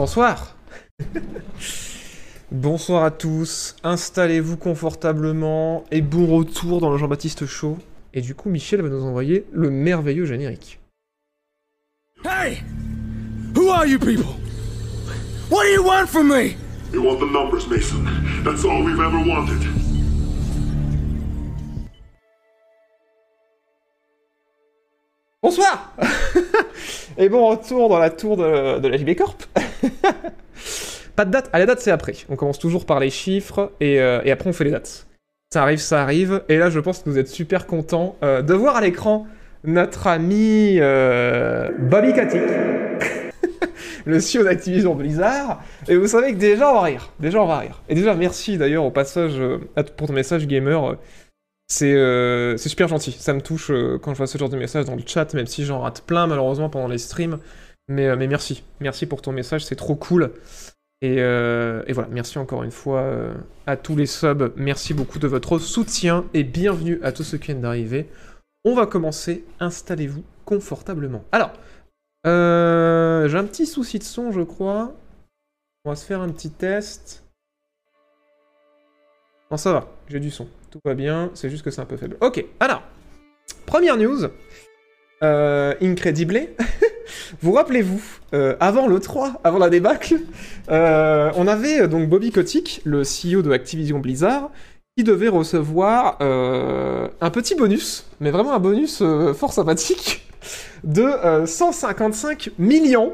Bonsoir Bonsoir à tous, installez-vous confortablement et bon retour dans le Jean-Baptiste Show. Et du coup, Michel va nous envoyer le merveilleux générique. Hey! Who are you people? What do you want from me? You want the numbers, Mason. That's all we've ever wanted. Bonsoir Et bon retour dans la tour de, de la JB Corp. Pas de date. Ah, la date, c'est après. On commence toujours par les chiffres et, euh, et après, on fait les dates. Ça arrive, ça arrive. Et là, je pense que vous êtes super contents euh, de voir à l'écran notre ami euh, Bobby Kotick, le CEO d'Activision Blizzard. Et vous savez que déjà, on va rire. Déjà, on va rire. Et déjà, merci d'ailleurs au passage à- pour ton message gamer. C'est super gentil. Ça me touche quand je vois ce genre de message dans le chat, même si j'en rate plein malheureusement pendant les streams. Mais, euh, mais merci. Merci pour ton message, c'est trop cool. Et, euh, voilà, merci encore une fois euh, à tous les subs. Merci beaucoup de votre soutien et bienvenue à tous ceux qui viennent d'arriver. On va commencer. Installez-vous confortablement. Alors, j'ai un petit souci de son, je crois. On va se faire un petit test. Non, ça va, j'ai du son. Tout va bien, c'est juste que c'est un peu faible. Ok, alors, première news. Euh, Incredible. vous rappelez-vous, euh, avant le 3, avant la débâcle, euh, on avait euh, donc Bobby Kotick, le CEO de Activision Blizzard, qui devait recevoir un petit bonus, mais vraiment un bonus fort sympathique, de euh, 155 millions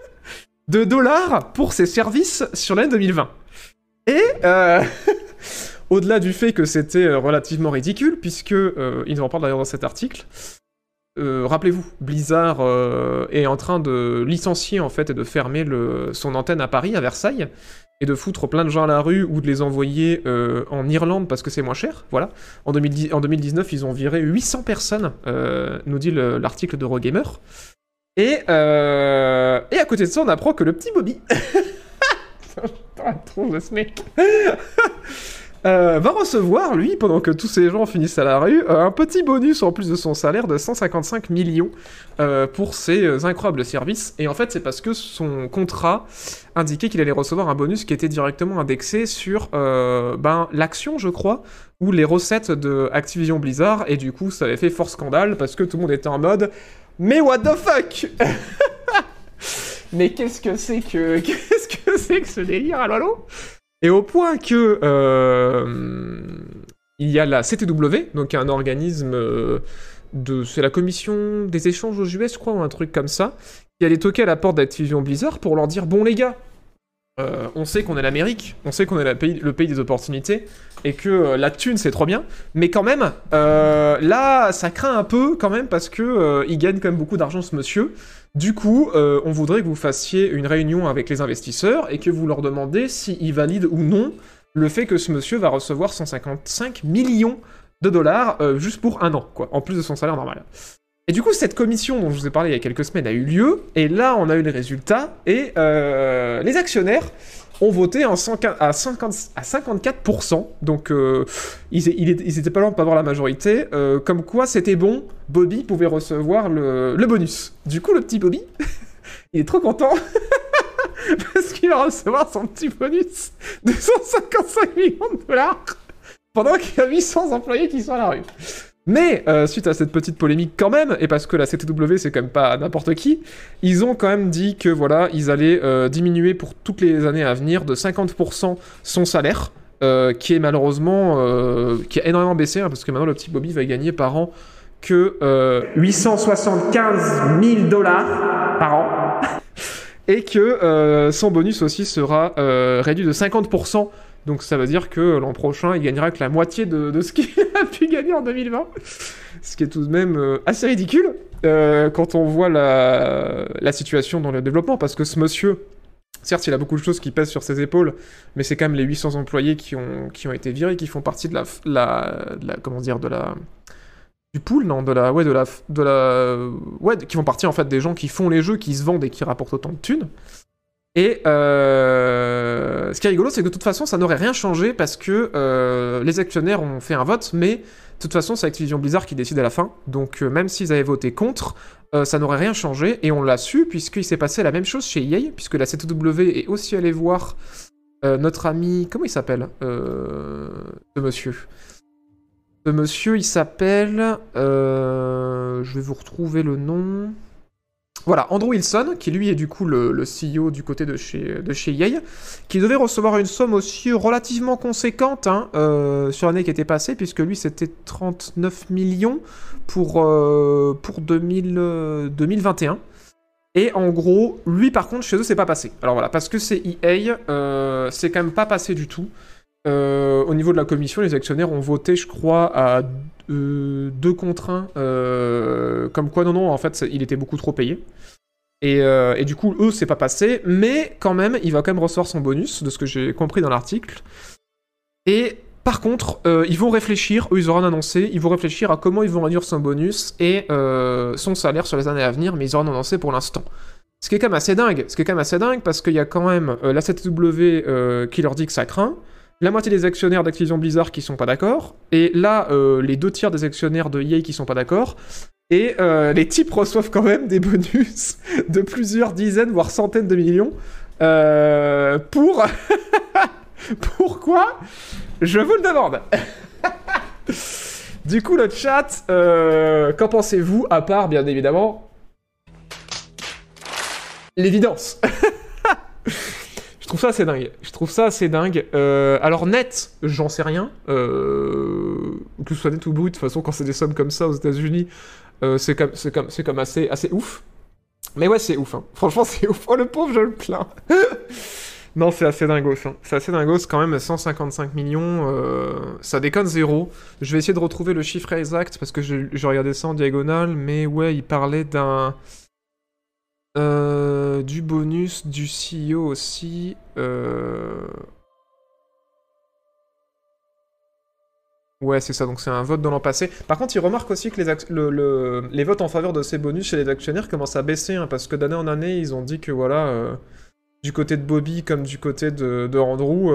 de dollars pour ses services sur l'année 2020. Et au-delà du fait que c'était relativement ridicule, puisque ils en parlent d'ailleurs dans cet article. Euh, Rappelez-vous, Blizzard euh, est en train de licencier en fait et de fermer son antenne à Paris, à Versailles, et de foutre plein de gens à la rue ou de les envoyer euh, en Irlande parce que c'est moins cher. Voilà. En, 2010 en 2019, ils ont viré 800 personnes, nous dit le- l'article d'Eurogamer. Et, euh, et à côté de ça, on apprend que le petit Bobby. Putain, tronche de ce mec. Euh, va recevoir, lui, pendant que tous ces gens finissent à la rue, euh, un petit bonus en plus de son salaire de 155 millions euh, pour ses incroyables services. Et en fait, c'est parce que son contrat indiquait qu'il allait recevoir un bonus qui était directement indexé sur ben, l'action, je crois, ou les recettes de Activision Blizzard. Et du coup, ça avait fait fort scandale parce que tout le monde était en mode Mais what the fuck? Mais qu'est-ce que c'est que qu'est-ce que c'est que ce délire à Lolo Et au point que euh, il y a la CTW, donc un organisme euh, de c'est la commission des échanges aux US, je crois, ou un truc comme ça, qui allait toquer à la porte d'Activision Blizzard pour leur dire bon les gars. euh, on sait qu'on est l'Amérique, on sait qu'on est le pays des opportunités, et que la thune c'est trop bien, mais quand même, là ça craint un peu quand même parce que il gagne quand même beaucoup d'argent ce monsieur. Du coup, euh, on voudrait que vous fassiez une réunion avec les investisseurs et que vous leur demandez s'ils valident ou non le fait que ce monsieur va recevoir 155 millions de dollars euh, juste pour un an, quoi, en plus de son salaire normal. Et du coup, cette commission dont je vous ai parlé il y a quelques semaines a eu lieu, et là, on a eu les résultats, et euh, les actionnaires ont voté en 100 à, 50 à 54%, donc euh, ils, ils étaient- ils étaient pas loin de avoir la majorité, euh, comme quoi c'était bon, Bobby pouvait recevoir le, le bonus. Du coup, le petit Bobby, il est trop content, parce qu'il va recevoir son petit bonus de 155 millions de dollars, pendant qu'il y a 800 employés qui sont à la rue. Mais euh, suite à cette petite polémique quand même, et parce que la CTW c'est quand même pas n'importe qui, ils ont quand même dit que voilà, ils allaient euh, diminuer pour toutes les années à venir de 50% son salaire, euh, qui est malheureusement qui a énormément baissé, hein, parce que maintenant le petit Bobby va gagner par an que euh, 875 000 dollars par an, et que son bonus aussi sera réduit de 50%. Donc ça veut dire que l'an prochain, il gagnera que la moitié de, ce qu'il a pu gagner en 2020. Ce qui est tout de même euh, assez ridicule euh, quand on voit la, la situation dans le développement, parce que ce monsieur, certes, il a beaucoup de choses qui pèsent sur ses épaules, mais c'est quand même les 800 employés qui ont, qui ont été virés, qui font partie de la, la, de la- comment dire, de la, du pool, non, de la, ouais, de la, de la, ouais, qui font partie en fait des gens qui font les jeux, qui se vendent et qui rapportent autant de thunes. Et euh, ce qui est rigolo, c'est que de toute façon, ça n'aurait rien changé parce que euh, les actionnaires ont fait un vote, mais de toute façon, c'est Activision Blizzard qui décide à la fin. Donc, euh, même s'ils avaient voté contre, ça n'aurait rien changé, et on l'a su, puisqu'il s'est passé la même chose chez EA, puisque la CW est aussi allée voir notre ami... Comment il s'appelle Ce monsieur? Ce monsieur, il s'appelle... je vais vous retrouver le nom... Voilà, Andrew Wilson, qui lui est du coup le, CEO du côté de chez, de chez EA, qui devait recevoir une somme aussi relativement conséquente hein, euh, sur l'année qui était passée, puisque lui c'était 39 millions pour, euh, pour 2000, euh, 2021. Et en gros, lui par contre, chez eux, c'est pas passé. Alors voilà, parce que c'est EA, c'est quand même pas passé du tout. Au niveau de la commission, les actionnaires ont voté, je crois, à euh, deux contre un. euh, comme quoi, non, non, en fait, il était beaucoup trop payé. Et, euh, et du coup, eux, c'est pas passé. Mais quand même, il va quand même recevoir son bonus, de ce que j'ai compris dans l'article. Et par contre, euh, ils vont réfléchir, eux, ils auront annoncé, ils vont réfléchir à comment ils vont réduire son bonus et euh, son salaire sur les années à venir, mais ils auront annoncé pour l'instant. Ce qui est quand même assez dingue, ce qui est quand même assez dingue, parce qu'il y a quand même la euh, qui leur dit que ça craint, la moitié des actionnaires d'Activision Blizzard qui sont pas d'accord, et là, euh, les deux tiers des actionnaires de EA qui sont pas d'accord, et euh, les types reçoivent quand même des bonus de plusieurs dizaines, voire centaines de millions, euh, pour... Pourquoi Je vous le demande. Du coup, le chat, qu'en pensez-vous, à part, bien évidemment, l'évidence? Trouve ça assez dingue. Je trouve ça assez dingue. Euh, alors net, j'en sais rien. Euh, que ce soit net ou brut, de toute façon, quand c'est des sommes comme ça aux États-Unis, euh, c'est comme, c'est comme, c'est comme assez, assez ouf. Mais ouais, c'est ouf. hein. Franchement, c'est ouf. Oh le pauvre, je le plains. non, c'est assez dingos. hein. C'est assez dingos quand même. 155 millions, euh, ça déconne zéro. Je vais essayer de retrouver le chiffre exact parce que je, je regardais ça en diagonale, mais ouais, il parlait d'un. Euh, du bonus du CEO aussi. euh, Ouais, c'est ça, donc c'est un vote dans l'an passé. Par contre, il remarque aussi que les, les votes en faveur de ces bonus chez les actionnaires commencent à baisser, hein, parce que d'année en année, ils ont dit que voilà, euh, du côté de Bobby comme du côté de, Andrew,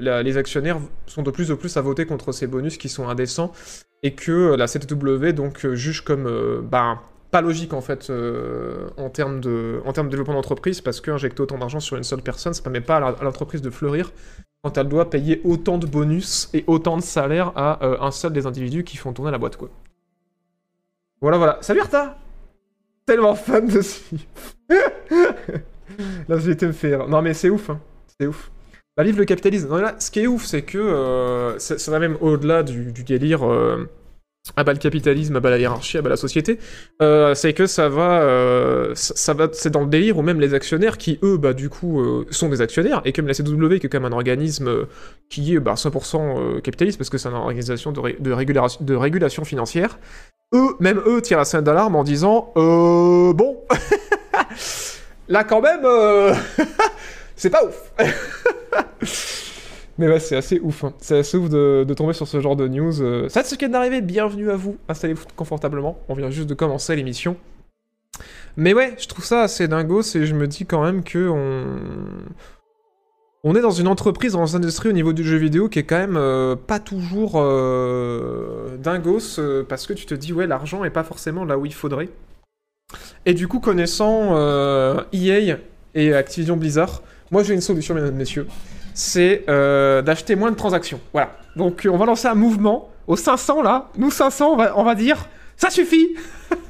les actionnaires sont de plus en plus à voter contre ces bonus qui sont indécents, et que la CTW donc juge comme bah, pas logique en fait euh, en termes de, développement d'entreprise, parce que injecter autant d'argent sur une seule personne, ça permet pas à l'entreprise de fleurir quand elle doit payer autant de bonus et autant de salaire à euh, un seul des individus qui font tourner la boîte, quoi. Voilà, voilà. Salut Arta Tellement fan de ce. La société me fait rire. Non mais c'est ouf, hein. C'est ouf. Bah le capitalisme. Non, là, ce qui est ouf, c'est que euh, ça, va même au-delà du délire ah bah le capitalisme, ah bah la hiérarchie, ah bah la société. Euh, c'est que ça va, euh, ça, va, c'est dans le délire où même les actionnaires qui eux bah du coup euh, sont des actionnaires et comme la CW qui est même un organisme qui est bah, 100% euh, capitaliste parce que c'est une organisation de, de, régulation, financière. Eux, même eux tirent la sonnette d'alarme en disant euh, bon, là quand même, c'est pas ouf. Mais ouais, c'est assez ouf. hein. C'est assez ouf de, tomber sur ce genre de news. euh. Ça, c'est ce qui est d'arriver. Bienvenue à vous. Installez-vous confortablement. On vient juste de commencer l'émission. Mais ouais, je trouve ça assez dingos et je me dis quand même que on... On est dans une entreprise, dans une industrie au niveau du jeu vidéo qui est quand même euh, pas toujours euh, dingos parce que tu te dis, ouais, l'argent est pas forcément là où il faudrait. Et du coup, connaissant euh, EA et Activision Blizzard, moi j'ai une solution, mesdames et messieurs c'est euh, d'acheter moins de transactions. Voilà. Donc euh, on va lancer un mouvement aux 500 là. Nous 500, on va, on va dire ça suffit.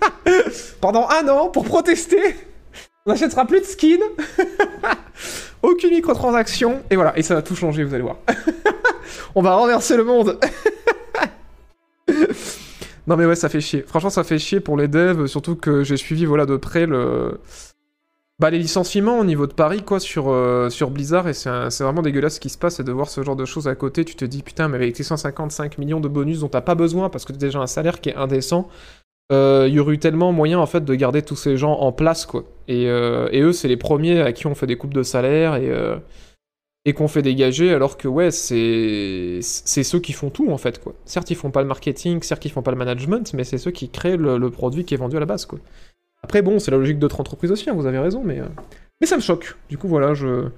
Pendant un an pour protester. On n'achètera plus de skins. Aucune microtransaction. Et voilà. Et ça va tout changer, vous allez voir. on va renverser le monde. non mais ouais, ça fait chier. Franchement, ça fait chier pour les devs, surtout que j'ai suivi voilà de près le bah, les licenciements au niveau de Paris, quoi, sur, euh, sur Blizzard, et c'est vraiment dégueulasse ce qui se passe, et de voir ce genre de choses à côté, tu te dis, putain, mais avec tes 155 millions de bonus dont t'as pas besoin, parce que t'as déjà un salaire qui est indécent, euh, il y aurait eu tellement moyen, en fait, de garder tous ces gens en place, quoi. Et, euh, et eux, c'est les premiers à qui on fait des coupes de salaire, et, euh, et qu'on fait dégager, alors que, ouais, c'est c'est ceux qui font tout, en fait, quoi. Certes, ils font pas le marketing, certes, ils font pas le management, mais c'est ceux qui créent le, le produit qui est vendu à la base, quoi. Après, bon, c'est la logique d'autres entreprises aussi, hein, vous avez raison, mais, euh, mais ça me choque. Du coup, voilà, je,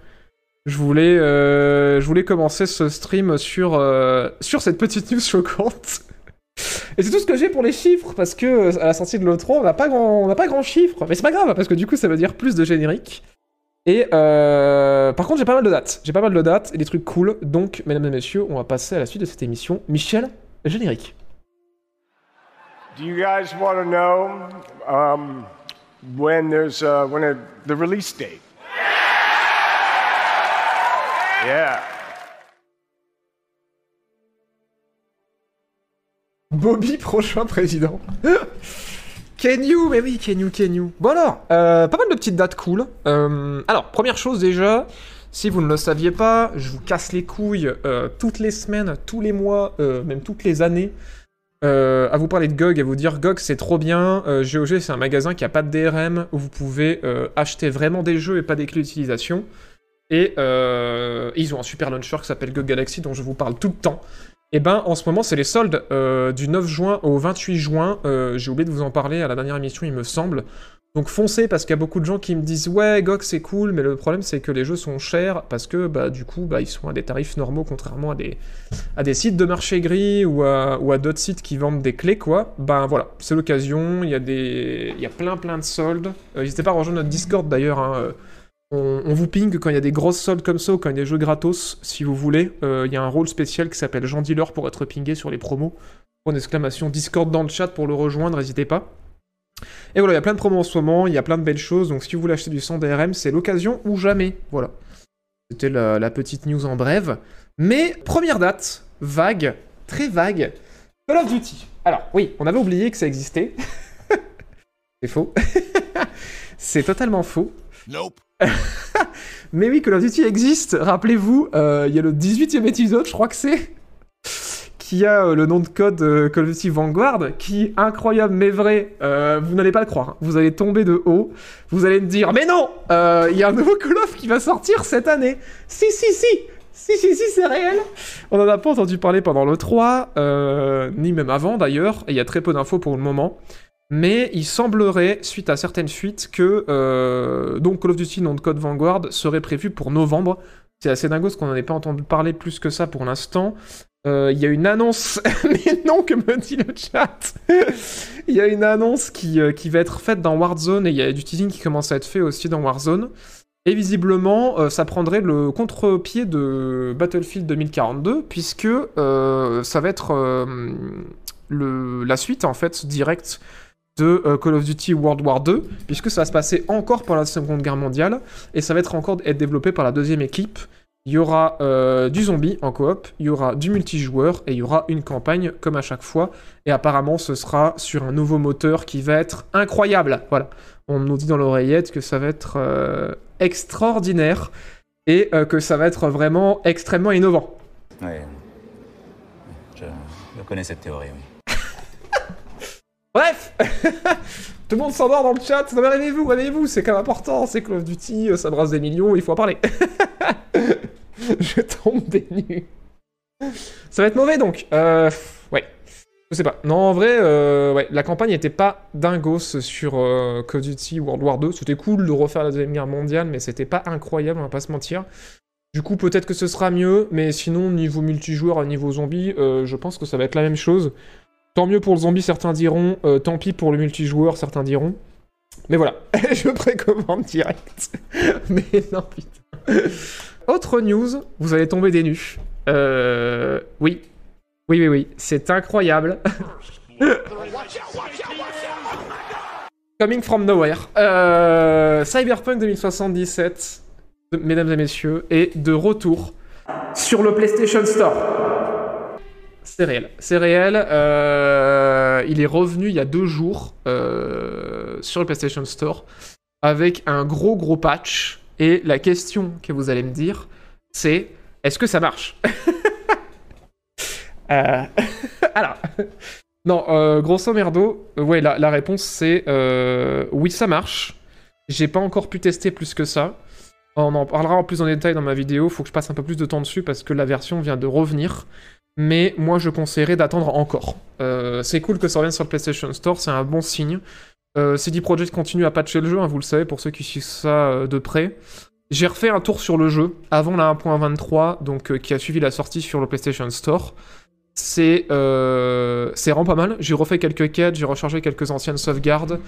je, voulais, euh, je voulais commencer ce stream sur, euh, sur cette petite news choquante. Et c'est tout ce que j'ai pour les chiffres, parce que à la sortie de l'E3, on n'a pas grand, pas grand chiffre. Mais c'est pas grave, parce que du coup, ça veut dire plus de génériques. Et par contre, j'ai pas mal de dates. J'ai pas mal de dates et des trucs cool. Donc, mesdames et messieurs, on va passer à la suite de cette émission. Michel, générique. Do you guys want to know um, when there's uh, when a, the release date? Yeah. Bobby, prochain président. Kenyu, mais oui, Kenyu, Kenyu. Bon alors, euh, pas mal de petites dates cool. Euh, alors, première chose déjà, si vous ne le saviez pas, je vous casse les couilles euh, toutes les semaines, tous les mois, même toutes les années, euh, à vous parler de GOG, à vous dire GOG c'est trop bien. Euh, GOG c'est un magasin qui a pas de DRM où vous pouvez euh, acheter vraiment des jeux et pas des clés d'utilisation. Et euh, ils ont un super launcher qui s'appelle GOG Galaxy dont je vous parle tout le temps. Et ben en ce moment c'est les soldes euh, du 9 juin au 28 juin. Euh, J'ai oublié de vous en parler à la dernière émission il me semble. Donc foncez parce qu'il y a beaucoup de gens qui me disent ouais GOG c'est cool mais le problème c'est que les jeux sont chers parce que bah du coup bah ils sont à des tarifs normaux contrairement à des à des sites de marché gris ou à, d'autres sites qui vendent des clés quoi. Ben voilà c'est l'occasion il y a des il y a plein plein de soldes. Euh, N'hésitez pas à rejoindre notre Discord d'ailleurs. hein, euh, on, vous ping quand il y a des grosses soldes comme ça ou quand il y a des jeux gratos, si vous voulez. Euh, Il y a un rôle spécial qui s'appelle Jean Dealer pour être pingé sur les promos. Point d'exclamation Discord dans le chat pour le rejoindre, n'hésitez pas. Et voilà, il y a plein de promos en ce moment, il y a plein de belles choses, donc si vous voulez acheter du sang DRM, c'est l'occasion ou jamais. Voilà. C'était la, la petite news en brève. Mais première date, vague, très vague, Call of Duty. Alors oui, on avait oublié que ça existait. c'est faux. c'est totalement faux. Nope. Mais oui, Call of Duty existe. Rappelez-vous, euh, il y a le 18e épisode, je crois que c'est, qui a euh, le nom de code euh, Call of Duty Vanguard, qui, incroyable mais vrai, euh, vous n'allez pas le croire. hein. Vous allez tomber de haut. Vous allez me dire, mais non, il y a un nouveau Call of qui va sortir cette année. Si, si, si. Si, si, si, c'est réel. On n'en a pas entendu parler pendant le 3, euh, ni même avant d'ailleurs, et il y a très peu d'infos pour le moment. Mais il semblerait, suite à certaines fuites, que donc Call of Duty nom de code Vanguard serait prévu pour novembre. C'est assez dingo parce qu'on n'en a pas entendu parler plus que ça pour l'instant. Euh, Il y a une annonce, mais non, que me dit le chat Il y a une annonce qui, euh, qui va être faite dans Warzone et il y a du teasing qui commence à être fait aussi dans Warzone. Et visiblement, euh, ça prendrait le contre-pied de Battlefield 2042, puisque ça va être le, la suite, en fait, directe de Call of Duty World War 2, puisque ça va se passer encore pendant la Seconde Guerre mondiale, et ça va être encore être développé par la deuxième équipe. Il y aura euh, du zombie en coop, il y aura du multijoueur, et il y aura une campagne, comme à chaque fois, et apparemment ce sera sur un nouveau moteur qui va être incroyable. Voilà. On nous dit dans l'oreillette que ça va être euh, extraordinaire, et euh, que ça va être vraiment extrêmement innovant. Oui. Je, je connais cette théorie, oui. Bref Tout le monde s'endort dans le chat, non mais réveillez-vous, réveillez-vous, c'est quand même important, c'est Call of Duty, ça brasse des millions, il faut en parler. Je tombe des nues. Ça va être mauvais donc. Euh, ouais. Je sais pas. Non, en vrai, euh, la campagne était pas dingos sur euh, Call of Duty World War 2. C'était cool de refaire la Deuxième Guerre mondiale, mais c'était pas incroyable, on va pas se mentir. Du coup, peut-être que ce sera mieux, mais sinon, niveau multijoueur, niveau zombie, euh, je pense que ça va être la même chose. Tant mieux pour le zombie, certains diront. tant pis pour le multijoueur, certains diront. Mais voilà, je précommande direct. Mais non, putain. Autre news, vous allez tomber des nues. Euh, oui. Oui, oui, oui, c'est incroyable. Coming from nowhere. Euh, Cyberpunk 2077, mesdames et messieurs, est de retour sur le PlayStation Store. C'est réel. C'est réel. euh, il est revenu il y a deux jours sur le PlayStation Store avec un gros gros patch. Et la question que vous allez me dire, c'est est-ce que ça marche Euh, Alors, non, euh, grosso merdo, ouais, la, réponse c'est euh, oui, ça marche. J'ai pas encore pu tester plus que ça. On en parlera en plus en détail dans ma vidéo. Faut que je passe un peu plus de temps dessus parce que la version vient de revenir. Mais moi, je conseillerais d'attendre encore. C'est cool que ça revienne sur le PlayStation Store, c'est un bon signe. Euh, CD Projekt continue à patcher le jeu, hein, vous le savez, pour ceux qui suivent ça euh, de près. J'ai refait un tour sur le jeu avant la 1.23, donc euh, qui a suivi la sortie sur le PlayStation Store. c'est c'est vraiment pas mal. J'ai refait quelques quêtes, j'ai rechargé quelques anciennes sauvegardes,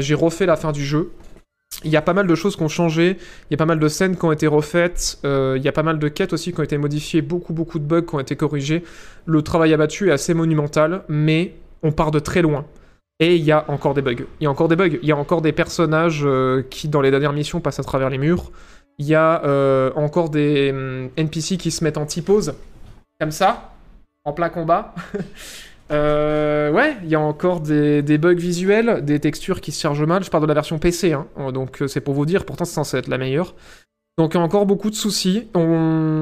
j'ai refait la fin du jeu. Il y a pas mal de choses qui ont changé, il y a pas mal de scènes qui ont été refaites, il y a pas mal de quêtes aussi qui ont été modifiées, beaucoup beaucoup de bugs qui ont été corrigés. Le travail abattu est assez monumental, mais on part de très loin. Et il y a encore des bugs. Il y a encore des bugs. Il y a encore des personnages euh, qui, dans les dernières missions, passent à travers les murs. Il y a euh, encore des hum, NPC qui se mettent en T-pose, comme ça, en plein combat. Euh, ouais, il y a encore des, bugs visuels, des textures qui se chargent mal. Je parle de la version PC, hein. donc euh, c'est pour vous dire, pourtant c'est censé être la meilleure. Donc encore beaucoup de soucis.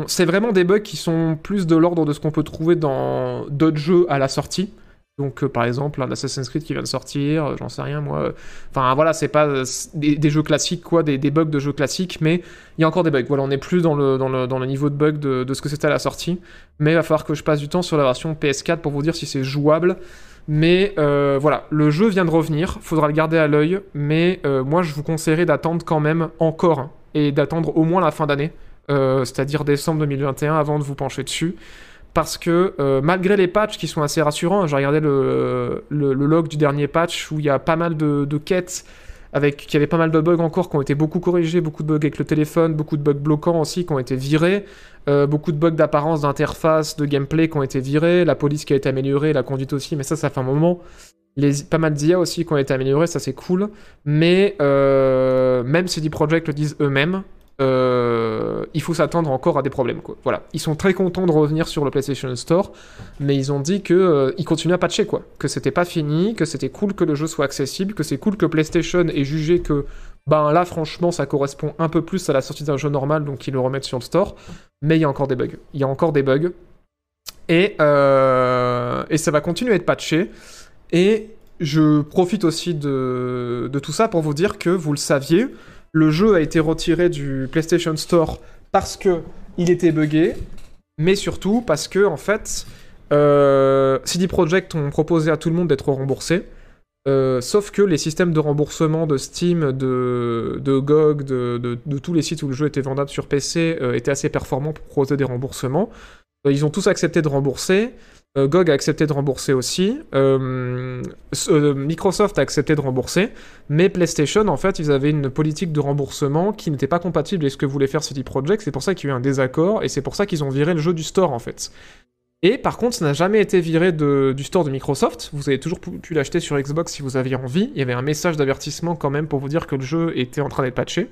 C'est vraiment des bugs qui sont plus de l'ordre de ce qu'on peut trouver dans d'autres jeux à la sortie. Donc euh, par exemple un Assassin's Creed qui vient de sortir, euh, j'en sais rien moi. Enfin voilà, c'est pas euh, des, jeux classiques quoi, des, bugs de jeux classiques, mais il y a encore des bugs. Voilà, on n'est plus dans le, niveau de bug de, ce que c'était à la sortie. Mais il va falloir que je passe du temps sur la version PS4 pour vous dire si c'est jouable. Mais euh, voilà, le jeu vient de revenir, faudra le garder à l'œil, mais euh, moi je vous conseillerais d'attendre quand même encore, hein, et d'attendre au moins la fin d'année, euh, c'est-à-dire décembre 2021 avant de vous pencher dessus. Parce que euh, malgré les patchs qui sont assez rassurants, j'ai regardé le, log du dernier patch où il y a pas mal de, quêtes avec qui avait pas mal de bugs encore qui ont été beaucoup corrigés, beaucoup de bugs avec le téléphone, beaucoup de bugs bloquants aussi qui ont été virés, euh, beaucoup de bugs d'apparence, d'interface, de gameplay qui ont été virés, la police qui a été améliorée, la conduite aussi, mais ça, ça fait un moment. Pas mal d'IA aussi qui ont été améliorés, ça c'est cool. Mais euh, même CD Projekt le disent eux-mêmes, euh, il faut s'attendre encore à des problèmes. Quoi. Voilà. Ils sont très contents de revenir sur le PlayStation Store, mais ils ont dit que euh, ils continuent à patcher, quoi. Que c'était pas fini, que c'était cool que le jeu soit accessible, que c'est cool que PlayStation ait jugé que, ben là, franchement, ça correspond un peu plus à la sortie d'un jeu normal, donc ils le remettent sur le store. Mais il y a encore des bugs. Il y a encore des bugs. Et, euh, et ça va continuer à être patché. Et je profite aussi de, de tout ça pour vous dire que vous le saviez, le jeu a été retiré du PlayStation Store parce que il était buggé, mais surtout parce que en fait, euh, CD Projekt ont proposé à tout le monde d'être remboursé. Euh, sauf que les systèmes de remboursement de Steam, de, de GOG, de, tous les sites où le jeu était vendable sur PC euh, étaient assez performants pour proposer des remboursements. Ils ont tous accepté de rembourser. Euh, GOG a accepté de rembourser aussi. Euh, euh, Microsoft a accepté de rembourser. Mais PlayStation, en fait, ils avaient une politique de remboursement qui n'était pas compatible avec ce que voulait faire CD Projekt. C'est pour ça qu'il y a eu un désaccord et c'est pour ça qu'ils ont viré le jeu du store, en fait. Et par contre, ça n'a jamais été viré du store de Microsoft. Vous avez toujours pu l'acheter sur Xbox si vous aviez envie. Il y avait un message d'avertissement quand même pour vous dire que le jeu était en train d'être patché.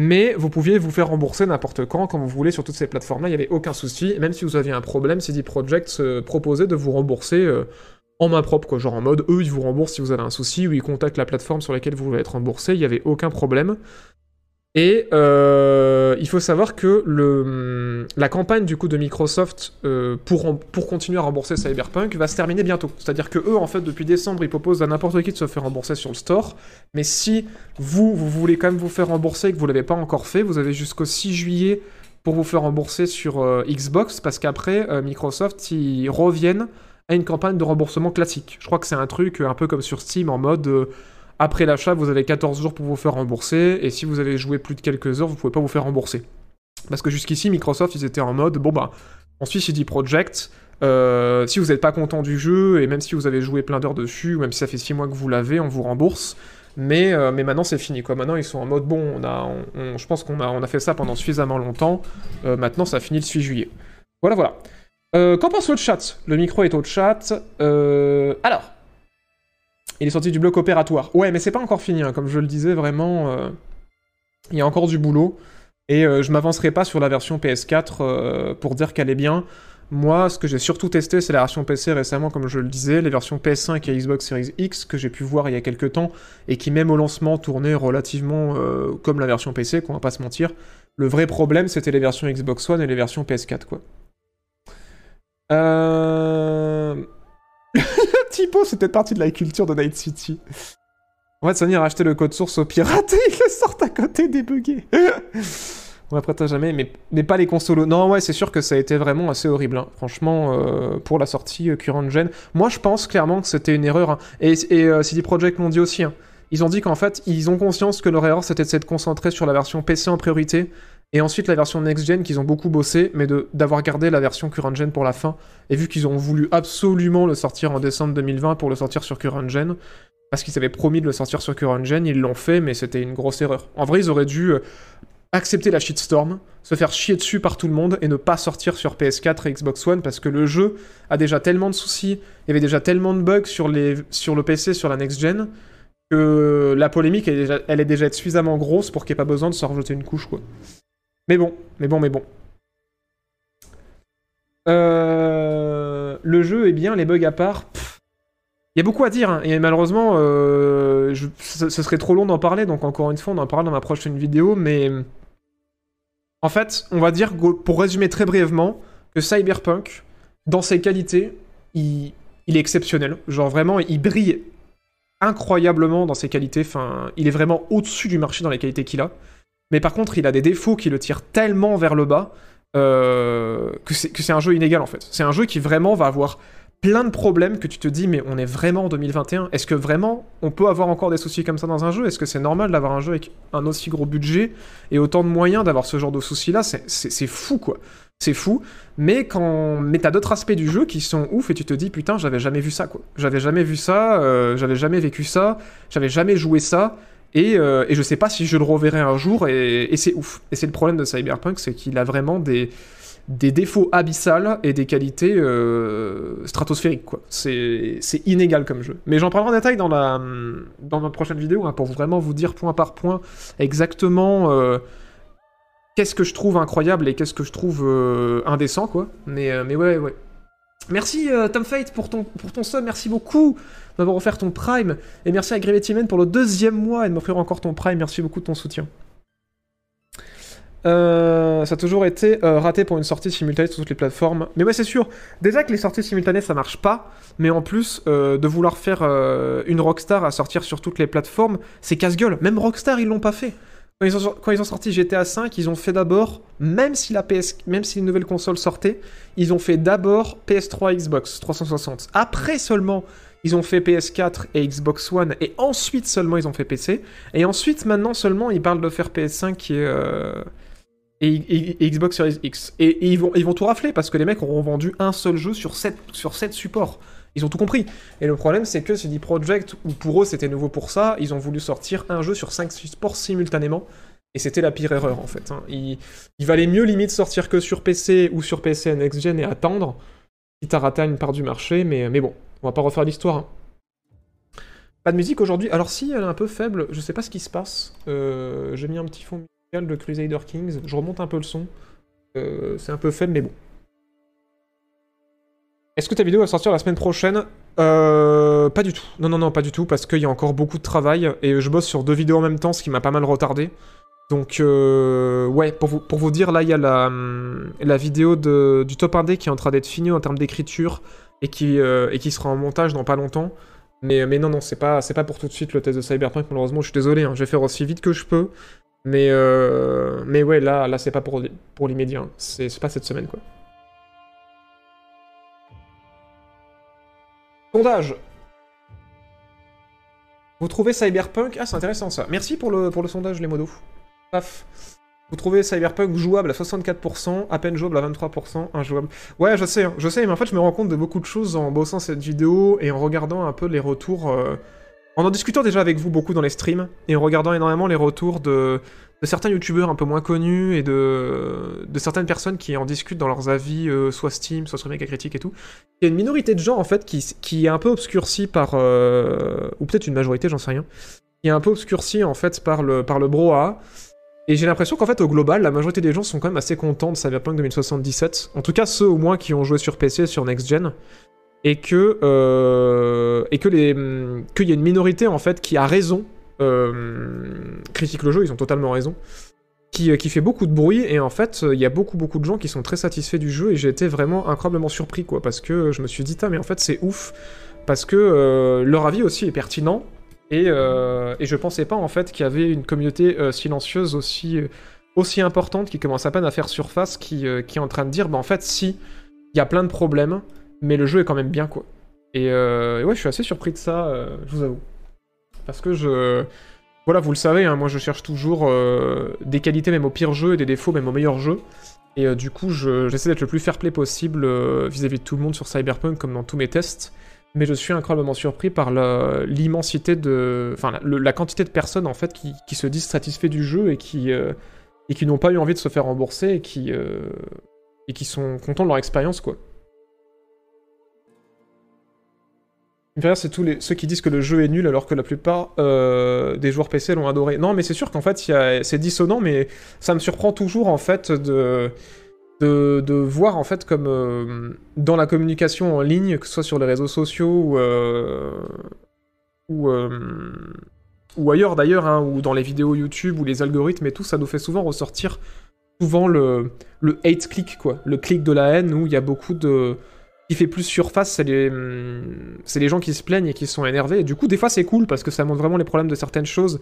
Mais vous pouviez vous faire rembourser n'importe quand, quand vous voulez, sur toutes ces plateformes-là, il n'y avait aucun souci. Même si vous aviez un problème, CD Projekt se proposait de vous rembourser euh, en main propre, quoi. Genre en mode, eux, ils vous remboursent si vous avez un souci, ou ils contactent la plateforme sur laquelle vous voulez être remboursé, il n'y avait aucun problème. Et euh, il faut savoir que le, la campagne du coup de Microsoft euh, pour, pour continuer à rembourser Cyberpunk va se terminer bientôt. C'est-à-dire que eux, en fait, depuis décembre, ils proposent à n'importe qui de se faire rembourser sur le store. Mais si vous, vous voulez quand même vous faire rembourser et que vous ne l'avez pas encore fait, vous avez jusqu'au 6 juillet pour vous faire rembourser sur euh, Xbox, parce qu'après, Microsoft, ils reviennent à une campagne de remboursement classique. Je crois que c'est un truc un peu comme sur Steam, en mode... après l'achat, vous avez 14 jours pour vous faire rembourser, et si vous avez joué plus de quelques heures, vous pouvez pas vous faire rembourser. Parce que jusqu'ici, Microsoft, ils étaient en mode, bon bah, on suit CD Projekt, euh, si vous n'êtes pas content du jeu, et même si vous avez joué plein d'heures dessus, ou même si ça fait 6 mois que vous l'avez, on vous rembourse. Mais, euh, mais maintenant c'est fini quoi. Maintenant ils sont en mode bon, on je pense qu'on a, fait ça pendant suffisamment longtemps. Euh, maintenant ça finit le 6 juillet. Voilà voilà. Qu'en pense le chat? Le micro est au chat. Alors, il est sorti du bloc opératoire. Ouais, mais c'est pas encore fini. hein. Comme je le disais, vraiment, euh, il y a encore du boulot. Et euh, je m'avancerai pas sur la version PS4 euh, pour dire qu'elle est bien. Moi, ce que j'ai surtout testé, c'est la version PC récemment, comme je le disais, les versions PS5 et Xbox Series X que j'ai pu voir il y a quelques temps et qui, même au lancement, tournaient relativement euh, comme la version PC, qu'on va pas se mentir. Le vrai problème, c'était les versions Xbox One et les versions PS4, quoi. Euh... C'est peut-être partie de la culture de Night City. En fait, Sony a racheté le code source au pirate et ils le sortent à côté débugué. On apprêtera jamais, mais, pas les consolos. Non, ouais, c'est sûr que ça a été vraiment assez horrible. hein. Franchement, euh, pour la sortie euh, current gen. Moi, je pense clairement que c'était une erreur. hein. Et, et euh, CD Projekt l'ont dit aussi. hein. Ils ont dit qu'en fait, ils ont conscience que leur erreur, c'était de s'être concentré sur la version PC en priorité et ensuite la version next-gen qu'ils ont beaucoup bossé, mais d'avoir gardé la version current-gen pour la fin, et vu qu'ils ont voulu absolument le sortir en décembre 2020 pour le sortir sur current-gen, parce qu'ils avaient promis de le sortir sur current-gen, ils l'ont fait, mais c'était une grosse erreur. En vrai, ils auraient dû euh, accepter la shitstorm, se faire chier dessus par tout le monde, et ne pas sortir sur PS4 et Xbox One, parce que le jeu a déjà tellement de soucis, il y avait déjà tellement de bugs sur, le PC, sur la next-gen, que la polémique, elle est, déjà, elle est déjà suffisamment grosse pour qu'il n'y ait pas besoin de se rajouter une couche, quoi. Mais bon, mais bon, mais bon. Euh, le jeu est bien, les bugs à part. Il y a beaucoup à dire, hein, et malheureusement, euh, ce, serait trop long d'en parler, donc encore une fois, on en parlera dans ma prochaine vidéo, mais... En fait, on va dire, pour résumer très brièvement, que Cyberpunk, dans ses qualités, il, il est exceptionnel. Genre vraiment, il brille incroyablement dans ses qualités. Enfin, il est vraiment au-dessus du marché dans les qualités qu'il a. Mais par contre, il a des défauts qui le tirent tellement vers le bas euh, que c'est un jeu inégal en fait. C'est un jeu qui vraiment va avoir plein de problèmes que tu te dis mais on est vraiment en 2021 Est-ce que vraiment on peut avoir encore des soucis comme ça dans un jeu? Est-ce que c'est normal d'avoir un jeu avec un aussi gros budget et autant de moyens d'avoir ce genre de soucis là c'est fou quoi. C'est fou. Mais quand mais t'as d'autres aspects du jeu qui sont ouf et tu te dis putain j'avais jamais vu ça quoi. J'avais jamais vu ça, euh, j'avais jamais vécu ça, j'avais jamais joué ça. Et, euh, et je sais pas si je le reverrai un jour, et, c'est ouf. Et c'est le problème de Cyberpunk, c'est qu'il a vraiment des, défauts abyssales et des qualités euh, stratosphériques. C'est inégal comme jeu. Mais j'en parlerai en détail dans, la, ma prochaine vidéo, hein, pour vraiment vous dire point par point exactement euh, qu'est-ce que je trouve incroyable et qu'est-ce que je trouve euh, indécent. Mais, ouais, ouais. Merci Tom Fate pour ton, pour ton sub, merci beaucoup d'avoir offert ton Prime. Et merci à Gravity Man pour le deuxième mois et de m'offrir encore ton Prime. Merci beaucoup de ton soutien. Euh, ça a toujours été euh, raté pour une sortie simultanée sur toutes les plateformes. Mais ouais, c'est sûr. Déjà que les sorties simultanées, ça marche pas. Mais en plus, euh, de vouloir faire une Rockstar à sortir sur toutes les plateformes, c'est casse-gueule. Même Rockstar, ils l'ont pas fait. Quand ils, ont, quand ils ont sorti GTA V, ils ont fait d'abord, même si la PS, même si une nouvelle console sortait, ils ont fait d'abord PS3, Xbox 360. Après seulement, ils ont fait PS4 et Xbox One, et ensuite seulement ils ont fait PC. Et ensuite, maintenant seulement, ils parlent de faire PS5 qui est, euh, et, Xbox Series X. Et, ils, vont, ils vont tout rafler parce que les mecs auront vendu un seul jeu sur 7, sur supports. Ils ont tout compris. Et le problème, c'est que CD Projekt, où pour eux c'était nouveau pour ça, ils ont voulu sortir un jeu sur 5 supports simultanément. Et c'était la pire erreur en fait. hein. Il, il valait mieux limite sortir que sur PC ou sur PC Next Gen et attendre, quitte à rater une part du marché, mais, mais bon, on va pas refaire l'histoire. hein. Pas de musique aujourd'hui. Alors si, elle est un peu faible, je sais pas ce qui se passe. Euh, J'ai mis un petit fond musical de Crusader Kings, je remonte un peu le son. Euh, c'est un peu faible, mais bon. Est-ce que ta vidéo va sortir la semaine prochaine? Euh. Pas du tout. Non, non, non, pas du tout, parce qu'il y a encore beaucoup de travail, et je bosse sur deux vidéos en même temps, ce qui m'a pas mal retardé. Donc, euh, ouais, pour vous, pour vous dire, là, il y a la, hum, la vidéo de, du top 1D qui est en train d'être finie en termes d'écriture, et, qui, euh, et qui sera en montage dans pas longtemps. Mais, mais non, non, c'est pas, c'est pas pour tout de suite le test de Cyberpunk, malheureusement, je suis désolé, hein, je vais faire aussi vite que je peux. Mais, euh, mais ouais, là, là c'est pas pour, pour l'immédiat, c'est c'est pas cette semaine, quoi. Sondage. Vous trouvez Cyberpunk... Ah, c'est intéressant ça. Merci pour le, pour le sondage, les modos. Paf. Vous trouvez Cyberpunk jouable à 64%, à peine jouable à 23%, injouable. Ouais, je sais, hein, je sais, mais en fait, je me rends compte de beaucoup de choses en bossant cette vidéo et en regardant un peu les retours... euh, En en discutant déjà avec vous beaucoup dans les streams, et en regardant énormément les retours de, certains youtubeurs un peu moins connus et de, certaines personnes qui en discutent dans leurs avis, euh, soit Steam, soit sur Critique et tout. Il y a une minorité de gens en fait qui, est un peu obscurcie par. euh, ou peut-être une majorité, j'en sais rien. Qui est un peu obscurcie en fait par le, par le brouhaha. Et j'ai l'impression qu'en fait, au global, la majorité des gens sont quand même assez contents de Cyberpunk 2077. En tout cas, ceux au moins qui ont joué sur PC, sur Next Gen. Et que. euh, et que les. hum, qu'il y a une minorité en fait qui a raison. euh, critique le jeu, ils ont totalement raison. Qui, euh, qui fait beaucoup de bruit. Et en fait, il y a beaucoup, beaucoup de gens qui sont très satisfaits du jeu. Et j'ai été vraiment incroyablement surpris, quoi. Parce que je me suis dit, Tain, mais en fait, c'est ouf. Parce que leur avis aussi est pertinent. Et, euh, et je pensais pas en fait qu'il y avait une communauté euh, silencieuse aussi, euh, aussi importante qui commence à peine à faire surface, qui, est en train de dire bah en fait si, il y a plein de problèmes, mais le jeu est quand même bien quoi. Et, ouais, je suis assez surpris de ça, je vous avoue. Parce que je. voilà, vous le savez, hein, moi je cherche toujours des qualités même au pire jeu et des défauts même au meilleur jeu. Et du coup, je- j'essaie d'être le plus fair play possible vis-à-vis de tout le monde sur Cyberpunk, comme dans tous mes tests. Mais je suis incroyablement surpris par l'immensité de. Enfin, la, quantité de personnes en fait qui, qui se disent satisfaits du jeu et qui, euh, qui n'ont pas eu envie de se faire rembourser et qui, euh, et qui sont contents de leur expérience, quoi. C'est tous les, ceux qui disent que le jeu est nul alors que la plupart euh, des joueurs PC l'ont adoré. Non, mais c'est sûr qu'en fait, c'est dissonant, mais ça me surprend toujours en fait de, de, voir en fait comme euh, dans la communication en ligne, que ce soit sur les réseaux sociaux ou, euh, euh, ailleurs d'ailleurs, hein, ou dans les vidéos YouTube ou les algorithmes et tout, ça nous fait souvent ressortir souvent le, le hate click, quoi, le clic de la haine où il y a beaucoup de qui fait plus surface, c'est les, hum, les gens qui se plaignent et qui sont énervés. Et du coup, des fois, c'est cool parce que ça montre vraiment les problèmes de certaines choses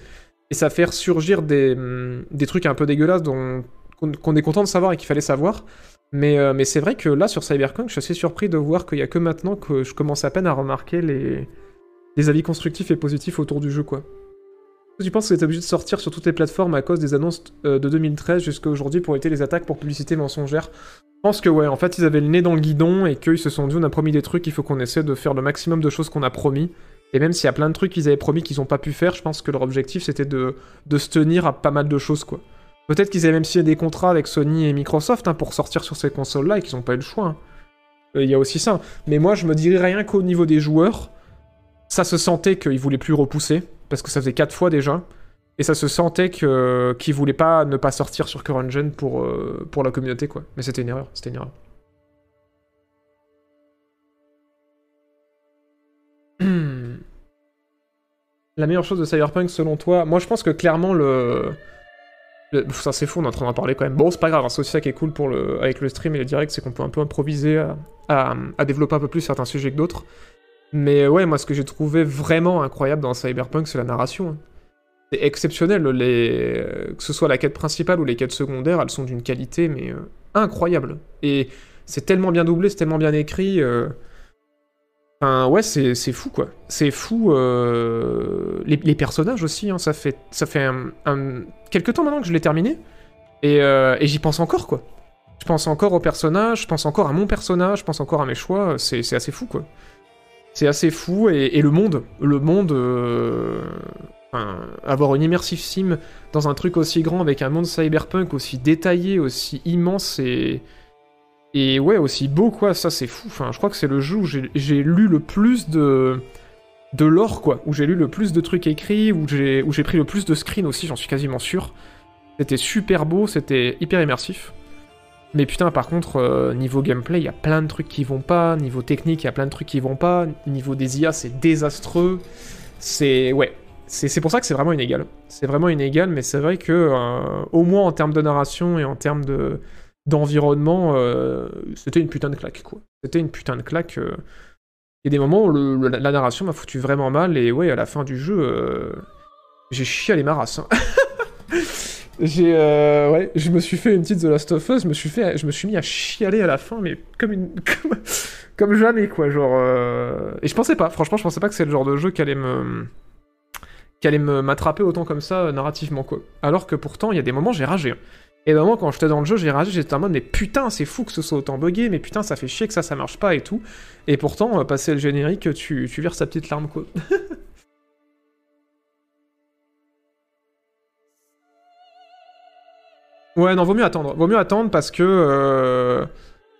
et ça fait ressurgir des, hum, des trucs un peu dégueulasses dont, qu'on, est content de savoir et qu'il fallait savoir. Mais, euh, mais c'est vrai que là, sur Cyberpunk, je suis assez surpris de voir qu'il y a que maintenant que je commence à peine à remarquer les, les avis constructifs et positifs autour du jeu, quoi. Tu penses que c'est obligé de sortir sur toutes les plateformes à cause des annonces euh, de 2013 jusqu'à aujourd'hui pour éviter les attaques pour publicité mensongère? Je pense que ouais, en fait, ils avaient le nez dans le guidon et qu'ils se sont dit on a promis des trucs, il faut qu'on essaie de faire le maximum de choses qu'on a promis. Et même s'il y a plein de trucs qu'ils avaient promis qu'ils n'ont pas pu faire, je pense que leur objectif c'était de, de se tenir à pas mal de choses quoi. Peut-être qu'ils avaient même signé des contrats avec Sony et Microsoft hein, pour sortir sur ces consoles-là et qu'ils n'ont pas eu le choix. hein. Euh, Il y a aussi ça. Mais moi, je me dirais rien qu'au niveau des joueurs, ça se sentait qu'ils voulaient plus repousser, parce que ça faisait 4 fois déjà. Et ça se sentait que qu'ils voulaient pas ne pas sortir sur Current Gen pour, euh, pour la communauté, quoi. Mais c'était une erreur, c'était une erreur. La meilleure chose de Cyberpunk selon toi Moi je pense que clairement le... Ça c'est fou, on est en train d'en parler quand même. Bon c'est pas grave, hein, c'est aussi ça qui est cool pour le... avec le stream et le direct, c'est qu'on peut un peu improviser à... à- développer un peu plus certains sujets que d'autres. Mais ouais, moi ce que j'ai trouvé vraiment incroyable dans Cyberpunk c'est la narration. hein. C'est exceptionnel, les... que ce soit la quête principale ou les quêtes secondaires, elles sont d'une qualité mais euh, incroyable. Et c'est tellement bien doublé, c'est tellement bien écrit. euh, Enfin, ouais, c'est fou, quoi. C'est fou. euh, Les, personnages aussi, hein, ça fait, ça fait quelques temps maintenant que je l'ai terminé. Et, euh, j'y pense encore, quoi. Je pense encore aux personnages, je pense encore à mon personnage, je pense encore à mes choix. C'est assez fou, quoi. C'est assez fou. Et, le monde, le monde... euh, avoir une immersive sim dans un truc aussi grand avec un monde cyberpunk aussi détaillé, aussi immense et... Et ouais, aussi beau, quoi, ça c'est fou. Je crois que c'est le jeu où j'ai lu le plus de de lore, quoi. Où j'ai lu le plus de trucs écrits, où j'ai pris le plus de screens aussi, j'en suis quasiment sûr. C'était super beau, c'était hyper immersif. Mais putain, par contre, euh, niveau gameplay, il y a plein de trucs qui vont pas. Niveau technique, il y a plein de trucs qui vont pas. Niveau des IA, c'est désastreux. C'est... Ouais. C'est pour ça que c'est vraiment inégal. C'est vraiment inégal, mais c'est vrai que, euh, au moins en termes de narration et en termes de d'environnement, euh, c'était une putain de claque, quoi. C'était une putain de claque. euh. Il y a des moments où la narration m'a foutu vraiment mal, et ouais, à la fin du jeu, euh, j'ai chialé ma race. hein. j'ai, ouais, je me suis fait une petite The Last of Us, je me suis fait, je me suis mis à chialer à la fin, mais comme une, comme, comme jamais, quoi, genre. Et je pensais pas, franchement, je pensais pas que c'est le genre de jeu qui allait me qui allait m'attraper autant comme ça narrativement quoi. Alors que pourtant il y a des moments j'ai ragé. hein. Et vraiment quand j'étais dans le jeu j'ai ragé, j'étais en mode mais putain c'est fou que ce soit autant buggé, mais putain ça fait chier que ça ça marche pas et tout. Et pourtant euh, passer le générique tu, tu ta petite larme quoi. ouais non vaut mieux attendre, vaut mieux attendre parce que euh,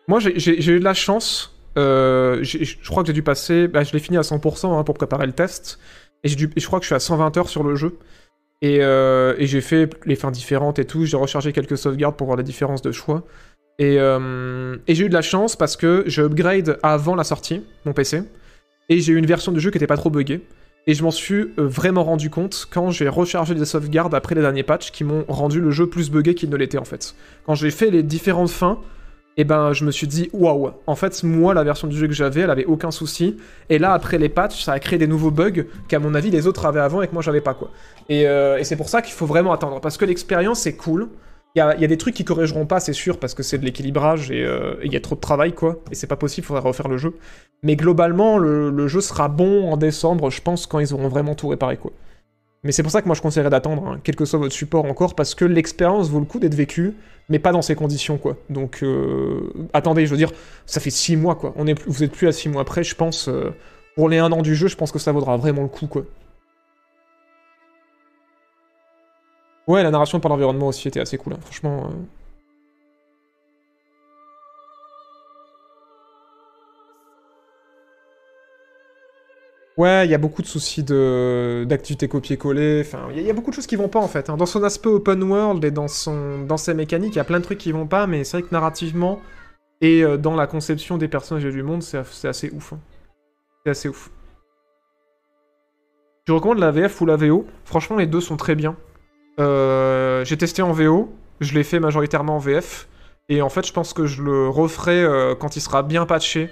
moi j'ai- eu de la chance. Euh, je crois que j'ai dû passer, bah, je l'ai fini à 100% hein, pour préparer le test. Et et je crois que je suis à 120 heures sur le jeu. Et, euh, et j'ai fait les fins différentes et tout. J'ai rechargé quelques sauvegardes pour voir la différence de choix. Et, euh, j'ai eu de la chance parce que j'ai upgrade avant la sortie, mon PC. Et j'ai eu une version du jeu qui était pas trop buggée. Et je m'en suis euh, vraiment rendu compte quand j'ai rechargé des sauvegardes après les derniers patchs qui m'ont rendu le jeu plus buggé qu'il ne l'était en fait. Quand j'ai fait les différentes fins, et ben je me suis dit waouh, en fait moi la version du jeu que j'avais, elle avait aucun souci. Et là après les patchs, ça a créé des nouveaux bugs qu'à mon avis les autres avaient avant et que moi j'avais pas quoi. Et, euh, c'est pour ça qu'il faut vraiment attendre parce que l'expérience c'est cool. Il y a, il des trucs qui corrigeront pas, c'est sûr, parce que c'est de l'équilibrage et euh, il y a trop de travail, quoi. Et c'est pas possible, faudra refaire le jeu. Mais globalement, le, le jeu sera bon en décembre, je pense, quand ils auront vraiment tout réparé, quoi. Mais c'est pour ça que moi je conseillerais d'attendre, hein, quel que soit votre support encore, parce que l'expérience vaut le coup d'être vécue, mais pas dans ces conditions, quoi. Donc, euh, attendez, je veux dire, ça fait 6 mois, quoi. On est, vous êtes plus à 6 mois après, je pense. euh, pour les 1 an du jeu, je pense que ça vaudra vraiment le coup, quoi. Ouais, la narration par l'environnement aussi était assez cool, hein, franchement. euh. Ouais, il y a beaucoup de soucis de d'activité copier-coller. Enfin, il y, a- beaucoup de choses qui vont pas en fait. hein. Dans son aspect open world et dans son dans ses mécaniques, il y a plein de trucs qui vont pas, mais c'est vrai que narrativement et euh, dans la conception des personnages et du monde, c'est assez ouf. hein. C'est assez ouf. Je recommande la VF ou la VO. Franchement, les deux sont très bien. Euh, J'ai testé en VO, je l'ai fait majoritairement en VF, et en fait, je pense que je le referai euh, quand il sera bien patché,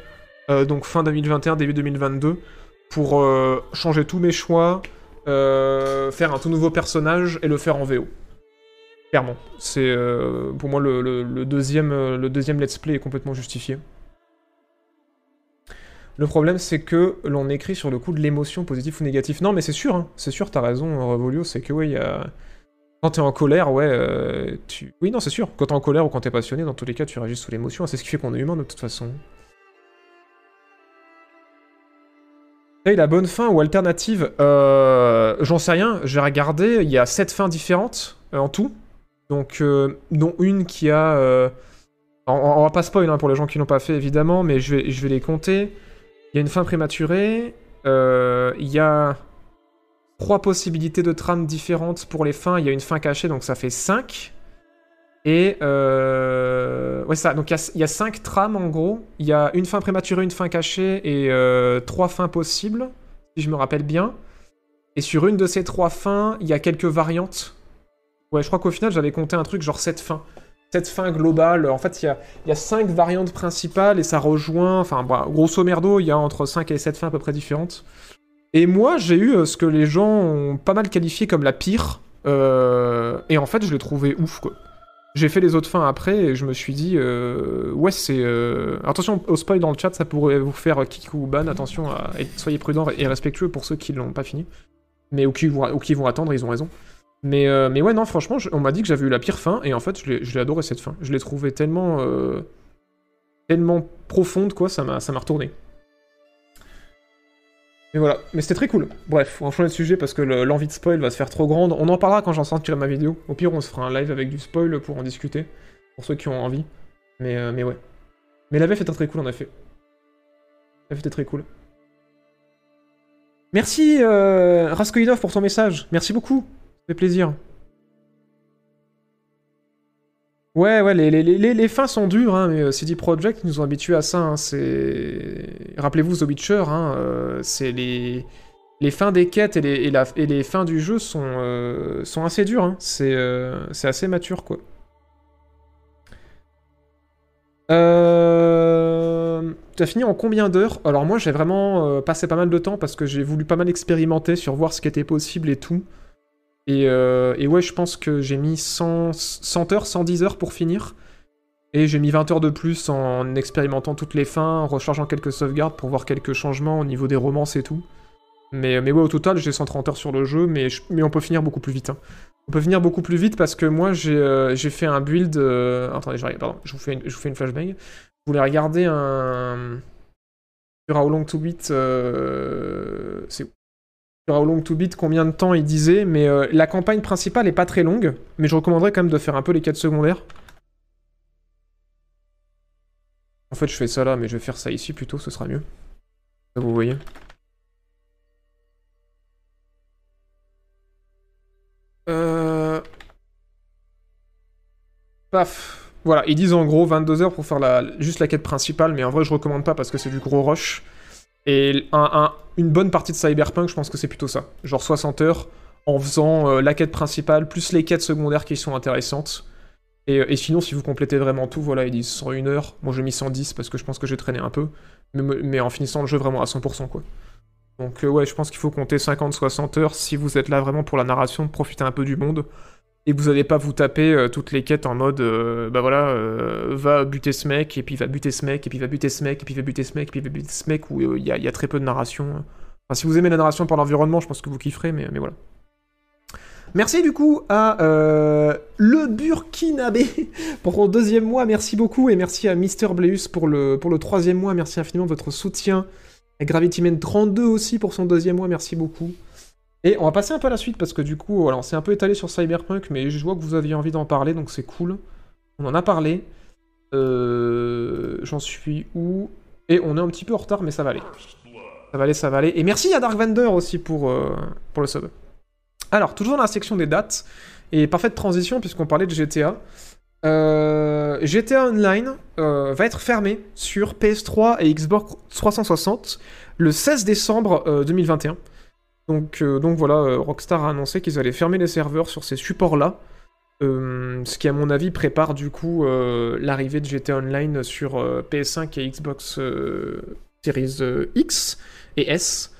donc fin 2021, début 2022 pour euh, changer tous mes choix, euh, faire un tout nouveau personnage et le faire en VO. Clairement. C'est euh, pour moi le, deuxième, le deuxième let's play est complètement justifié. Le problème c'est que l'on écrit sur le coup de l'émotion positive ou négative. Non mais c'est sûr, hein, c'est sûr, t'as raison Revolio, c'est que a... Quand t'es en colère, ouais, tu... Oui non c'est sûr, quand t'es en colère ou quand t'es passionné, dans tous les cas tu réagis sous l'émotion, c'est ce qui fait qu'on est humain de toute façon. Et la bonne fin ou alternative, euh, j'en sais rien, j'ai regardé, il y a 7 fins différentes euh, en tout. Donc, euh, dont une qui a... on, va pas spoil hein, pour les gens qui l'ont pas fait évidemment, mais je vais, je vais les compter. Il y a une fin prématurée, il y a trois possibilités de trames différentes pour les fins, il y a une fin cachée, donc ça fait 5. Et euh... ouais ça, donc il y a- cinq trames en gros. Il y a une fin prématurée, une fin cachée et euh, trois fins possibles, si je me rappelle bien. Et sur une de ces trois fins, il y a quelques variantes. Ouais, je crois qu'au final j'avais compté un truc genre sept fins. Sept fins globales. En fait, il y a, y a cinq variantes principales et ça rejoint. Enfin, bah, grosso merdo, il y a entre 5 et 7 fins à peu près différentes. Et moi, j'ai eu euh, ce que les gens ont pas mal qualifié comme la pire. euh, et en fait, je l'ai trouvé ouf, quoi. J'ai fait les autres fins après et je me suis dit, euh, ouais, c'est. euh, Attention au spoil dans le chat, ça pourrait vous faire kick ou ban. Attention, à... soyez prudents et respectueux pour ceux qui l'ont pas fini. Mais ou qui, vont... attendre, ils ont raison. Mais, euh, mais ouais, non, franchement, on m'a dit que j'avais eu la pire fin et en fait, je l'ai adoré cette fin. Je l'ai trouvée tellement. tellement profonde, quoi, ça m'a retourné. Mais voilà, mais c'était très cool. Bref, on va changer de sujet parce que le- l'envie de spoil va se faire trop grande. On en parlera quand j'en sortirai ma vidéo. Au pire, on se fera un live avec du spoil pour en discuter. Pour ceux qui ont envie. Mais, euh, mais ouais. Mais la VF était très cool en effet. La VF était très cool. Merci euh, pour ton message. Merci beaucoup. Ça fait plaisir. Ouais, ouais, les, les, les, les fins sont dures, hein, mais euh, CD Projekt nous ont habitués à ça. hein, c'est... Rappelez-vous The Witcher, hein, euh, c'est les... Les fins des quêtes et les, et la- et les fins du jeu sont, euh, sont assez dures. hein, C'est c'est assez mature, quoi. Euh... Tu as fini en combien d'heures? Alors moi, j'ai vraiment passé pas mal de temps parce que j'ai voulu pas mal expérimenter sur voir ce qui était possible et tout. Et, euh, et ouais, je pense que j'ai mis 100, 100 heures, 110 heures pour finir. Et j'ai mis 20 heures de plus en expérimentant toutes les fins, en rechargeant quelques sauvegardes pour voir quelques changements au niveau des romances et tout. Mais, mais ouais, au total, j'ai 130 heures sur le jeu, mais, mais on peut finir beaucoup plus vite. hein. On peut finir beaucoup plus vite parce que moi, j'ai euh, fait un build... euh, Attendez, je, pardon, je vous fais une, je vous fais une flashbang. Je voulais regarder un... Sur How Long to Beat... euh, C'est où? Sur How Long to Beat combien de temps il disait, mais euh, la campagne principale est pas très longue, mais je recommanderais quand même de faire un peu les quêtes secondaires. En fait, je fais ça là, mais je vais faire ça ici plutôt, ce sera mieux. Vous voyez. Euh... Paf. Voilà, ils disent en gros 22 heures pour faire la, juste la quête principale, mais en vrai je recommande pas parce que c'est du gros rush. Et un- un- une bonne partie de Cyberpunk, je pense que c'est plutôt ça. Genre 60 heures en faisant euh, la quête principale, plus les quêtes secondaires qui sont intéressantes. Et, et sinon, si vous complétez vraiment tout, voilà, ils disent 101 heures. Moi j'ai mis 110 parce que je pense que j'ai traîné un peu. Mais, en finissant le jeu vraiment à 100%, quoi. Donc euh, ouais, je pense qu'il faut compter 50-60 heures si vous êtes là vraiment pour la narration, profiter un peu du monde. Et vous n'allez pas vous taper euh, toutes les quêtes en mode, euh, bah voilà, euh, va buter ce mec, et puis va buter ce mec, et puis va buter ce mec, et puis va buter ce mec, et puis va buter ce mec, où il y, a, très peu de narration. Enfin, si vous aimez la narration par l'environnement, je pense que vous kifferez, mais, mais voilà. Merci du coup à le Burkinabé pour son deuxième mois. Merci beaucoup et merci à Mister Bleus pour le, pour le troisième mois. Merci infiniment de votre soutien. Et Gravity Man 32 aussi pour son deuxième mois. Merci beaucoup. Et on va passer un peu à la suite parce que du coup, voilà, on s'est un peu étalé sur Cyberpunk, mais je vois que vous aviez envie d'en parler, donc c'est cool. On en a parlé. Euh, J'en suis où? Et on est un petit peu en retard, mais ça va aller. Ça va aller, ça va aller. Et merci à Dark Vander aussi pour, euh, pour le sub. Alors, toujours dans la section des dates, et parfaite transition puisqu'on parlait de GTA. Euh, GTA Online va être fermé sur PS3 et Xbox 360 le 16 décembre euh, 2021. Donc, euh, donc voilà, euh, Rockstar a annoncé qu'ils allaient fermer les serveurs sur ces supports-là. Euh, ce qui, à mon avis, prépare du coup l'arrivée de GTA Online sur euh, PS5 et Xbox Series X et S.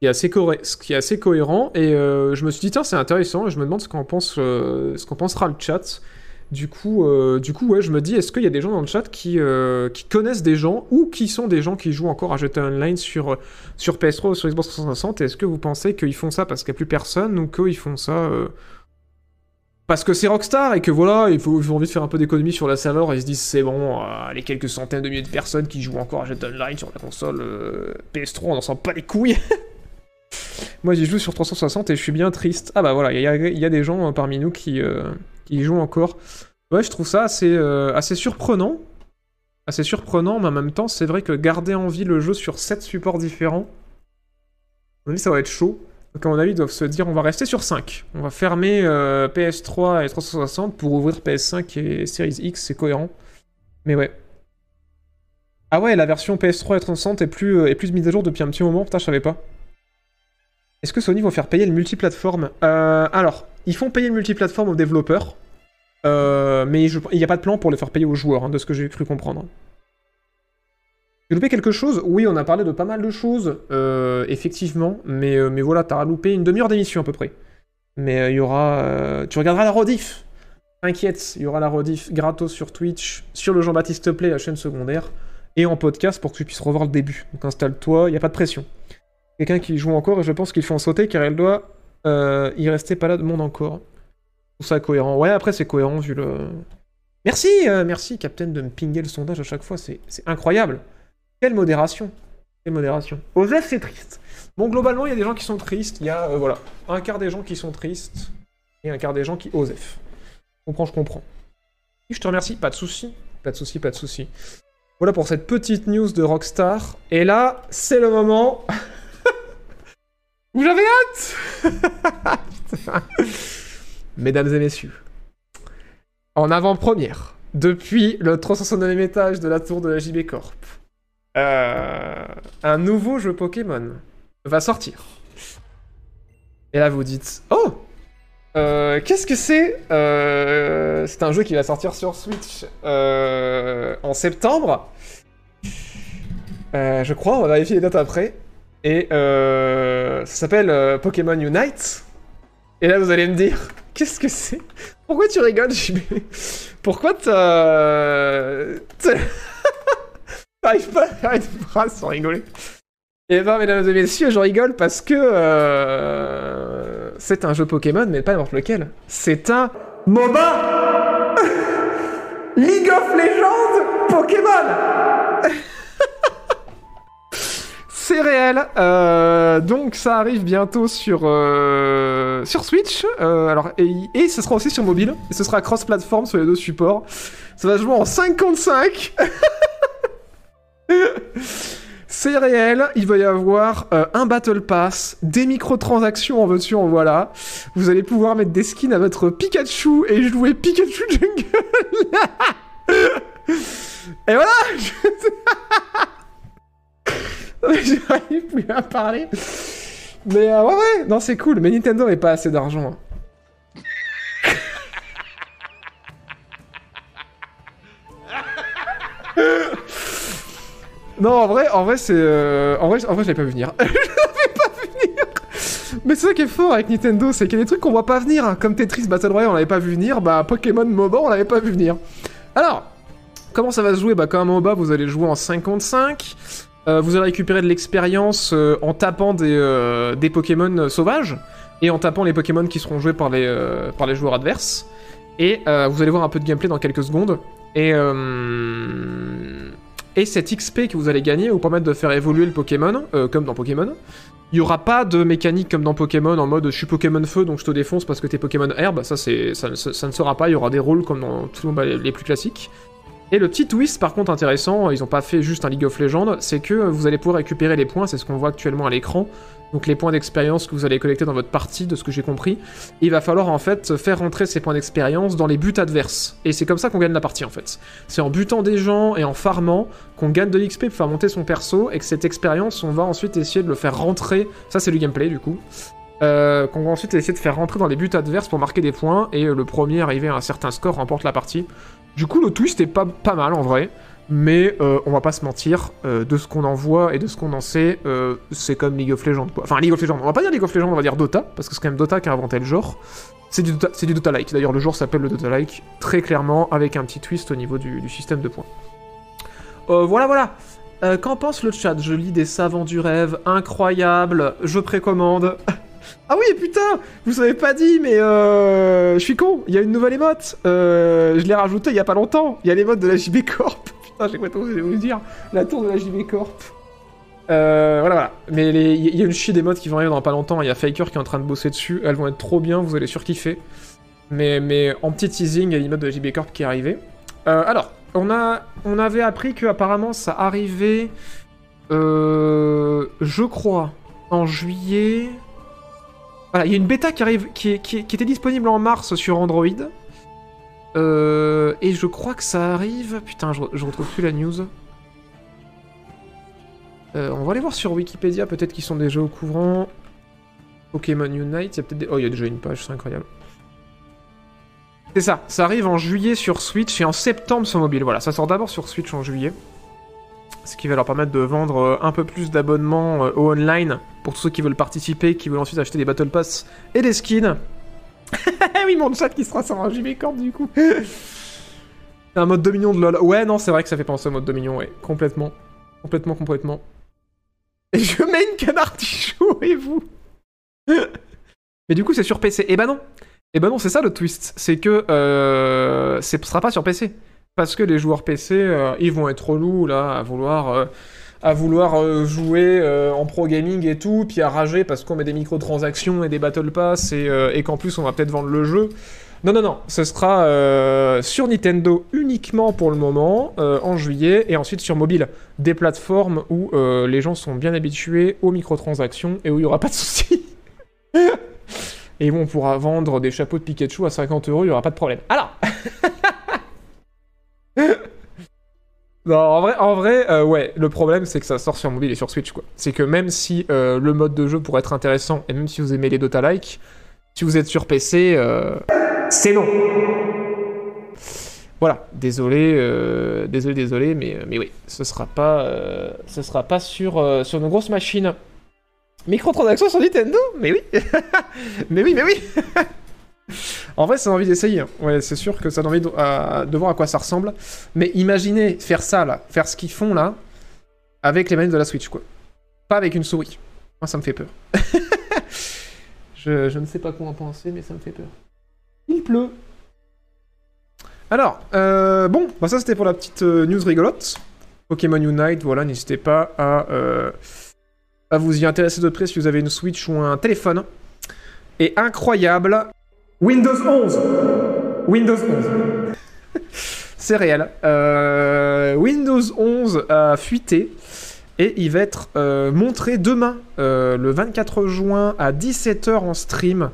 Qui est assez, ce qui est assez cohérent. Et je me suis dit, tiens, c'est intéressant. Je me demande ce pense, ce qu'en pensera le chat. Du coup, euh, du coup, ouais, je me dis, est-ce qu'il y a des gens dans le chat qui, euh, connaissent des gens ou qui sont des gens qui jouent encore à GTA Online sur, sur PS3 ou sur Xbox 360 Est-ce que vous pensez qu'ils font ça parce qu'il n'y a plus personne ou qu'ils font ça euh, parce que c'est Rockstar et que voilà, ils ont envie de faire un peu d'économie sur la serveur et ils se disent c'est bon, euh, les quelques centaines de milliers de personnes qui jouent encore à GTA Online sur la console euh, PS3, on n'en sent pas les couilles. Moi j'y joue sur 360 et je suis bien triste. Ah bah voilà, il y, a- des gens euh, parmi nous qui, euh, qui y jouent encore. Ouais, je trouve ça assez, euh, assez surprenant. Assez surprenant, mais en même temps, c'est vrai que garder en vie le jeu sur 7 supports différents, à mon avis, ça va être chaud. Donc à mon avis, ils doivent se dire on va rester sur 5. On va fermer euh, PS3 et 360 pour ouvrir PS5 et Series X, c'est cohérent. Mais ouais. Ah ouais, la version PS3 et 360 est plus, euh, est plus mise à jour depuis un petit moment, putain, je savais pas. Est-ce que Sony vont faire payer le multiplateforme? Alors, ils font payer le multiplateforme aux développeurs, euh, mais il n'y a pas de plan pour le faire payer aux joueurs, hein, de ce que j'ai cru comprendre. J'ai loupé quelque chose Oui, on a parlé de pas mal de choses, euh, effectivement, mais, euh, mais voilà, t'as loupé une demi-heure d'émission à peu près. Mais il y aura... tu regarderas la rediff T'inquiète, il y aura la rediff gratos sur Twitch, sur le Jean-Baptiste Play, la chaîne secondaire, et en podcast pour que tu puisses revoir le début. Donc installe-toi, il n'y a pas de pression. Quelqu'un qui joue encore, et je pense qu'il faut en sauter car elle doit y rester pas là de monde encore. Ça cohérent. Ouais, après c'est cohérent vu le... Merci, euh, merci Captain de me pinguer le sondage à chaque fois, c'est incroyable. Quelle modération. Quelle modération. Osef, c'est triste. Bon, globalement, il y a des gens qui sont tristes. Il y a, euh, voilà, un quart des gens qui sont tristes et un quart des gens qui osef. Je comprends, je comprends. Je te remercie. Pas de souci. Pas de souci, pas de souci. Voilà pour cette petite news de Rockstar. Et là, c'est le moment où j'avais hâte. Mesdames et messieurs, en avant-première, depuis le 369e étage de la tour de la JB Corp, euh, un nouveau jeu Pokémon va sortir. Et là, vous dites Oh euh, Qu'est-ce que c'est Euh, C'est un jeu qui va sortir sur Switch en septembre. Je crois, on va vérifier les dates après. Et ça s'appelle Pokémon Unite. Et là, vous allez me dire Qu'est-ce que c'est? Pourquoi tu rigoles, Pourquoi t'as. t'as- T'arrives pas à faire une phrase sans rigoler? Et ben, mesdames et messieurs, je rigole parce que euh, c'est un jeu Pokémon, mais pas n'importe lequel. C'est un MOBA League of Legends Pokémon C'est réel. Euh, donc ça arrive bientôt sur euh, Switch. Euh, alors et, et ce sera aussi sur mobile. Ce sera cross-platform sur les deux supports. Ça va se jouer en 5 contre 5. C'est réel, il va y avoir un Battle Pass, des microtransactions en veux-tu en voilà. Vous allez pouvoir mettre des skins à votre Pikachu et jouer Pikachu Jungle. et voilà J'arrive plus à parler. Mais euh, ouais, ouais, non, c'est cool. Mais Nintendo n'a pas assez d'argent. hein. Non, en vrai, en vrai, c'est. euh, En vrai, en vrai, je l'avais pas vu venir. je l'avais pas vu venir. Mais c'est ça qui est fort avec Nintendo, c'est qu'il y a des trucs qu'on voit pas venir. hein. Comme Tetris Battle Royale, on l'avait pas vu venir. Bah, Pokémon MOBA, on l'avait pas vu venir. Alors, comment ça va se jouer? Bah, comme un MOBA, vous allez jouer en 55. Euh, vous allez récupérer de l'expérience euh, en tapant des, euh, Pokémon sauvages. et en tapant les Pokémon qui seront joués par les, joueurs adverses. Et vous allez voir un peu de gameplay dans quelques secondes. Et, et cette XP que vous allez gagner vous permettre de faire évoluer le Pokémon, comme dans Pokémon. Il n'y aura pas de mécanique comme dans Pokémon en mode je suis Pokémon feu donc je te défonce parce que t'es Pokémon herbe. Ça, ça, ne sera pas. Il y aura des rôles comme dans tous les, les plus classiques. Et le petit twist par contre intéressant, ils n'ont pas fait juste un League of Legends, c'est que vous allez pouvoir récupérer les points, c'est ce qu'on voit actuellement à l'écran. Donc les points d'expérience que vous allez collecter dans votre partie, de ce que j'ai compris. Il va falloir en fait faire rentrer ces points d'expérience dans les buts adverses. Et c'est comme ça qu'on gagne la partie en fait. C'est en butant des gens et en farmant qu'on gagne de l'XP pour faire monter son perso et que cette expérience, on va ensuite essayer de le faire rentrer. Ça c'est du gameplay du coup. Euh, qu'on va ensuite essayer de faire rentrer dans les buts adverses pour marquer des points et le premier arrivé à un certain score remporte la partie. Du coup le twist est pas, pas mal en vrai. Mais euh, on va pas se mentir, euh, de ce qu'on en voit et de ce qu'on en sait, euh, c'est comme League of Legends quoi. Enfin League of Legends, on va pas dire League of Legends, on va dire Dota, parce que c'est quand même Dota qui a inventé le genre. C'est du Dota, Dota-like, d'ailleurs le genre s'appelle le Dota-like, très clairement, avec un petit twist au niveau du, du système de points. Voilà, voilà Qu'en pense le chat? Je lis des savants du rêve, incroyable, je précommande. Ah oui, putain, vous savez pas dit, mais euh, je suis con. Il y a une nouvelle émote. Euh, je l'ai rajoutée il y a pas longtemps. Il y a l'émote de la JB Corp. Putain, j'ai quoi osé vous dire. La tour de la JB Corp. Euh, voilà, voilà. Mais il y a une chie d'émotes qui vont arriver dans pas longtemps. Il y a Faker qui est en train de bosser dessus. Elles vont être trop bien. Vous allez surkiffer. Mais, mais en petit teasing, il y a l'émote de la JB Corp qui est arrivée. Euh, alors, on, a, avait appris que apparemment ça arrivait, je crois, en juillet. Voilà, il y a une bêta qui arrive, qui, était disponible en mars sur Android. Euh, et je crois que ça arrive. Putain, je, je retrouve plus la news. Euh, on va aller voir sur Wikipédia, peut-être qu'ils sont déjà au courant. Pokémon Unite, il y a peut-être des... Oh, il y a déjà une page, c'est incroyable. C'est ça, ça arrive en juillet sur Switch et en septembre sur mobile. Voilà, ça sort d'abord sur Switch en juillet. Ce qui va leur permettre de vendre euh, un peu plus d'abonnements euh, au online pour tous ceux qui veulent participer, qui veulent ensuite acheter des Battle Pass et des skins. oui, mon chat qui sera sur un JB Corp du coup. Un mode Dominion de LoL. Ouais, non, c'est vrai que ça fait penser au mode Dominion, ouais. Complètement. Complètement, complètement. Et je mets une canard et vous Mais du coup, c'est sur PC. Eh ben non Eh ben non, c'est ça le twist. C'est que euh, ce sera pas sur PC. Parce que les joueurs PC, euh, ils vont être relous là, à vouloir, euh, à vouloir euh, jouer en pro gaming et tout, puis à rager parce qu'on met des microtransactions et des battle pass et, et qu'en plus on va peut-être vendre le jeu. Non, non, non, ce sera sur Nintendo uniquement pour le moment, en juillet, et ensuite sur mobile. Des plateformes où les gens sont bien habitués aux microtransactions et où il n'y aura pas de soucis. et où on pourra vendre des chapeaux de Pikachu à 50 euros, il n'y aura pas de problème. Alors Non, en vrai, en vrai euh, ouais, le problème c'est que ça sort sur mobile et sur Switch, quoi. C'est que même si euh, le mode de jeu pourrait être intéressant, et même si vous aimez les Dota-like, si vous êtes sur PC, euh, c'est non. Voilà, désolé, désolé, désolé, mais, mais oui, ce sera pas, ce sera pas sur, sur nos grosses machines. Microtransactions sur Nintendo? Mais oui Mais oui, mais oui En vrai, ça envie d'essayer. Ouais, c'est sûr que ça donne envie de, à- de voir à quoi ça ressemble. Mais imaginez faire ça, là, faire ce qu'ils font, là, avec les manettes de la Switch, quoi. Pas avec une souris. Moi, ça me fait peur. je, ne sais pas quoi en penser, mais ça me fait peur. Il pleut. Alors, euh, bon, bah ça c'était pour la petite euh, news rigolote. Pokémon Unite, voilà, n'hésitez pas à, euh, à vous y intéresser de près si vous avez une Switch ou un téléphone. Et incroyable, Windows 11 Windows 11 C'est réel. Euh, Windows 11 a fuité et il va être euh, montré demain, euh, le 24 juin à 17h en stream.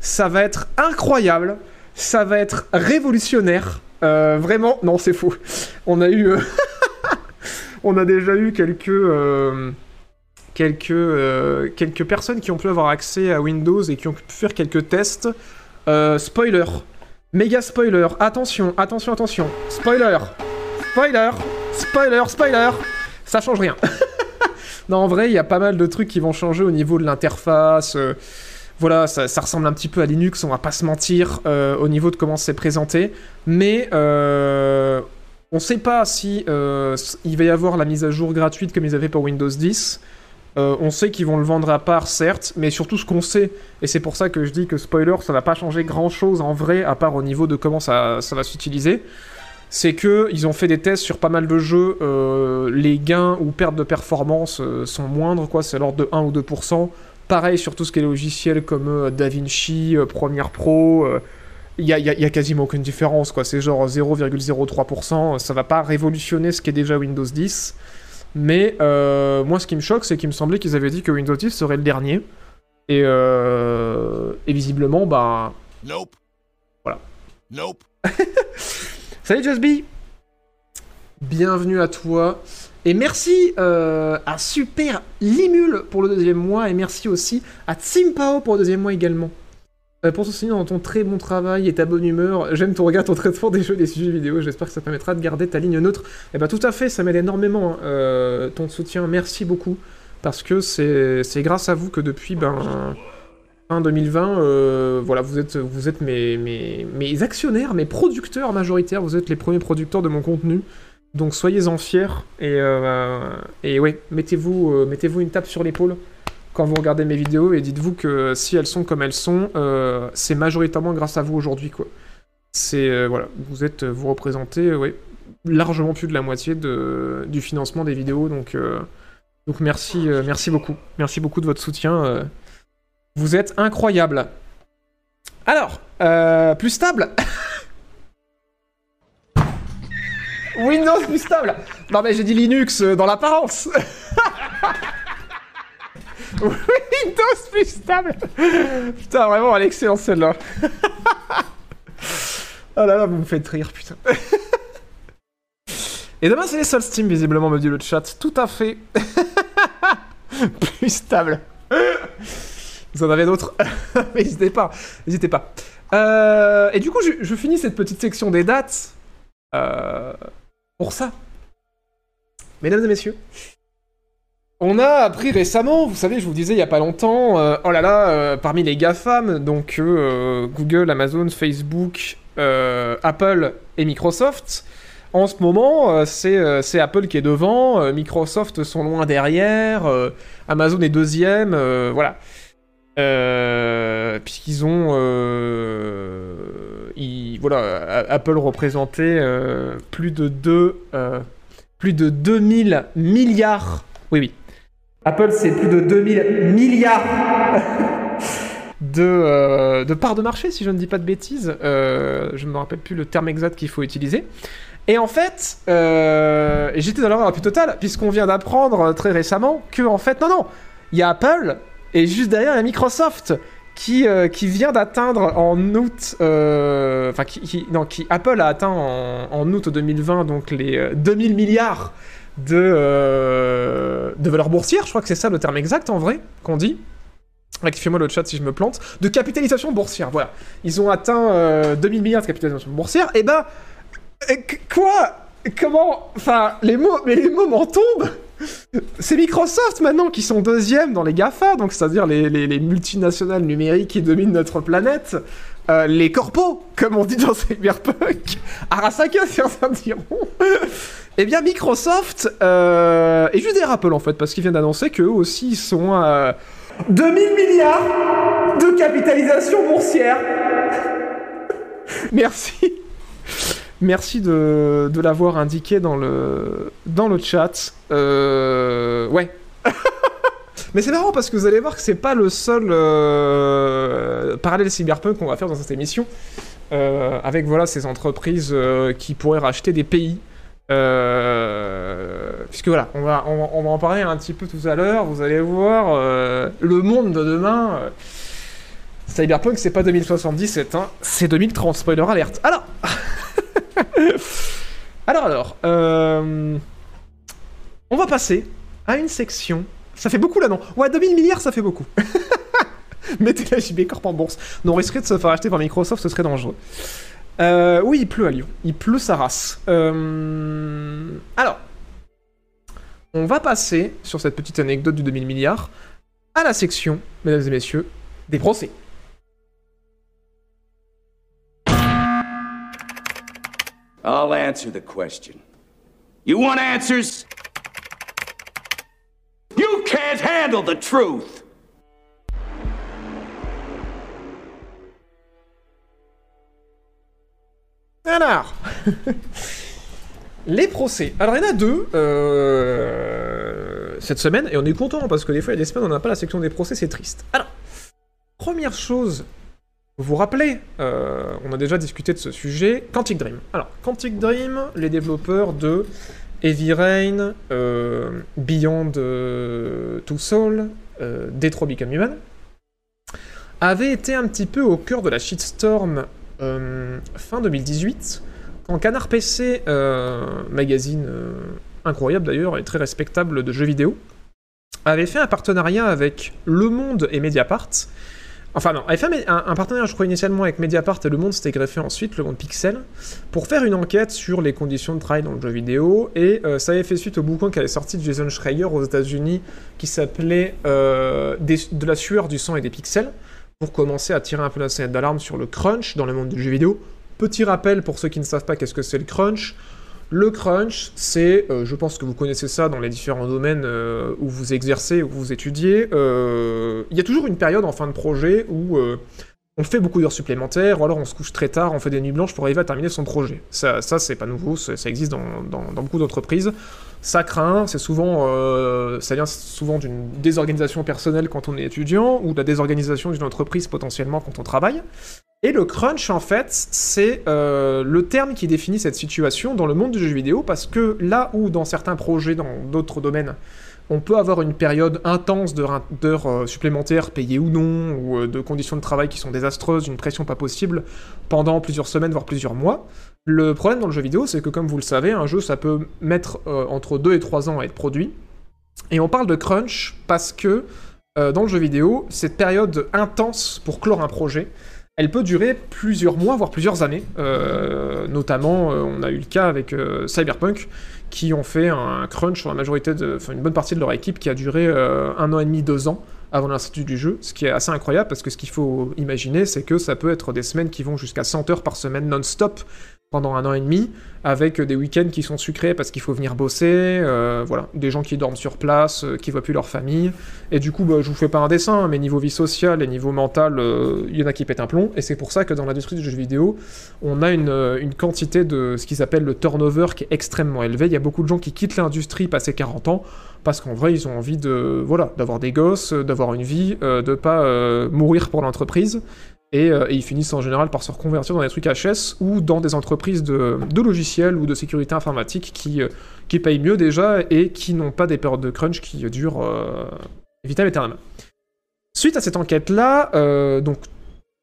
Ça va être incroyable. Ça va être révolutionnaire. Vraiment, non, c'est faux. On a eu. on a déjà eu quelques. quelques personnes qui ont pu avoir accès à Windows et qui ont pu faire quelques tests. Euh, spoiler. Méga spoiler. Attention, attention, attention. Spoiler. Spoiler. Spoiler, spoiler. Ça change rien. non, en vrai, il y a pas mal de trucs qui vont changer au niveau de l'interface. euh, voilà, ça, ça ressemble un petit peu à Linux, on va pas se mentir, euh, au niveau de comment c'est présenté. Mais euh, on sait pas si il va y avoir la mise à jour gratuite comme ils avaient pour Windows 10. Euh, on sait qu'ils vont le vendre à part, certes, mais surtout ce qu'on sait, et c'est pour ça que je dis que spoiler, ça va pas changer grand chose en vrai, à part au niveau de comment ça, ça va s'utiliser, c'est que ils ont fait des tests sur pas mal de jeux, euh, les gains ou pertes de performance euh, sont moindres, quoi, c'est l'ordre de 1 ou 2%. Pareil sur tout ce qui est logiciel comme DaVinci, Premiere Pro, il y a, quasiment aucune différence, quoi. C'est genre 0,03%. Ça va pas révolutionner ce qui est déjà Windows 10. Mais euh, moi, ce qui me choque, c'est qu'il me semblait qu'ils avaient dit que Windows 10 serait le dernier. Et, euh, et visiblement, bah. Nope. Voilà. Nope. Salut Jusby Bienvenue à toi. Et merci euh, à Super Limul pour le deuxième mois. Et merci aussi à Tsimpao pour le deuxième mois également. Euh, pour soutenir dans ton très bon travail et ta bonne humeur. J'aime ton regard, ton traitement des jeux des sujets vidéo. J'espère que ça permettra de garder ta ligne neutre. Et bah tout à fait, ça m'aide énormément hein, euh, ton soutien. Merci beaucoup. Parce que c'est grâce à vous que depuis ben, fin 2020, euh, voilà, vous êtes, mes, actionnaires, mes producteurs majoritaires. Vous êtes les premiers producteurs de mon contenu. Donc soyez-en fiers. Et, ouais, mettez-vous mettez-vous une tape sur l'épaule quand vous regardez mes vidéos et dites-vous que si elles sont comme elles sont, euh, c'est majoritairement grâce à vous aujourd'hui, quoi. C'est euh, voilà, vous êtes, vous représentez, euh, largement plus de la moitié de, du financement des vidéos, donc euh, donc merci, euh, merci beaucoup, merci beaucoup de votre soutien. euh. vous êtes incroyable. Alors, euh, plus stable. Windows plus stable. Non mais j'ai dit Linux euh, dans l'apparence. Windows plus stable. Putain, vraiment, elle est excellente celle-là. oh là là, vous me faites rire, putain. Et demain, c'est les seuls Steam, visiblement, me dit le chat. Tout à fait. plus stable. Vous en avez d'autres Mais N'hésitez pas, n'hésitez pas. Euh, et du coup, je, je finis cette petite section des dates euh, pour ça. Mesdames et messieurs, on a appris récemment, vous savez, je vous disais il y a pas longtemps, euh, oh là là, euh, parmi les GAFAM, donc euh, Google, Amazon, Facebook, Apple et Microsoft, en ce moment, c'est Apple qui est devant, Microsoft sont loin derrière, Amazon est deuxième, voilà. Puisqu'ils ont, voilà, Apple représentait plus de 2 plus de 2000 milliards. Oui, oui. Apple, c'est plus de 2000 milliards de, euh, de parts de marché, si je ne dis pas de bêtises. Euh, je ne me rappelle plus le terme exact qu'il faut utiliser. Et en fait, euh, j'étais dans l'erreur la plus totale, puisqu'on vient d'apprendre très récemment que, en fait, non, non, il y a Apple, et juste derrière, il y a Microsoft, qui, qui vient d'atteindre en août, enfin, qui, non, qui Apple a atteint en, en août 2020, donc les euh, 2000 milliards de, euh, de valeur boursière, je crois que c'est ça le terme exact en vrai qu'on dit. Rectifiez-moi le chat si je me plante. De capitalisation boursière, voilà. Ils ont atteint euh, 2000 milliards de capitalisation boursière. Et ben, euh, qu- quoi? Comment Enfin, les mots, mais les mots m'en tombent C'est Microsoft maintenant qui sont deuxième dans les GAFA, donc c'est-à-dire les multinationales numériques qui dominent notre planète. Euh, les corpos, comme on dit dans Cyberpunk. Arasaka, certains diront. Eh bien, Microsoft euh, est juste des rappels en fait, parce qu'ils viennent d'annoncer qu'eux aussi ils sont à 2000 milliards de capitalisation boursière. Merci. Merci de, de l'avoir indiqué dans le, dans le chat. Euh, ouais. Mais c'est marrant parce que vous allez voir que c'est pas le seul euh, parallèle cyberpunk qu'on va faire dans cette émission. Euh, avec voilà ces entreprises euh, qui pourraient racheter des pays. Puisque voilà, on va, on, va- en parler un petit peu tout à l'heure. Vous allez voir le monde de demain. Cyberpunk, c'est pas 2077, hein, c'est 2030. Spoiler alerte. Alors, alors, alors, on va passer à une section. Ça fait beaucoup là, non? Ouais, 2000 milliards, ça fait beaucoup. Mettez la JB Corp en bourse. Non, on de se faire acheter par Microsoft, ce serait dangereux. Euh, oui, il pleut à Lyon. Il pleut sa race. Euh, alors, on va passer sur cette petite anecdote du 2000 milliards à la section, mesdames et messieurs, des procès. I'll answer the question. You want answers? Can't handle the truth. Alors, les procès. Alors, il y en a deux euh, cette semaine, et on est content parce que des fois, il y a des semaines, on n'a pas la section des procès, c'est triste. Alors, première chose, vous vous rappelez, euh, on a déjà discuté de ce sujet, Quantic Dream. Alors, Quantic Dream, les développeurs de Heavy Rain, euh, Beyond euh, Two Soul, euh, Detroit Become Human, avaient été un petit peu au cœur de la shitstorm euh, fin 2018, quand Canard PC, euh, magazine incroyable d'ailleurs et très respectable de jeux vidéo, avait fait un partenariat avec Le Monde et Mediapart. Enfin non, avait fait un, un partenariat je crois initialement avec Mediapart et Le Monde s'était greffé ensuite, Le Monde Pixel, pour faire une enquête sur les conditions de travail dans le jeu vidéo, et euh, ça avait fait suite au bouquin qui avait sorti de Jason Schreier aux États-Unis qui s'appelait euh, De la sueur, du sang et des pixels, pour commencer à tirer un peu la sonnette d'alarme sur le crunch dans le monde du jeu vidéo. Petit rappel pour ceux qui ne savent pas qu'est-ce que c'est le crunch. Le crunch, c'est, euh, je pense que vous connaissez ça dans les différents domaines euh, où vous exercez, où vous étudiez. euh, Il y a toujours une période en fin de projet où on fait beaucoup d'heures supplémentaires, ou alors on se couche très tard, on fait des nuits blanches pour arriver à terminer son projet. Ça, ça c'est pas nouveau, ça, existe dans beaucoup d'entreprises. Ça craint, c'est souvent, euh, ça vient souvent d'une désorganisation personnelle quand on est étudiant, ou de la désorganisation d'une entreprise potentiellement quand on travaille. Et le crunch, en fait, c'est euh, le terme qui définit cette situation dans le monde du jeu vidéo, parce que là où dans certains projets, dans d'autres domaines, on peut avoir une période intense d'heures euh, supplémentaires, payées ou non, ou euh, de conditions de travail qui sont désastreuses, une pression pas possible, pendant plusieurs semaines, voire plusieurs mois. Le problème dans le jeu vidéo, c'est que comme vous le savez, un jeu, ça peut mettre euh, entre 2 et 3 ans à être produit. Et on parle de crunch parce que euh, dans le jeu vidéo, cette période intense pour clore un projet, elle peut durer plusieurs mois, voire plusieurs années. Euh, notamment, on a eu le cas avec Cyberpunk, qui ont fait un crunch sur la majorité de, enfin une bonne partie de leur équipe, qui a duré un an et demi, deux ans avant l'institut du jeu, ce qui est assez incroyable parce que ce qu'il faut imaginer, c'est que ça peut être des semaines qui vont jusqu'à 100 heures par semaine non-stop pendant un an et demi, avec des week-ends qui sont sucrés parce qu'il faut venir bosser, euh, voilà, des gens qui dorment sur place, euh, qui voient plus leur famille, et du coup, bah, je vous fais pas un dessin, mais niveau vie sociale et niveau mental, euh, il y en a qui pètent un plomb, et c'est pour ça que dans l'industrie du jeu vidéo, on a une, euh, une quantité de ce qui s'appelle le turnover qui est extrêmement élevé. Il y a beaucoup de gens qui quittent l'industrie passé 40 ans, parce qu'en vrai, ils ont envie de, voilà, d'avoir des gosses, euh, d'avoir une vie, euh, de pas euh, mourir pour l'entreprise, et, euh, et ils finissent en général par se reconvertir dans des trucs HS ou dans des entreprises de, logiciels ou de sécurité informatique qui, euh, qui payent mieux déjà et qui n'ont pas des périodes de crunch qui durent euh, vitam aeternam. Suite à cette enquête-là, euh,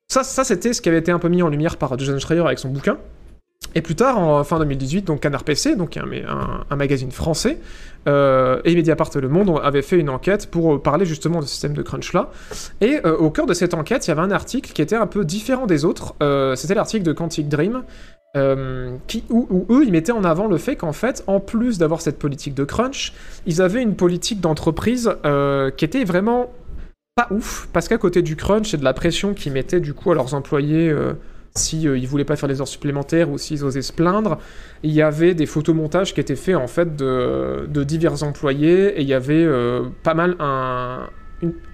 ça, ça c'était ce qui avait été un peu mis en lumière par Jason Schreier avec son bouquin. Et plus tard, en fin 2018, donc Canard PC, donc un, magazine français, euh, et Mediapart Le Monde avaient fait une enquête pour euh, parler justement de ce système de crunch là. Et euh, au cœur de cette enquête, il y avait un article qui était un peu différent des autres. C'était l'article de Quantic Dream, où, où eux, ils mettaient en avant le fait qu'en fait, en plus d'avoir cette politique de crunch, ils avaient une politique d'entreprise qui était vraiment pas ouf, parce qu'à côté du crunch et de la pression qu'ils mettaient du coup à leurs employés si euh, ils voulaient pas faire des heures supplémentaires ou s'ils osaient se plaindre, il y avait des photomontages qui étaient faits en fait de, divers employés et il y avait euh, pas mal un,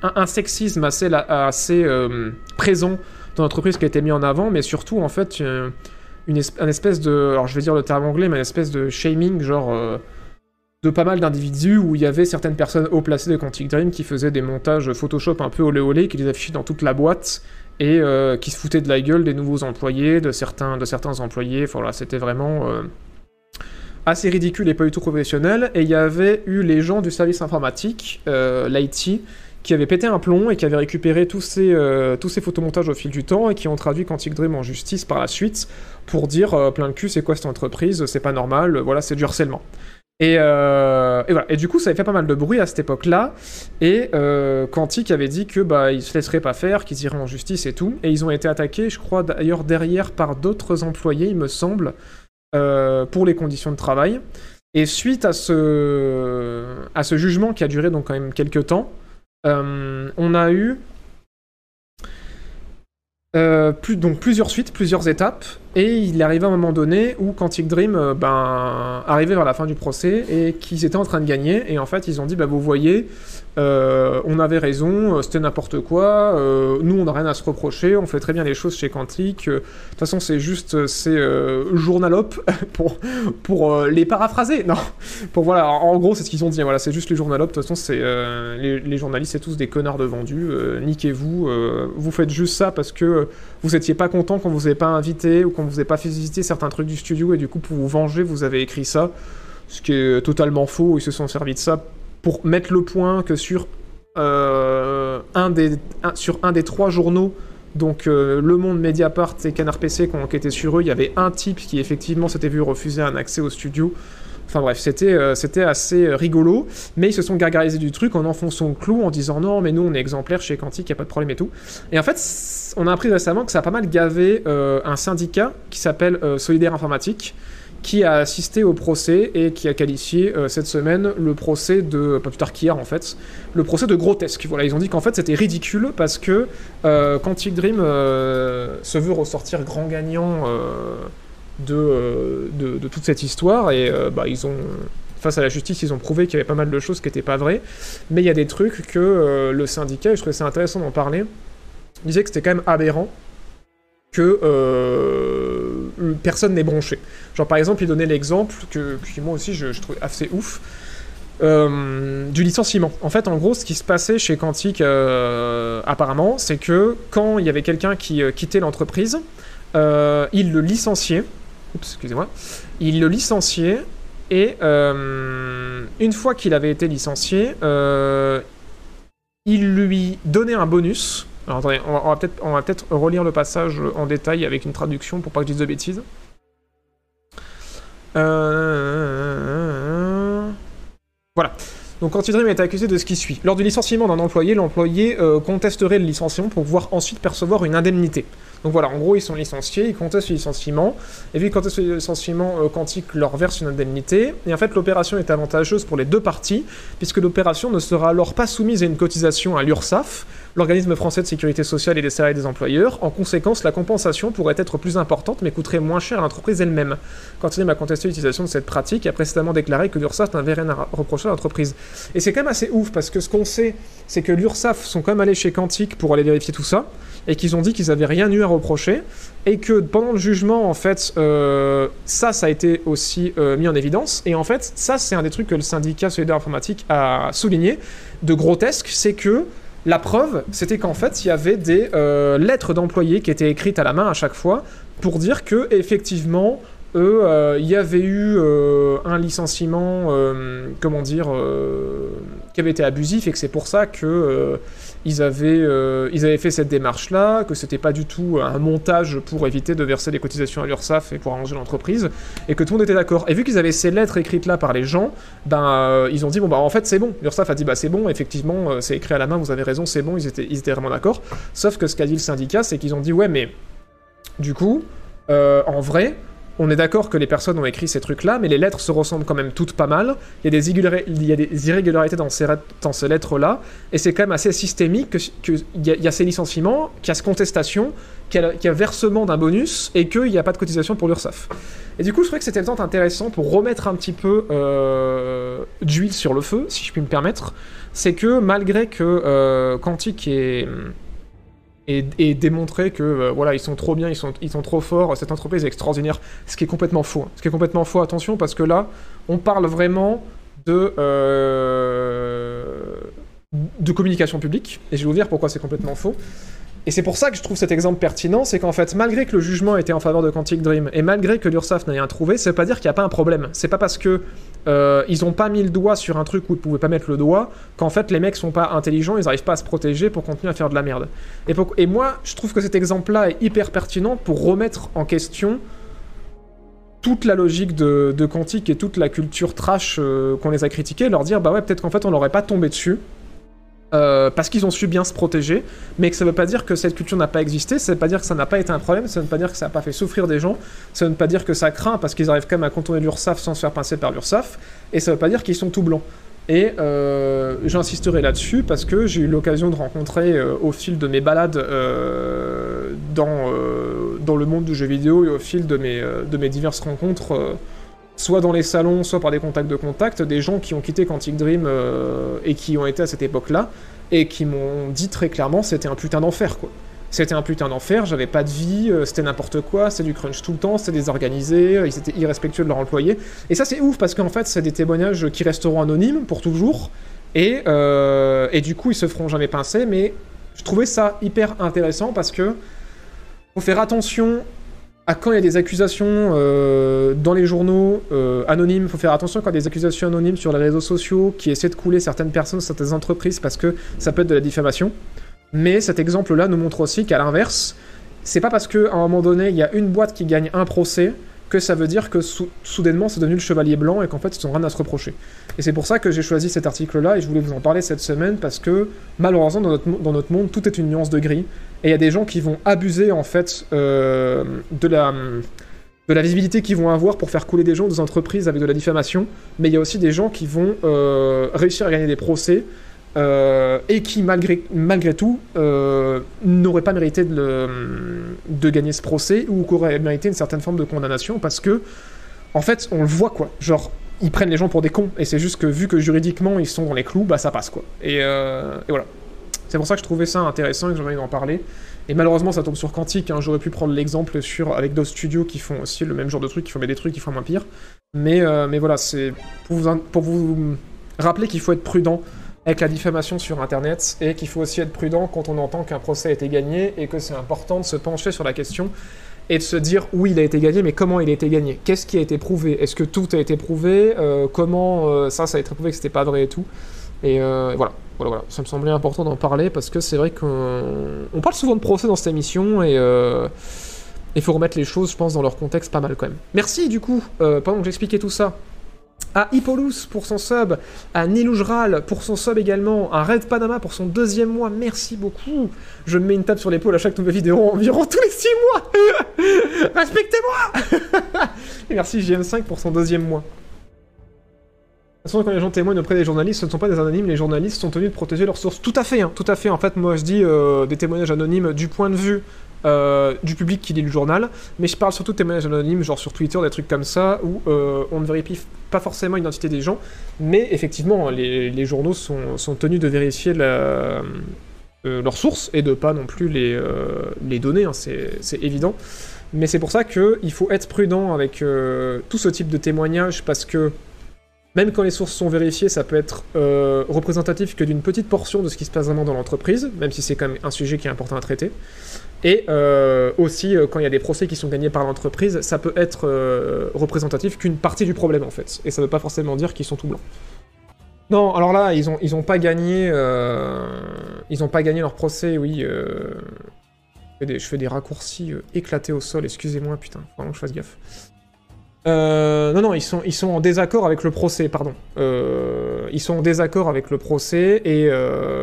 un, sexisme assez, assez euh, présent dans l'entreprise qui a été mis en avant, mais surtout en fait euh, une, es- un espèce de, alors je vais dire le terme anglais, mais une espèce de shaming genre de pas mal d'individus où il y avait certaines personnes haut placées de Quantic Dream qui faisaient des montages Photoshop un peu olé olé, qui les affichaient dans toute la boîte et euh, qui se foutaient de la gueule des nouveaux employés, de certains, de certains employés. Voilà, c'était vraiment euh, assez ridicule et pas du tout professionnel. Et il y avait eu les gens du service informatique, euh, l'IT, qui avaient pété un plomb et qui avaient récupéré tous ces, euh, tous ces photomontages au fil du temps et qui ont traduit Quantic Dream en justice par la suite pour dire plein de cul, c'est quoi cette entreprise, c'est pas normal, voilà, c'est du harcèlement. Et, euh, et voilà. Et du coup, ça avait fait pas mal de bruit à cette époque-là. Et euh, avait dit que bah ils se laisseraient pas faire, qu'ils iraient en justice et tout. Et ils ont été attaqués, je crois d'ailleurs derrière par d'autres employés, il me semble, euh, pour les conditions de travail. Et suite à ce à ce jugement qui a duré donc quand même quelques temps, euh, on a eu donc plusieurs suites, plusieurs étapes, Et il arrivé à un moment donné où Quantic Dream euh, ben, arrivait vers la fin du procès et qu'ils étaient en train de gagner. Et en fait, ils ont dit bah, Vous voyez, euh, on avait raison, euh, c'était n'importe quoi, nous on n'a rien à se reprocher, on fait très bien les choses chez Quantic. De toute façon, c'est juste, c'est journalop pour, pour les paraphraser. Non, pour voilà, en, gros, c'est ce qu'ils ont dit. Voilà, c'est juste les journalopes. De toute façon, c'est les, journalistes, c'est tous des connards de vendus. Niquez-vous. vous faites juste ça parce que vous étiez pas content qu'on vous ait pas invité ou vous ait pas fait visiter certains trucs du studio et du coup, pour vous venger, vous avez écrit ça. Ce qui est totalement faux. Ils se sont servis de ça pour mettre le point que sur euh, un des sur un des trois journaux donc euh, Le Monde, Mediapart et Canard PC qui ont enquêté sur eux, il y avait un type qui effectivement s'était vu refuser un accès au studio. Enfin bref, c'était euh, c'était assez euh, rigolo, mais ils se sont gargarisés du truc en enfonçant le clou, en disant non, mais nous on est exemplaires chez Quantic, y a pas de problème et tout. Et en fait, on a appris récemment que ça a pas mal gavé euh, un syndicat qui s'appelle euh, Solidaire Informatique, qui a assisté au procès et qui a qualifié cette semaine le procès de, pas plus tard qu'hier en fait, le procès de grotesque. Voilà, ils ont dit qu'en fait c'était ridicule parce que Quantic Dream se veut ressortir grand gagnant de, euh, de, toute cette histoire et euh, bah, ils ont face à la justice ils ont prouvé qu'il y avait pas mal de choses qui n'étaient pas vraies mais il y a des trucs que euh, le syndicat et je trouvais ça intéressant d'en parler disait que c'était quand même aberrant que personne n'est bronché genre par exemple il donnait l'exemple que, moi aussi je, je trouvais assez ouf du licenciement. En fait, en gros, ce qui se passait chez Quantic, euh, apparemment, c'est que quand il y avait quelqu'un qui quittait l'entreprise, il le licenciait. Oups, excusez-moi. Il le licenciait et euh, une fois qu'il avait été licencié, euh, il lui donnait un bonus. Alors attendez, on va, peut-être relire le passage en détail avec une traduction pour pas que je dise de bêtises. Euh... Voilà. Donc Quantic Dream est accusé de ce qui suit. Lors du licenciement d'un employé, l'employé contesterait le licenciement pour pouvoir ensuite percevoir une indemnité. Donc voilà, en gros, ils sont licenciés, ils contestent le licenciement, et vu qu'ils contestent le licenciement, euh, Quantic leur verse une indemnité, et en fait l'opération est avantageuse pour les deux parties, puisque l'opération ne sera alors pas soumise à une cotisation à l'URSSAF, l'organisme français de sécurité sociale et des salariés des employeurs. En conséquence, la compensation pourrait être plus importante, mais coûterait moins cher à l'entreprise elle-même. Quantic a contesté l'utilisation de cette pratique et a précédemment déclaré que l'URSSAF n'avait rien à reprocher à l'entreprise. Et c'est quand même assez ouf, parce que ce qu'on sait, c'est que l'URSSAF sont quand même allés chez Quantic pour aller vérifier tout ça, et qu'ils ont dit qu'ils avaient rien eu à reprocher, et que pendant le jugement, en fait, euh, ça, ça a été aussi euh, mis en évidence, et en fait, ça, c'est un des trucs que le syndicat solidaire informatique a souligné, de grotesque, c'est que la preuve, c'était qu'en fait, il y avait des euh, lettres d'employés qui étaient écrites à la main à chaque fois pour dire que effectivement, euh, il y avait eu euh, un licenciement, comment dire, qui avait été abusif et que c'est pour ça que ils avaient, euh, ils avaient fait cette démarche-là, que c'était pas du tout un montage pour éviter de verser des cotisations à l'URSSAF et pour arranger l'entreprise, et que tout le monde était d'accord. Et vu qu'ils avaient ces lettres écrites là par les gens, ben euh, ils ont dit bon bah en fait c'est bon. L'URSSAF a dit bah c'est bon, effectivement euh, c'est écrit à la main, vous avez raison, c'est bon, ils étaient, ils étaient vraiment d'accord. Sauf que ce qu'a dit le syndicat, c'est qu'ils ont dit ouais mais du coup, en vrai, on est d'accord que les personnes ont écrit ces trucs-là, mais les lettres se ressemblent quand même toutes pas mal. Il y a des, irrégularités dans ces, lettres-là, et c'est quand même assez systémique qu'il y, a- ces licenciements, qu'il y a cette contestation, qu'il y a, versement d'un bonus, et qu'il n'y a pas de cotisation pour l'URSSAF. Et du coup, je trouvais que c'était temps intéressant pour remettre un petit peu euh, d'huile sur le feu, si je puis me permettre. C'est que malgré que euh, Quantic est et, démontrer que euh, voilà ils sont trop bien, ils sont, trop forts, cette entreprise est extraordinaire, ce qui est complètement faux. hein. Ce qui est complètement faux, attention, parce que là, on parle vraiment de, euh, de communication publique, et je vais vous dire pourquoi c'est complètement faux. Et c'est pour ça que je trouve cet exemple pertinent, c'est qu'en fait, malgré que le jugement était en faveur de Quantic Dream, et malgré que l'URSSAF n'ait rien trouvé, ça veut pas dire qu'il n'y a pas un problème. C'est pas parce que euh, ils ont pas mis le doigt sur un truc où ils pouvaient pas mettre le doigt, qu'en fait les mecs sont pas intelligents, ils arrivent pas à se protéger pour continuer à faire de la merde. Et moi, je trouve que cet exemple-là est hyper pertinent pour remettre en question toute la logique de, de Quantic et toute la culture trash euh, qu'on les a critiqués, leur dire bah ouais, peut-être qu'en fait on n'aurait pas tombé dessus. Euh, parce qu'ils ont su bien se protéger, mais que ça veut pas dire que cette culture n'a pas existé, ça veut pas dire que ça n'a pas été un problème, ça veut pas dire que ça n'a pas fait souffrir des gens, ça veut pas dire que ça craint parce qu'ils arrivent quand même à contourner l'URSSAF sans se faire pincer par l'URSSAF, et ça veut pas dire qu'ils sont tout blancs. Et euh, j'insisterai là-dessus parce que j'ai eu l'occasion de rencontrer euh, au fil de mes balades dans, le monde du jeu vidéo et au fil de mes, diverses rencontres, soit dans les salons, soit par des contacts de contact, des gens qui ont quitté Quantic Dream euh, et qui ont été à cette époque-là, et qui m'ont dit très clairement c'était un putain d'enfer, quoi. C'était un putain d'enfer, j'avais pas de vie, euh, c'était n'importe quoi, c'était du crunch tout le temps, c'était désorganisé, euh, ils étaient irrespectueux de leurs employés. Et ça c'est ouf parce qu'en fait c'est des témoignages qui resteront anonymes pour toujours, et, et du coup ils se feront jamais pincer, mais je trouvais ça hyper intéressant parce que faut faire attention à quand il y a des accusations euh, dans les journaux euh, anonymes, faut faire attention quand il y a des accusations anonymes sur les réseaux sociaux qui essaient de couler certaines personnes, certaines entreprises parce que ça peut être de la diffamation. Mais cet exemple-là nous montre aussi qu'à l'inverse, c'est pas parce qu'à un moment donné il y a une boîte qui gagne un procès que ça veut dire que sou- soudainement c'est devenu le chevalier blanc et qu'en fait ils ont rien à se reprocher. Et c'est pour ça que j'ai choisi cet article-là et je voulais vous en parler cette semaine parce que malheureusement dans notre, monde tout est une nuance de gris et il y a des gens qui vont abuser en fait euh, de la de la visibilité qu'ils vont avoir pour faire couler des gens des entreprises avec de la diffamation, mais il y a aussi des gens qui vont euh, réussir à gagner des procès euh, et qui malgré, malgré tout euh, n'auraient pas mérité de, gagner ce procès ou qui auraient mérité une certaine forme de condamnation parce que en fait on le voit quoi, genre ils prennent les gens pour des cons et c'est juste que vu que juridiquement ils sont dans les clous, bah ça passe quoi. Et, euh, voilà. C'est pour ça que je trouvais ça intéressant et que j'avais envie d'en parler. Et malheureusement, ça tombe sur Quantique. hein. J'aurais pu prendre l'exemple sur avec d'autres studios qui font aussi le même genre de trucs, qui font mais des trucs qui font moins pire. Mais, euh, mais voilà, c'est pour vous, pour vous rappeler qu'il faut être prudent avec la diffamation sur Internet et qu'il faut aussi être prudent quand on entend qu'un procès a été gagné et que c'est important de se pencher sur la question et de se dire oui, il a été gagné, mais comment il a été gagné. Qu'est-ce qui a été prouvé? Est-ce que tout a été prouvé? Euh, Comment euh, ça, ça a été prouvé que c'était pas vrai et tout. Et euh, voilà. Voilà, voilà, ça me semblait important d'en parler parce que c'est vrai qu'on on parle souvent de procès dans cette émission et il faut remettre les choses, je pense, dans leur contexte pas mal quand même. Merci du coup, pendant que j'expliquais tout ça, à Hippolus pour son sub, à Niloujral pour son sub également, à Red Panama pour son deuxième mois, merci beaucoup. Je me mets une tape sur l'épaule à chaque nouvelle vidéo environ tous les six mois. Respectez-moi merci JM5 pour son deuxième mois. De toute façon, quand les gens témoignent auprès des journalistes, ce ne sont pas des anonymes, les journalistes sont tenus de protéger leurs sources. Tout à fait, hein, tout à fait. En fait, moi je dis euh, des témoignages anonymes du point de vue euh, du public qui lit le journal, mais je parle surtout de témoignages anonymes, genre sur Twitter, des trucs comme ça, où euh, on ne vérifie pas forcément l'identité des gens, mais effectivement, les, journaux sont, tenus de vérifier euh, leurs sources et de pas non plus les, les donner, hein, c'est évident. Mais c'est pour ça qu'il faut être prudent avec tout ce type de témoignages parce que même quand les sources sont vérifiées, ça peut être représentatif que d'une petite portion de ce qui se passe vraiment dans l'entreprise, même si c'est quand même un sujet qui est important à traiter. Et euh, aussi, euh, quand il y a des procès qui sont gagnés par l'entreprise, ça peut être euh, représentatif qu'une partie du problème en fait. Et ça veut pas forcément dire qu'ils sont tout blancs. Non, alors là, ils ont, ils ont pas gagné. ils pas gagné leur procès, oui. je, fais des, raccourcis éclatés au sol, excusez-moi, putain, faut vraiment que je fasse gaffe. Non, non, ils sont, en désaccord avec le procès, pardon. Ils sont en désaccord avec le procès et...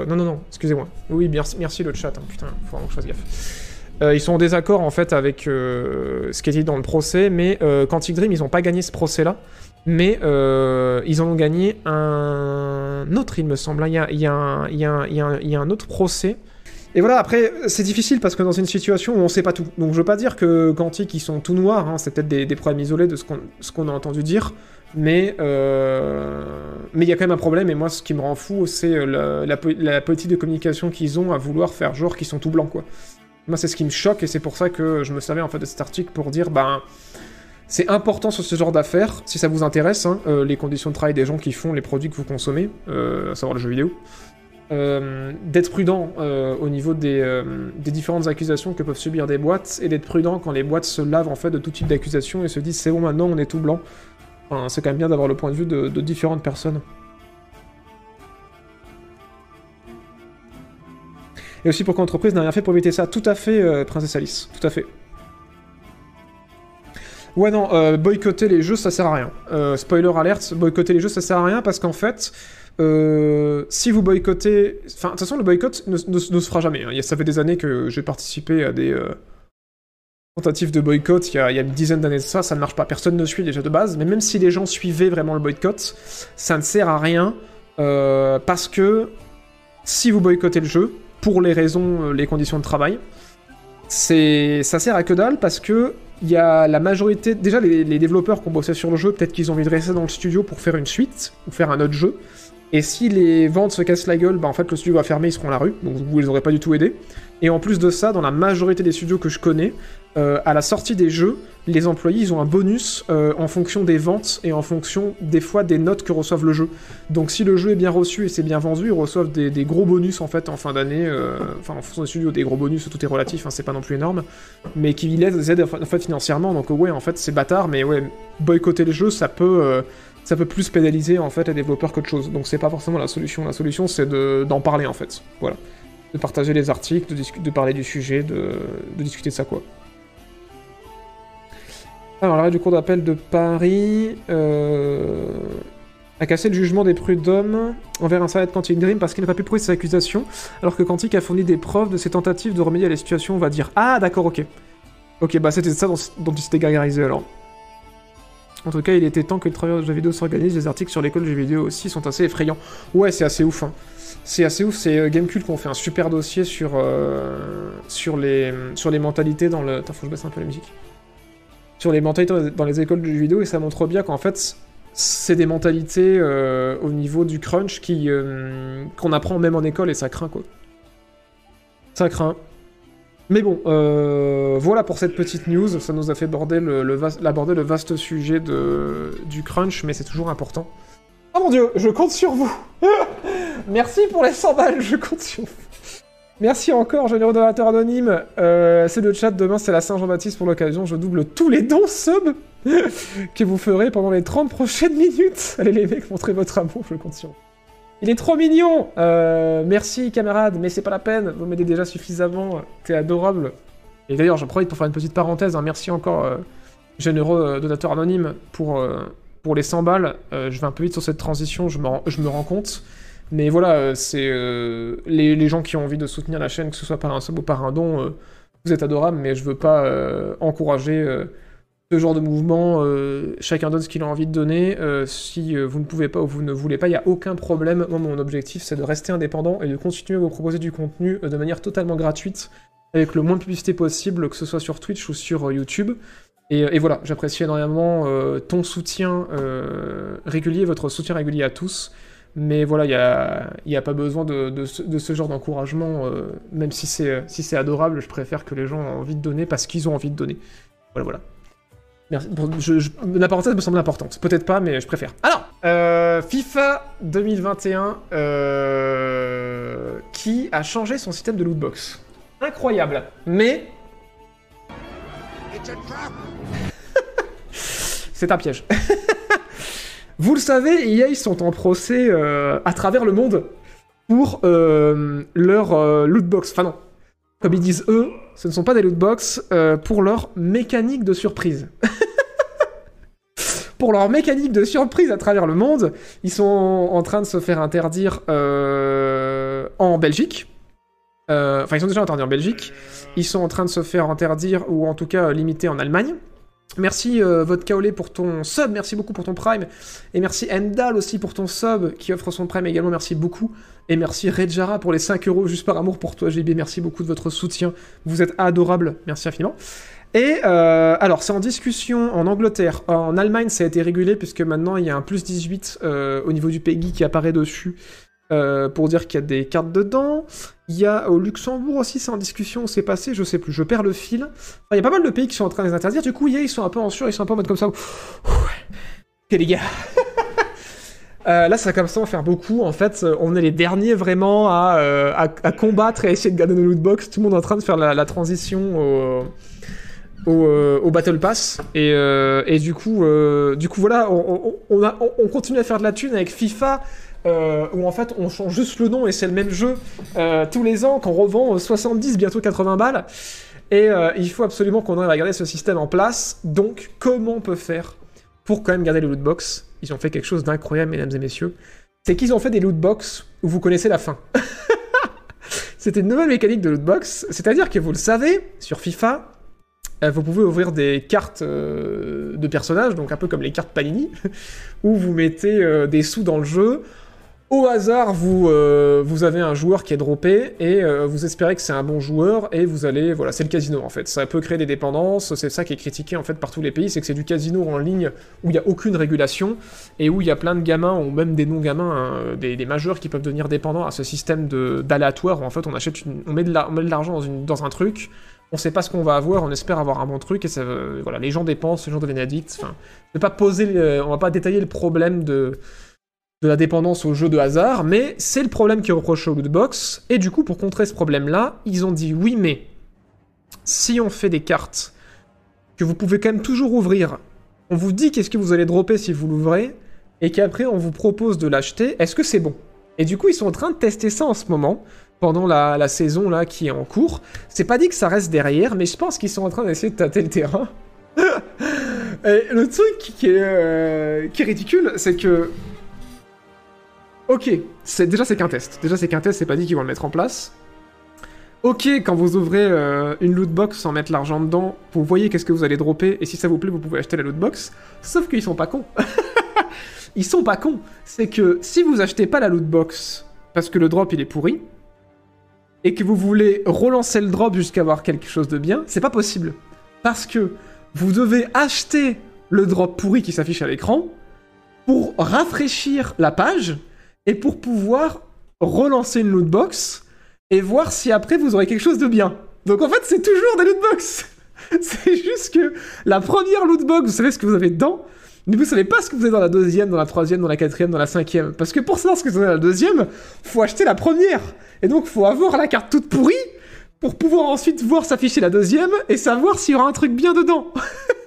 non, non, non, excusez-moi. Oui, merci, merci le chat, hein, putain, faut vraiment que je fasse gaffe. Euh, ils sont en désaccord en fait avec euh, ce qui est dit dans le procès, mais euh, Quantic Dream, ils n'ont pas gagné ce procès-là, mais ils en ont gagné un autre, il me semble. Il y a, un- autre procès. Et voilà, après, c'est difficile parce que dans une situation où on sait pas tout. Donc je veux pas dire que Quantic, ils sont tout noirs, hein, c'est peut-être des, problèmes isolés de ce qu'on qu'on a entendu dire, mais mais il y a quand même un problème, et moi ce qui me rend fou, c'est la, la politique de communication qu'ils ont à vouloir faire genre qu'ils sont tout blancs, quoi. Moi c'est ce qui me choque, et c'est pour ça que je me servais en fait de cet article pour dire, ben... C'est important sur ce genre d'affaires, si ça vous intéresse, hein, euh, les conditions de travail des gens qui font les produits que vous consommez, euh, à savoir le jeu vidéo. Euh, d'être prudent au niveau des, différentes accusations que peuvent subir des boîtes et d'être prudent quand les boîtes se lavent en fait de tout type d'accusations et se disent c'est bon maintenant on est tout blanc. Enfin, c'est quand même bien d'avoir le point de vue de différentes personnes. Et aussi pour qu'entreprise n'a rien fait pour éviter ça. Tout à fait, euh, Princesse Alice. Tout à fait. Ouais, non, euh, boycotter les jeux, ça sert à rien. Euh, spoiler alert, boycotter les jeux, ça sert à rien parce qu'en fait, si vous boycottez... Enfin, de toute façon, le boycott ne, se fera jamais. hein. Ça fait des années que j'ai participé à des tentatives de boycott. Il y, a, il y a une dizaine d'années de ça, ça ne marche pas. Personne ne suit déjà de base. Mais même si les gens suivaient vraiment le boycott, ça ne sert à rien parce que si vous boycottez le jeu, pour les raisons, euh, les conditions de travail, ça sert à que dalle parce que il y a la majorité déjà les, les développeurs qui ont bossé sur le jeu peut-être qu'ils ont envie de rester dans le studio pour faire une suite ou faire un autre jeu. Et si les ventes se cassent la gueule bah en fait le studio va fermer ils seront à la rue. Donc vous les aurez pas du tout aidés et en plus de ça dans la majorité des studios que je connais euh, à la sortie des jeux les employés ils ont un bonus euh, en fonction des ventes et en fonction des fois des notes que reçoivent le jeu donc si le jeu est bien reçu et c'est bien vendu ils reçoivent des, gros bonus en fait en fin d'année euh, enfin en fonction des studios des gros bonus tout est relatif hein, c'est pas non plus énorme mais qui les aident en fait financièrement. Donc ouais, en fait, c'est bâtard, mais ouais, boycotter les jeux, ça peut, ça peut plus pénaliser en fait les développeurs qu'autre chose. Donc c'est pas forcément la solution. La solution, c'est de- d'en parler en fait. Voilà, de partager les articles, de, de parler du sujet, de, discuter de ça quoi. Alors l'arrêt du cours d'appel de Paris euh, a cassé le jugement des prud'hommes envers un salarié de Quantic Dream parce qu'il n'a pas pu prouver ses accusations, alors que Quantic a fourni des preuves de ses tentatives de remédier à la situation, on va dire. Ah d'accord, ok. Ok, bah c'était ça dont, il s'était gargarisé alors. En tout cas, il était temps que le travailleur de jeux vidéo s'organise. Les articles sur l'école de jeux vidéo aussi sont assez effrayants. Ouais, c'est assez ouf. hein. C'est assez ouf. C'est euh, Gamecult qui ont fait un super dossier sur, euh, sur, les, mentalités dans le. Attends, faut que je baisse un peu la musique. Sur les mentalités dans les- écoles de jeux vidéo et ça montre bien qu'en fait, c'est des mentalités euh, au niveau du crunch qui qu'on apprend même en école et ça craint quoi. Ça craint. Mais bon, voilà pour cette petite news. Ça nous a fait aborder le, vaste sujet du crunch, mais c'est toujours important. Oh mon dieu, je compte sur vous Merci pour les 100 balles, je compte sur vous. Merci encore, généreux donateur anonyme. Euh, c'est le chat, demain c'est la Saint-Jean-Baptiste pour l'occasion. Je double tous les dons sub que vous ferez pendant les 30 prochaines minutes. Allez les mecs, montrez votre amour, je compte sur vous. Il est trop mignon Euh, Merci camarade, mais c'est pas la peine, vous m'aidez déjà suffisamment, t'es adorable. Et d'ailleurs, j'en profite pour faire une petite parenthèse, hein. merci encore, généreux euh, donateur anonyme, pour, pour les 100 balles. Euh, je vais un peu vite sur cette transition, je me, rends- compte. Mais voilà, euh, c'est euh, les, gens qui ont envie de soutenir la chaîne, que ce soit par un sub ou par un don, vous êtes adorables, mais je veux pas encourager ce genre de mouvement. chacun donne ce qu'il a envie de donner. si vous ne pouvez pas ou vous ne voulez pas, il n'y a aucun problème. Moi, mon objectif, c'est de rester indépendant et de continuer à vous proposer du contenu de manière totalement gratuite, avec le moins de publicité possible, que ce soit sur Twitch ou sur YouTube. Et, et voilà, j'apprécie énormément euh, ton soutien euh, régulier, votre soutien régulier à tous. Mais voilà, il n'y a, a pas besoin de, ce, genre d'encouragement, euh, même si c'est euh, adorable, je préfère que les gens aient envie de donner parce qu'ils ont envie de donner. Voilà, voilà. Merci. La parenthèse me semble importante. Peut-être pas, mais je préfère. Alors, euh, FIFA 2021 euh, qui a changé son système de lootbox. Incroyable. Mais... C'est un piège. Vous le savez, EA sont en procès euh, à travers le monde pour euh, leur euh, lootbox. Enfin non, comme ils disent eux, ce ne sont pas des lootbox pour leur mécanique de surprise. pour leur mécanique de surprise à travers le monde, ils sont en train de se faire interdire en Belgique. Enfin, ils sont déjà interdits en Belgique. Ils sont en train de se faire interdire, ou en tout cas limiter en Allemagne. Merci euh, Vodka Olé pour ton sub, merci beaucoup pour ton prime. Et merci Endal aussi pour ton sub qui offre son prime également, merci beaucoup. Et merci Redjara pour les 5 euros juste par amour pour toi JB, merci beaucoup de votre soutien. Vous êtes adorable, merci infiniment. Et euh, alors c'est en discussion en Angleterre, en Allemagne ça a été régulé puisque maintenant il y a un plus 18 euh, au niveau du PEGI qui apparaît dessus euh, pour dire qu'il y a des cartes dedans. Il y a au Luxembourg aussi, c'est en discussion, c'est passé, je sais plus, je perds le fil. Il y a pas mal de pays qui sont en train de les interdire, du coup, ils sont un peu en sur, ils sont un peu en mode comme ça. Ok les gars. Euh, là, ça commence à faire beaucoup. En fait, on est les derniers vraiment à, euh, à, combattre et à essayer de garder nos lootbox. Tout le monde est en train de faire la, transition au, au, Battle Pass. Et, du coup, du coup, voilà, on continue à faire de la thune avec FIFA. Euh, où en fait on change juste le nom et c'est le même jeu euh, tous les ans qu'on revend 70 bientôt 80 balles. Et euh, il faut absolument qu'on arrive à garder ce système en place. Donc comment on peut faire pour quand même garder les lootbox ils ont fait quelque chose d'incroyable mesdames et messieurs. C'est qu'ils ont fait des lootbox où vous connaissez la fin. C'était une nouvelle mécanique de lootbox c'est à dire que vous le savez sur FIFA euh, vous pouvez ouvrir des cartes euh, de personnages, donc un peu comme les cartes Panini, où vous mettez euh, des sous dans le jeu, au hasard, vous, euh, vous avez un joueur qui est droppé et euh, vous espérez que c'est un bon joueur et vous allez, voilà, c'est le casino en fait. Ça peut créer des dépendances, c'est ça qui est critiqué en fait par tous les pays, c'est que c'est du casino en ligne où il n'y a aucune régulation et où il y a plein de gamins ou même des non-gamins, hein, des, majeurs qui peuvent devenir dépendants à ce système d'aléatoire où en fait on achète, une- on met de l'argent dans, un truc, on sait pas ce qu'on va avoir, on espère avoir un bon truc et ça, euh, voilà, les gens dépensent, les gens deviennent addicts. Enfin, le- on va pas détailler le problème de de la dépendance au jeu de hasard, mais c'est le problème qui est reproché au lootbox, et du coup, pour contrer ce problème-là, ils ont dit oui, mais si on fait des cartes que vous pouvez quand même toujours ouvrir, on vous dit qu'est-ce que vous allez dropper si vous l'ouvrez, et qu'après on vous propose de l'acheter, est-ce que c'est bon? Et du coup, ils sont en train de tester ça en ce moment, pendant la, saison là qui est en cours. C'est pas dit que ça reste derrière, mais je pense qu'ils sont en train d'essayer de tâter le terrain. et le truc qui est, euh, qui est ridicule, c'est que Ok, déjà c'est qu'un test. Déjà c'est qu'un test, c'est pas dit qu'ils vont le mettre en place. Ok, quand vous ouvrez euh, une loot box sans mettre l'argent dedans, vous voyez qu'est-ce que vous allez dropper et si ça vous plaît, vous pouvez acheter la loot box. Sauf qu'ils sont pas cons. Ils sont pas cons. C'est que si vous achetez pas la loot box parce que le drop il est pourri et que vous voulez relancer le drop jusqu'à avoir quelque chose de bien, c'est pas possible. Parce que vous devez acheter le drop pourri qui s'affiche à l'écran pour rafraîchir la page et pour pouvoir relancer une loot box et voir si après vous aurez quelque chose de bien. Donc en fait, c'est toujours des loot box. c'est juste que la première loot box, vous savez ce que vous avez dedans, mais vous savez pas ce que vous avez dans la deuxième, dans la troisième, dans la quatrième, dans la cinquième. Parce que pour savoir ce que vous avez dans la deuxième, faut acheter la première. Et donc faut avoir la carte toute pourrie pour pouvoir ensuite voir s'afficher la deuxième et savoir s'il y aura un truc bien dedans.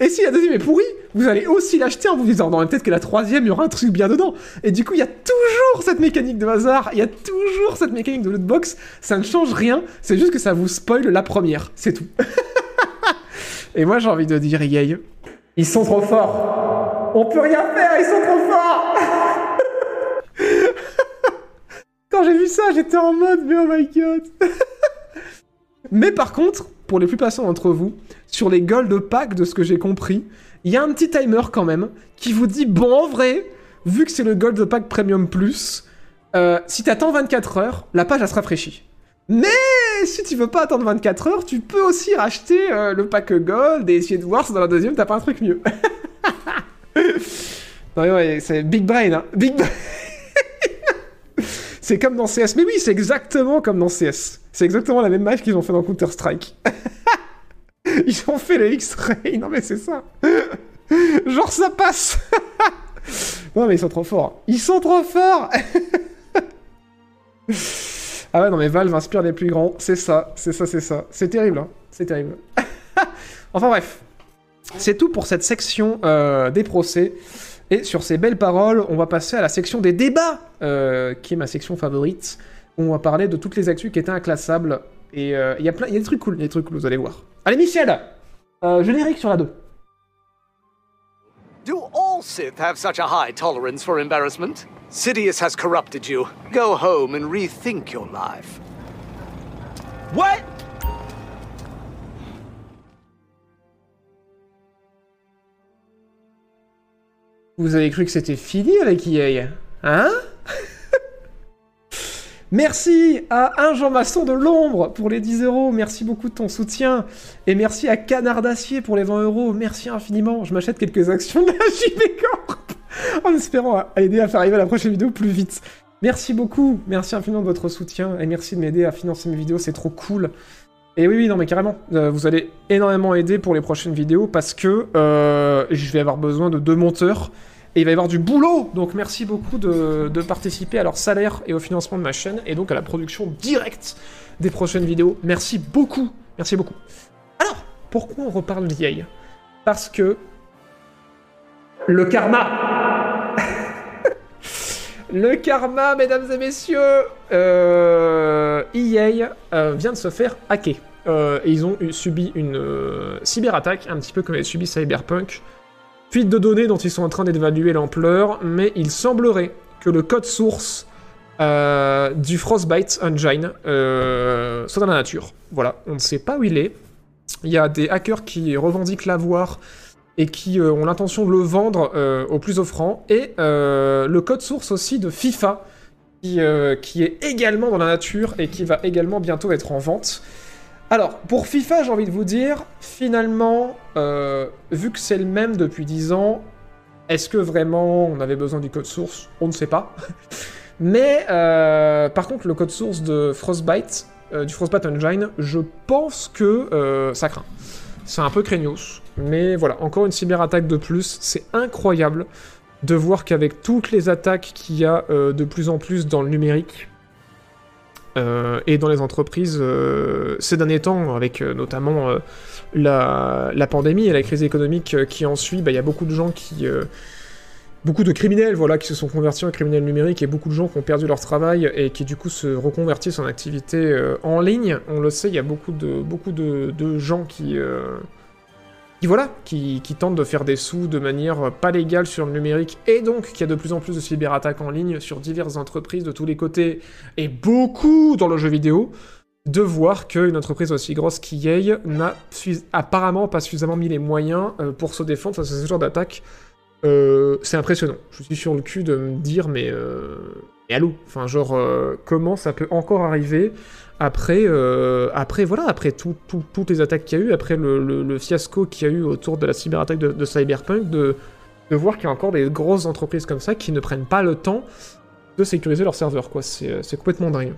Et si la deuxième est pourrie, vous allez aussi l'acheter en vous disant non, peut-être que la troisième, il y aura un truc bien dedans. Et du coup, il y a toujours cette mécanique de hasard, il y a toujours cette mécanique de lootbox. Ça ne change rien, c'est juste que ça vous spoil la première, c'est tout. Et moi, j'ai envie de dire, EA, ils sont trop forts. On peut rien faire, ils sont trop forts. Quand j'ai vu ça, j'étais en mode, mais oh my god. Mais par contre, pour les plus patients d'entre vous, sur les gold pack, de ce que j'ai compris, il y a un petit timer quand même qui vous dit bon, en vrai, vu que c'est le gold pack premium plus, euh, si t'attends 24 heures, la page elle se rafraîchit. Mais si tu veux pas attendre 24 heures, tu peux aussi racheter euh, le pack gold et essayer de voir si dans la deuxième t'as pas un truc mieux. non mais ouais, c'est big brain, hein. Big brain. c'est comme dans CS. Mais oui, c'est exactement comme dans CS. C'est exactement la même match qu'ils ont fait dans Counter-Strike. Ils ont fait le X-Ray. Non mais c'est ça. Genre ça passe. non mais ils sont trop forts. Ils sont trop forts. ah ouais non mais Valve inspire les plus grands. C'est ça, c'est ça, c'est ça. C'est terrible. Hein. C'est terrible. enfin bref. C'est tout pour cette section euh, des procès. Et sur ces belles paroles, on va passer à la section des débats, euh, qui est ma section favorite, où on va parler de toutes les actus qui étaient inclassables. Et euh, il y a plein, il y a des trucs cool, il y a des trucs cool, vous allez voir. Allez Michel, euh, générique sur la 2. Do all Sith have such a high tolerance for embarrassment? Sidious has corrupted you. Go home and rethink your life. What? Vous avez cru que c'était fini avec EA Hein? Merci à un Jean Masson de l'ombre pour les 10 euros. Merci beaucoup de ton soutien. Et merci à Canard d'Acier pour les 20 euros. Merci infiniment. Je m'achète quelques actions de la JB Corp en espérant aider à faire arriver la prochaine vidéo plus vite. Merci beaucoup. Merci infiniment de votre soutien. Et merci de m'aider à financer mes vidéos. C'est trop cool. Et oui, oui, non, mais carrément. Euh, vous allez énormément aider pour les prochaines vidéos parce que euh, je vais avoir besoin de deux monteurs. Et il va y avoir du boulot Donc merci beaucoup de, participer à leur salaire et au financement de ma chaîne, et donc à la production directe des prochaines vidéos. Merci beaucoup Merci beaucoup. Alors, pourquoi on reparle d'EA Parce que... Le karma Le karma, mesdames et messieurs euh, EA euh, vient de se faire hacker. Euh, et ils ont subi une cyberattaque, un petit peu comme avait subi Cyberpunk. Fuite de données dont ils sont en train d'évaluer l'ampleur, mais il semblerait que le code source euh, du Frostbite Engine euh, soit dans la nature. Voilà, on ne sait pas où il est. Il y a des hackers qui revendiquent l'avoir et qui ont l'intention de le vendre au plus offrant, et le code source aussi de FIFA, qui est également dans la nature et qui va également bientôt être en vente. Alors, pour FIFA, j'ai envie de vous dire, finalement, vu que c'est le même depuis 10 ans, est-ce que vraiment on avait besoin du code source? On ne sait pas. Mais euh, par contre, le code source de Frostbite, euh, du Frostbite Engine, je pense que euh, ça craint. C'est un peu craignos. Mais voilà, encore une cyberattaque de plus. C'est incroyable de voir qu'avec toutes les attaques qu'il y a de plus en plus dans le numérique, et dans les entreprises ces derniers temps, avec notamment la, pandémie et la crise économique qui en suit, bah, il y a beaucoup de gens qui... beaucoup de criminels voilà, qui se sont convertis en criminels numériques et beaucoup de gens qui ont perdu leur travail et qui du coup se reconvertissent en activité euh, en ligne. On le sait, il y a beaucoup de, beaucoup de, gens qui, euh, qui, voilà, qui, qui, tentent de faire des sous de manière pas légale sur le numérique et donc qu'il y a de plus en plus de cyberattaques en ligne sur diverses entreprises de tous les côtés et beaucoup dans le jeu vidéo de voir qu'une entreprise aussi grosse qu'EA n'a apparemment pas suffisamment mis les moyens euh, pour se défendre face à ce genre d'attaque. Euh, c'est impressionnant. Je suis sur le cul de me dire, mais, euh, allô? Enfin, genre, euh, comment ça peut encore arriver? Après, après voilà, après toutes les attaques qu'il y a eu, après le, fiasco qu'il y a eu autour de la cyberattaque de, Cyberpunk, de, voir qu'il y a encore des grosses entreprises comme ça qui ne prennent pas le temps de sécuriser leur serveur, quoi. C'est complètement dingue.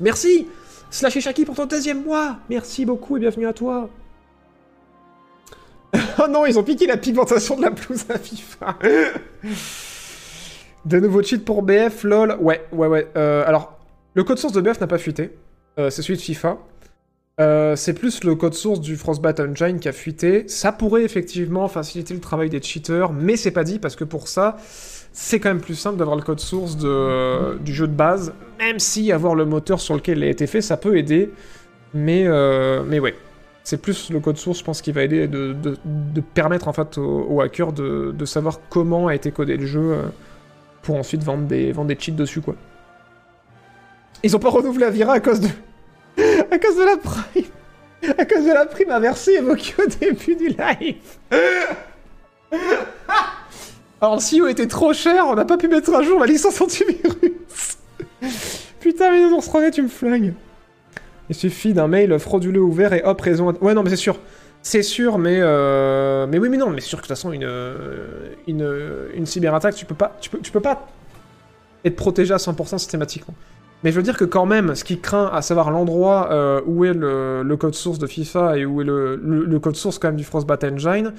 Merci Slash Shaki pour ton deuxième mois Merci beaucoup et bienvenue à toi oh non, ils ont piqué la pigmentation de la pelouse à FIFA De nouveaux cheats pour BF, lol. Ouais, ouais, ouais. Euh, alors, le code source de BF n'a pas fuité. Euh, c'est celui de FIFA. Euh, c'est plus le code source du Frostbite Engine qui a fuité. Ça pourrait effectivement faciliter le travail des cheaters, mais c'est pas dit parce que pour ça, c'est quand même plus simple d'avoir le code source de, du jeu de base, même si avoir le moteur sur lequel il a été fait, ça peut aider. Mais, mais ouais, c'est plus le code source, je pense, qui va aider de, permettre en fait aux, hackers de, savoir comment a été codé le jeu euh, pour ensuite vendre des, vendre cheats dessus. Ils ont pas renouvelé Avira à cause de... à cause de la prime À cause de la prime inversée évoquée au début du live Alors le CEO était trop cher, on n'a pas pu mettre à jour la licence antivirus Putain mais non, on se tu me flingues il suffit d'un mail frauduleux ouvert et hop, raison... Ouais, non, mais c'est sûr. C'est sûr, mais... Euh... Mais oui, mais non, mais sûr que de toute façon, une, une, une cyberattaque, tu peux pas... Tu peux, tu peux pas être protégé à 100% systématiquement. Mais je veux dire que quand même, ce qui craint, à savoir l'endroit euh, où est le, code source de FIFA et où est le, code source quand même du Frostbite Engine,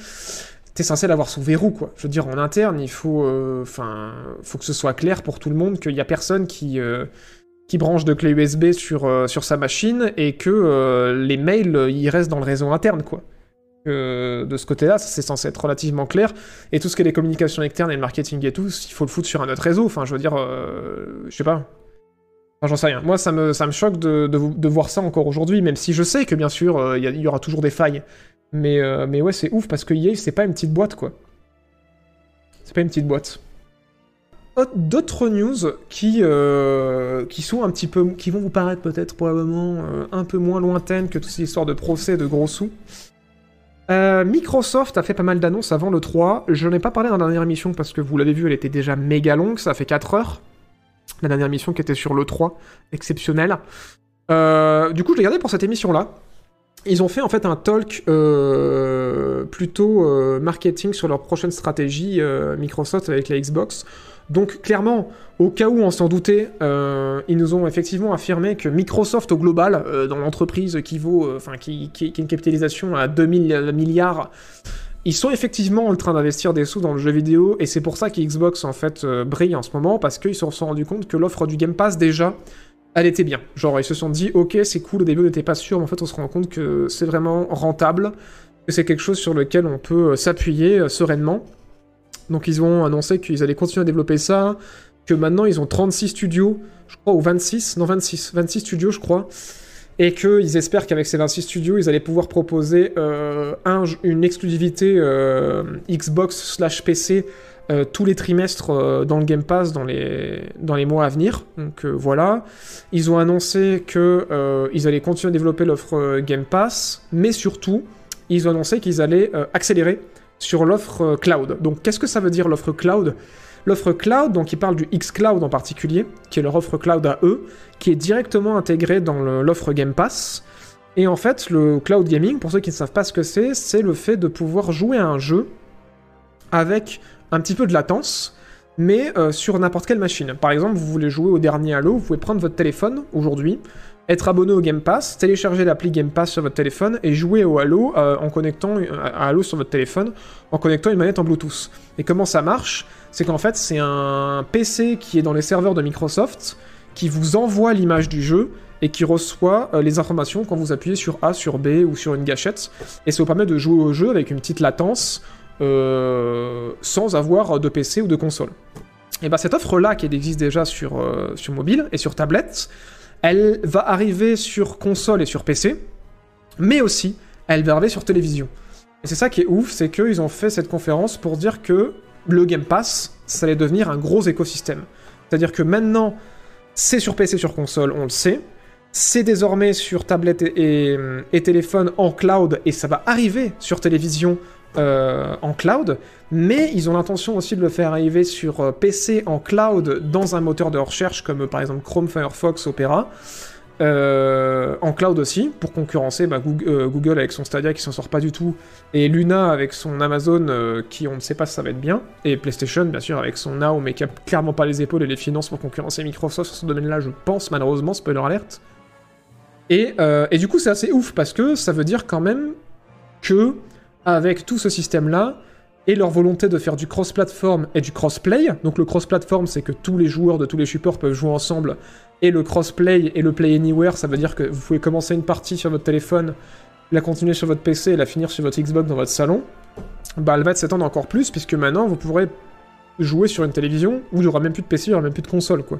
t'es censé l'avoir sous verrou. Je veux dire, en interne, il faut... Euh, faut que ce soit clair pour tout le monde qu'il y a personne qui... Euh, qui branche de clé USB sur, euh, sur sa machine et que euh, les mails, euh, ils restent dans le réseau interne, quoi. de ce côté-là, c'est censé être relativement clair. Et tout ce qui est les communications externes et le marketing et tout, il faut le foutre sur un autre réseau. Enfin, je veux dire, je sais pas. J'en sais rien. Moi, ça me, ça me choque de, de, voir ça encore aujourd'hui, même si je sais que bien sûr, il y, aura toujours des failles. Mais, mais ouais, c'est ouf parce que EA, c'est pas une petite boîte, quoi. C'est pas une petite boîte d'autres news qui, euh, qui sont un petit peu, qui vont vous paraître peut-être probablement euh, un peu moins lointaines que toutes ces histoires de procès de gros sous. Euh, Microsoft a fait pas mal d'annonces avant le 3. Je n'en ai pas parlé dans la dernière émission parce que vous l'avez vu, elle était déjà méga longue, ça fait 4 heures. La dernière émission qui était sur le 3, exceptionnelle. du coup, je l'ai gardé pour cette émission-là. Ils ont fait en fait un talk plutôt marketing sur leur prochaine stratégie Microsoft avec la Xbox. Donc clairement, au cas où on s'en doutait, euh, ils nous ont effectivement affirmé que Microsoft au global, euh, dans l'entreprise qui vaut, euh, enfin qui, a une capitalisation à 2000 milliards, ils sont effectivement en train d'investir des sous dans le jeu vidéo et c'est pour ça qu'Xbox en fait brille en ce moment parce qu'ils se sont rendus compte que l'offre du Game Pass déjà, elle était bien. Genre ils se sont dit ok c'est cool, au début on n'était pas sûr, mais en fait on se rend compte que c'est vraiment rentable, que c'est quelque chose sur lequel on peut s'appuyer sereinement. Donc ils ont annoncé qu'ils allaient continuer à développer ça, que maintenant ils ont 36 studios, je crois, ou 26, non 26, 26 studios je crois, et qu'ils espèrent qu'avec ces 26 studios, ils allaient pouvoir proposer euh, une exclusivité euh, Xbox slash PC euh, tous les trimestres dans le Game Pass dans les, mois à venir. Donc voilà. Ils ont annoncé qu'ils allaient continuer à développer l'offre Game Pass, mais surtout, ils ont annoncé qu'ils allaient accélérer sur l'offre cloud. Donc qu'est-ce que ça veut dire l'offre cloud? L'offre cloud, donc ils parlent du xCloud en particulier, qui est leur offre cloud à eux, qui est directement intégrée dans l'offre Game Pass. Et en fait, le cloud gaming, pour ceux qui ne savent pas ce que c'est, c'est le fait de pouvoir jouer à un jeu avec un petit peu de latence, mais euh, sur n'importe quelle machine. Par exemple, vous voulez jouer au dernier Halo, vous pouvez prendre votre téléphone aujourd'hui, être abonné au Game Pass, télécharger l'appli Game Pass sur votre téléphone et jouer au Halo euh, en connectant à Halo sur votre téléphone en connectant une manette en Bluetooth. Et comment ça marche? C'est qu'en fait, c'est un PC qui est dans les serveurs de Microsoft qui vous envoie l'image du jeu et qui reçoit euh, les informations quand vous appuyez sur A, sur B ou sur une gâchette. Et ça vous permet de jouer au jeu avec une petite latence euh, sans avoir de PC ou de console. Et bah cette offre-là, qui existe déjà sur, euh, sur mobile et sur tablette, elle va arriver sur console et sur PC, mais aussi elle va arriver sur télévision. Et c'est ça qui est ouf, c'est qu'ils ont fait cette conférence pour dire que le Game Pass, ça allait devenir un gros écosystème. C'est-à-dire que maintenant, c'est sur PC, sur console, on le sait. C'est désormais sur tablette et, téléphone en cloud, et ça va arriver sur télévision euh, en cloud, mais ils ont l'intention aussi de le faire arriver sur euh, PC en cloud dans un moteur de recherche comme par exemple Chrome, Firefox, Opera. Euh, en cloud aussi, pour concurrencer bah, Google, avec son Stadia qui s'en sort pas du tout, et Luna avec son Amazon qui on ne sait pas si ça va être bien, et PlayStation bien sûr avec son Now mais qui a clairement pas les épaules et les finances pour concurrencer Microsoft sur ce domaine-là, je pense malheureusement, spoiler alert. Et, euh, et du coup c'est assez ouf parce que ça veut dire quand même que avec tout ce système-là, et leur volonté de faire du cross-platform et du cross-play. Donc le cross-platform, c'est que tous les joueurs de tous les supports peuvent jouer ensemble, et le cross-play et le play anywhere, ça veut dire que vous pouvez commencer une partie sur votre téléphone, la continuer sur votre PC et la finir sur votre Xbox dans votre salon. Bah elle va s'étendre encore plus, puisque maintenant vous pourrez jouer sur une télévision où il n'y aura même plus de PC, il n'y aura même plus de console, quoi.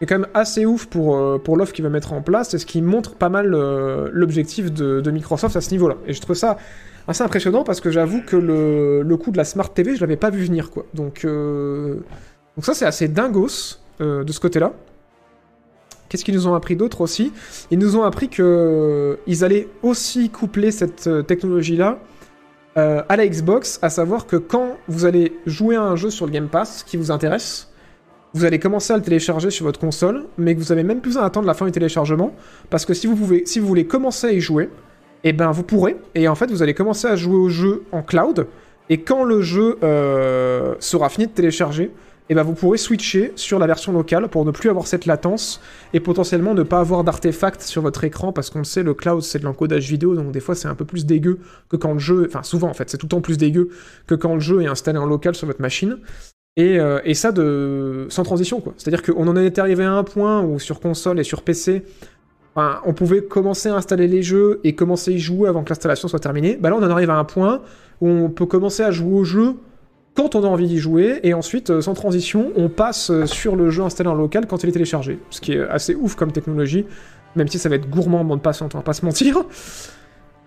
C'est quand même assez ouf pour, euh, pour l'offre qu'il va mettre en place, et ce qui montre pas mal euh, l'objectif de, de Microsoft à ce niveau-là. Et je trouve ça assez impressionnant parce que j'avoue que le, le coup de la Smart TV, je l'avais pas vu venir, quoi. Donc, euh, donc ça, c'est assez dingos euh, de ce côté-là. Qu'est-ce qu'ils nous ont appris d'autre aussi? Ils nous ont appris que ils allaient aussi coupler cette euh, technologie-là euh, à la Xbox, à savoir que quand vous allez jouer à un jeu sur le Game Pass qui vous intéresse, vous allez commencer à le télécharger sur votre console, mais que vous avez même plus à attendre la fin du téléchargement, parce que si vous, pouvez, si vous voulez commencer à y jouer, eh ben vous pourrez, et en fait vous allez commencer à jouer au jeu en cloud, et quand le jeu euh, sera fini de télécharger, eh ben vous pourrez switcher sur la version locale pour ne plus avoir cette latence, et potentiellement ne pas avoir d'artefacts sur votre écran, parce qu'on sait, le cloud c'est de l'encodage vidéo, donc des fois c'est un peu plus dégueu que quand le jeu, enfin souvent en fait, c'est tout le temps plus dégueu que quand le jeu est installé en local sur votre machine. Et, euh, et ça de sans transition quoi. C'est-à-dire qu'on en est arrivé à un point où sur console et sur PC, on pouvait commencer à installer les jeux et commencer à y jouer avant que l'installation soit terminée. Bah là on en arrive à un point où on peut commencer à jouer au jeu quand on a envie d'y jouer et ensuite euh, sans transition on passe euh, sur le jeu installé en local quand il est téléchargé. Ce qui est assez ouf comme technologie, même si ça va être gourmand en bande passante, on va pas se mentir.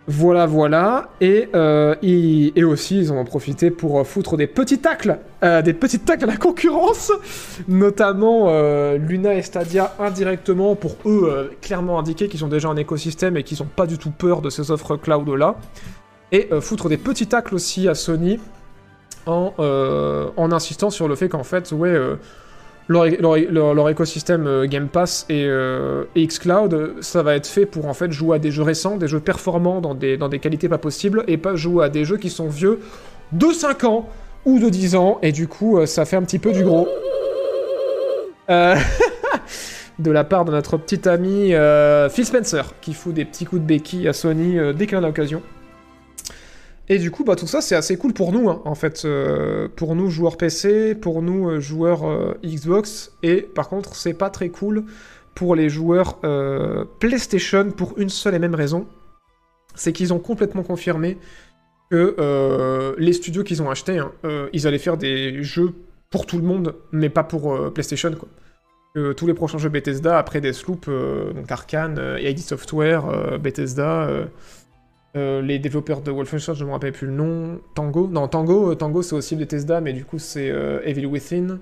Voilà, voilà. Et, euh, ils- et aussi, ils en ont profité pour euh, foutre des petits tacles, euh, des petits à la concurrence, notamment Luna et Stadia indirectement pour eux clairement indiquer qu'ils ont déjà un écosystème et qu'ils n'ont pas du tout peur de ces offres cloud-là. Et euh, foutre des petits tacles aussi à Sony en, en insistant sur le fait qu'en fait, ouais, leur, leur- écosystème euh, Game Pass et, euh, et xCloud, ça va être fait pour en fait jouer à des jeux récents, des jeux performants dans des, dans des qualités pas possibles, et pas jouer à des jeux qui sont vieux de 5 ans ou de 10 ans, et du coup, euh, ça fait un petit peu du gros. Euh, de la part de notre petit ami Phil Spencer, qui fout des petits coups de béquille à Sony dès qu'il en a l'occasion. Et du coup, bah, tout ça, c'est assez cool pour nous, hein, en fait. euh, pour nous, joueurs PC, pour nous, euh, joueurs euh, Xbox. Et par contre, c'est pas très cool pour les joueurs PlayStation pour une seule et même raison. C'est qu'ils ont complètement confirmé que les studios qu'ils ont achetés, hein, ils allaient faire des jeux pour tout le monde, mais pas pour PlayStation, quoi. Tous les prochains jeux Bethesda, après Deathloop, euh, donc Arkane, euh, ID Software, Bethesda... euh, les développeurs de Wolfenstein, je ne me rappelle plus le nom. Tango Non, Tango, euh, Tango c'est aussi Bethesda, mais du coup c'est euh, Evil Within.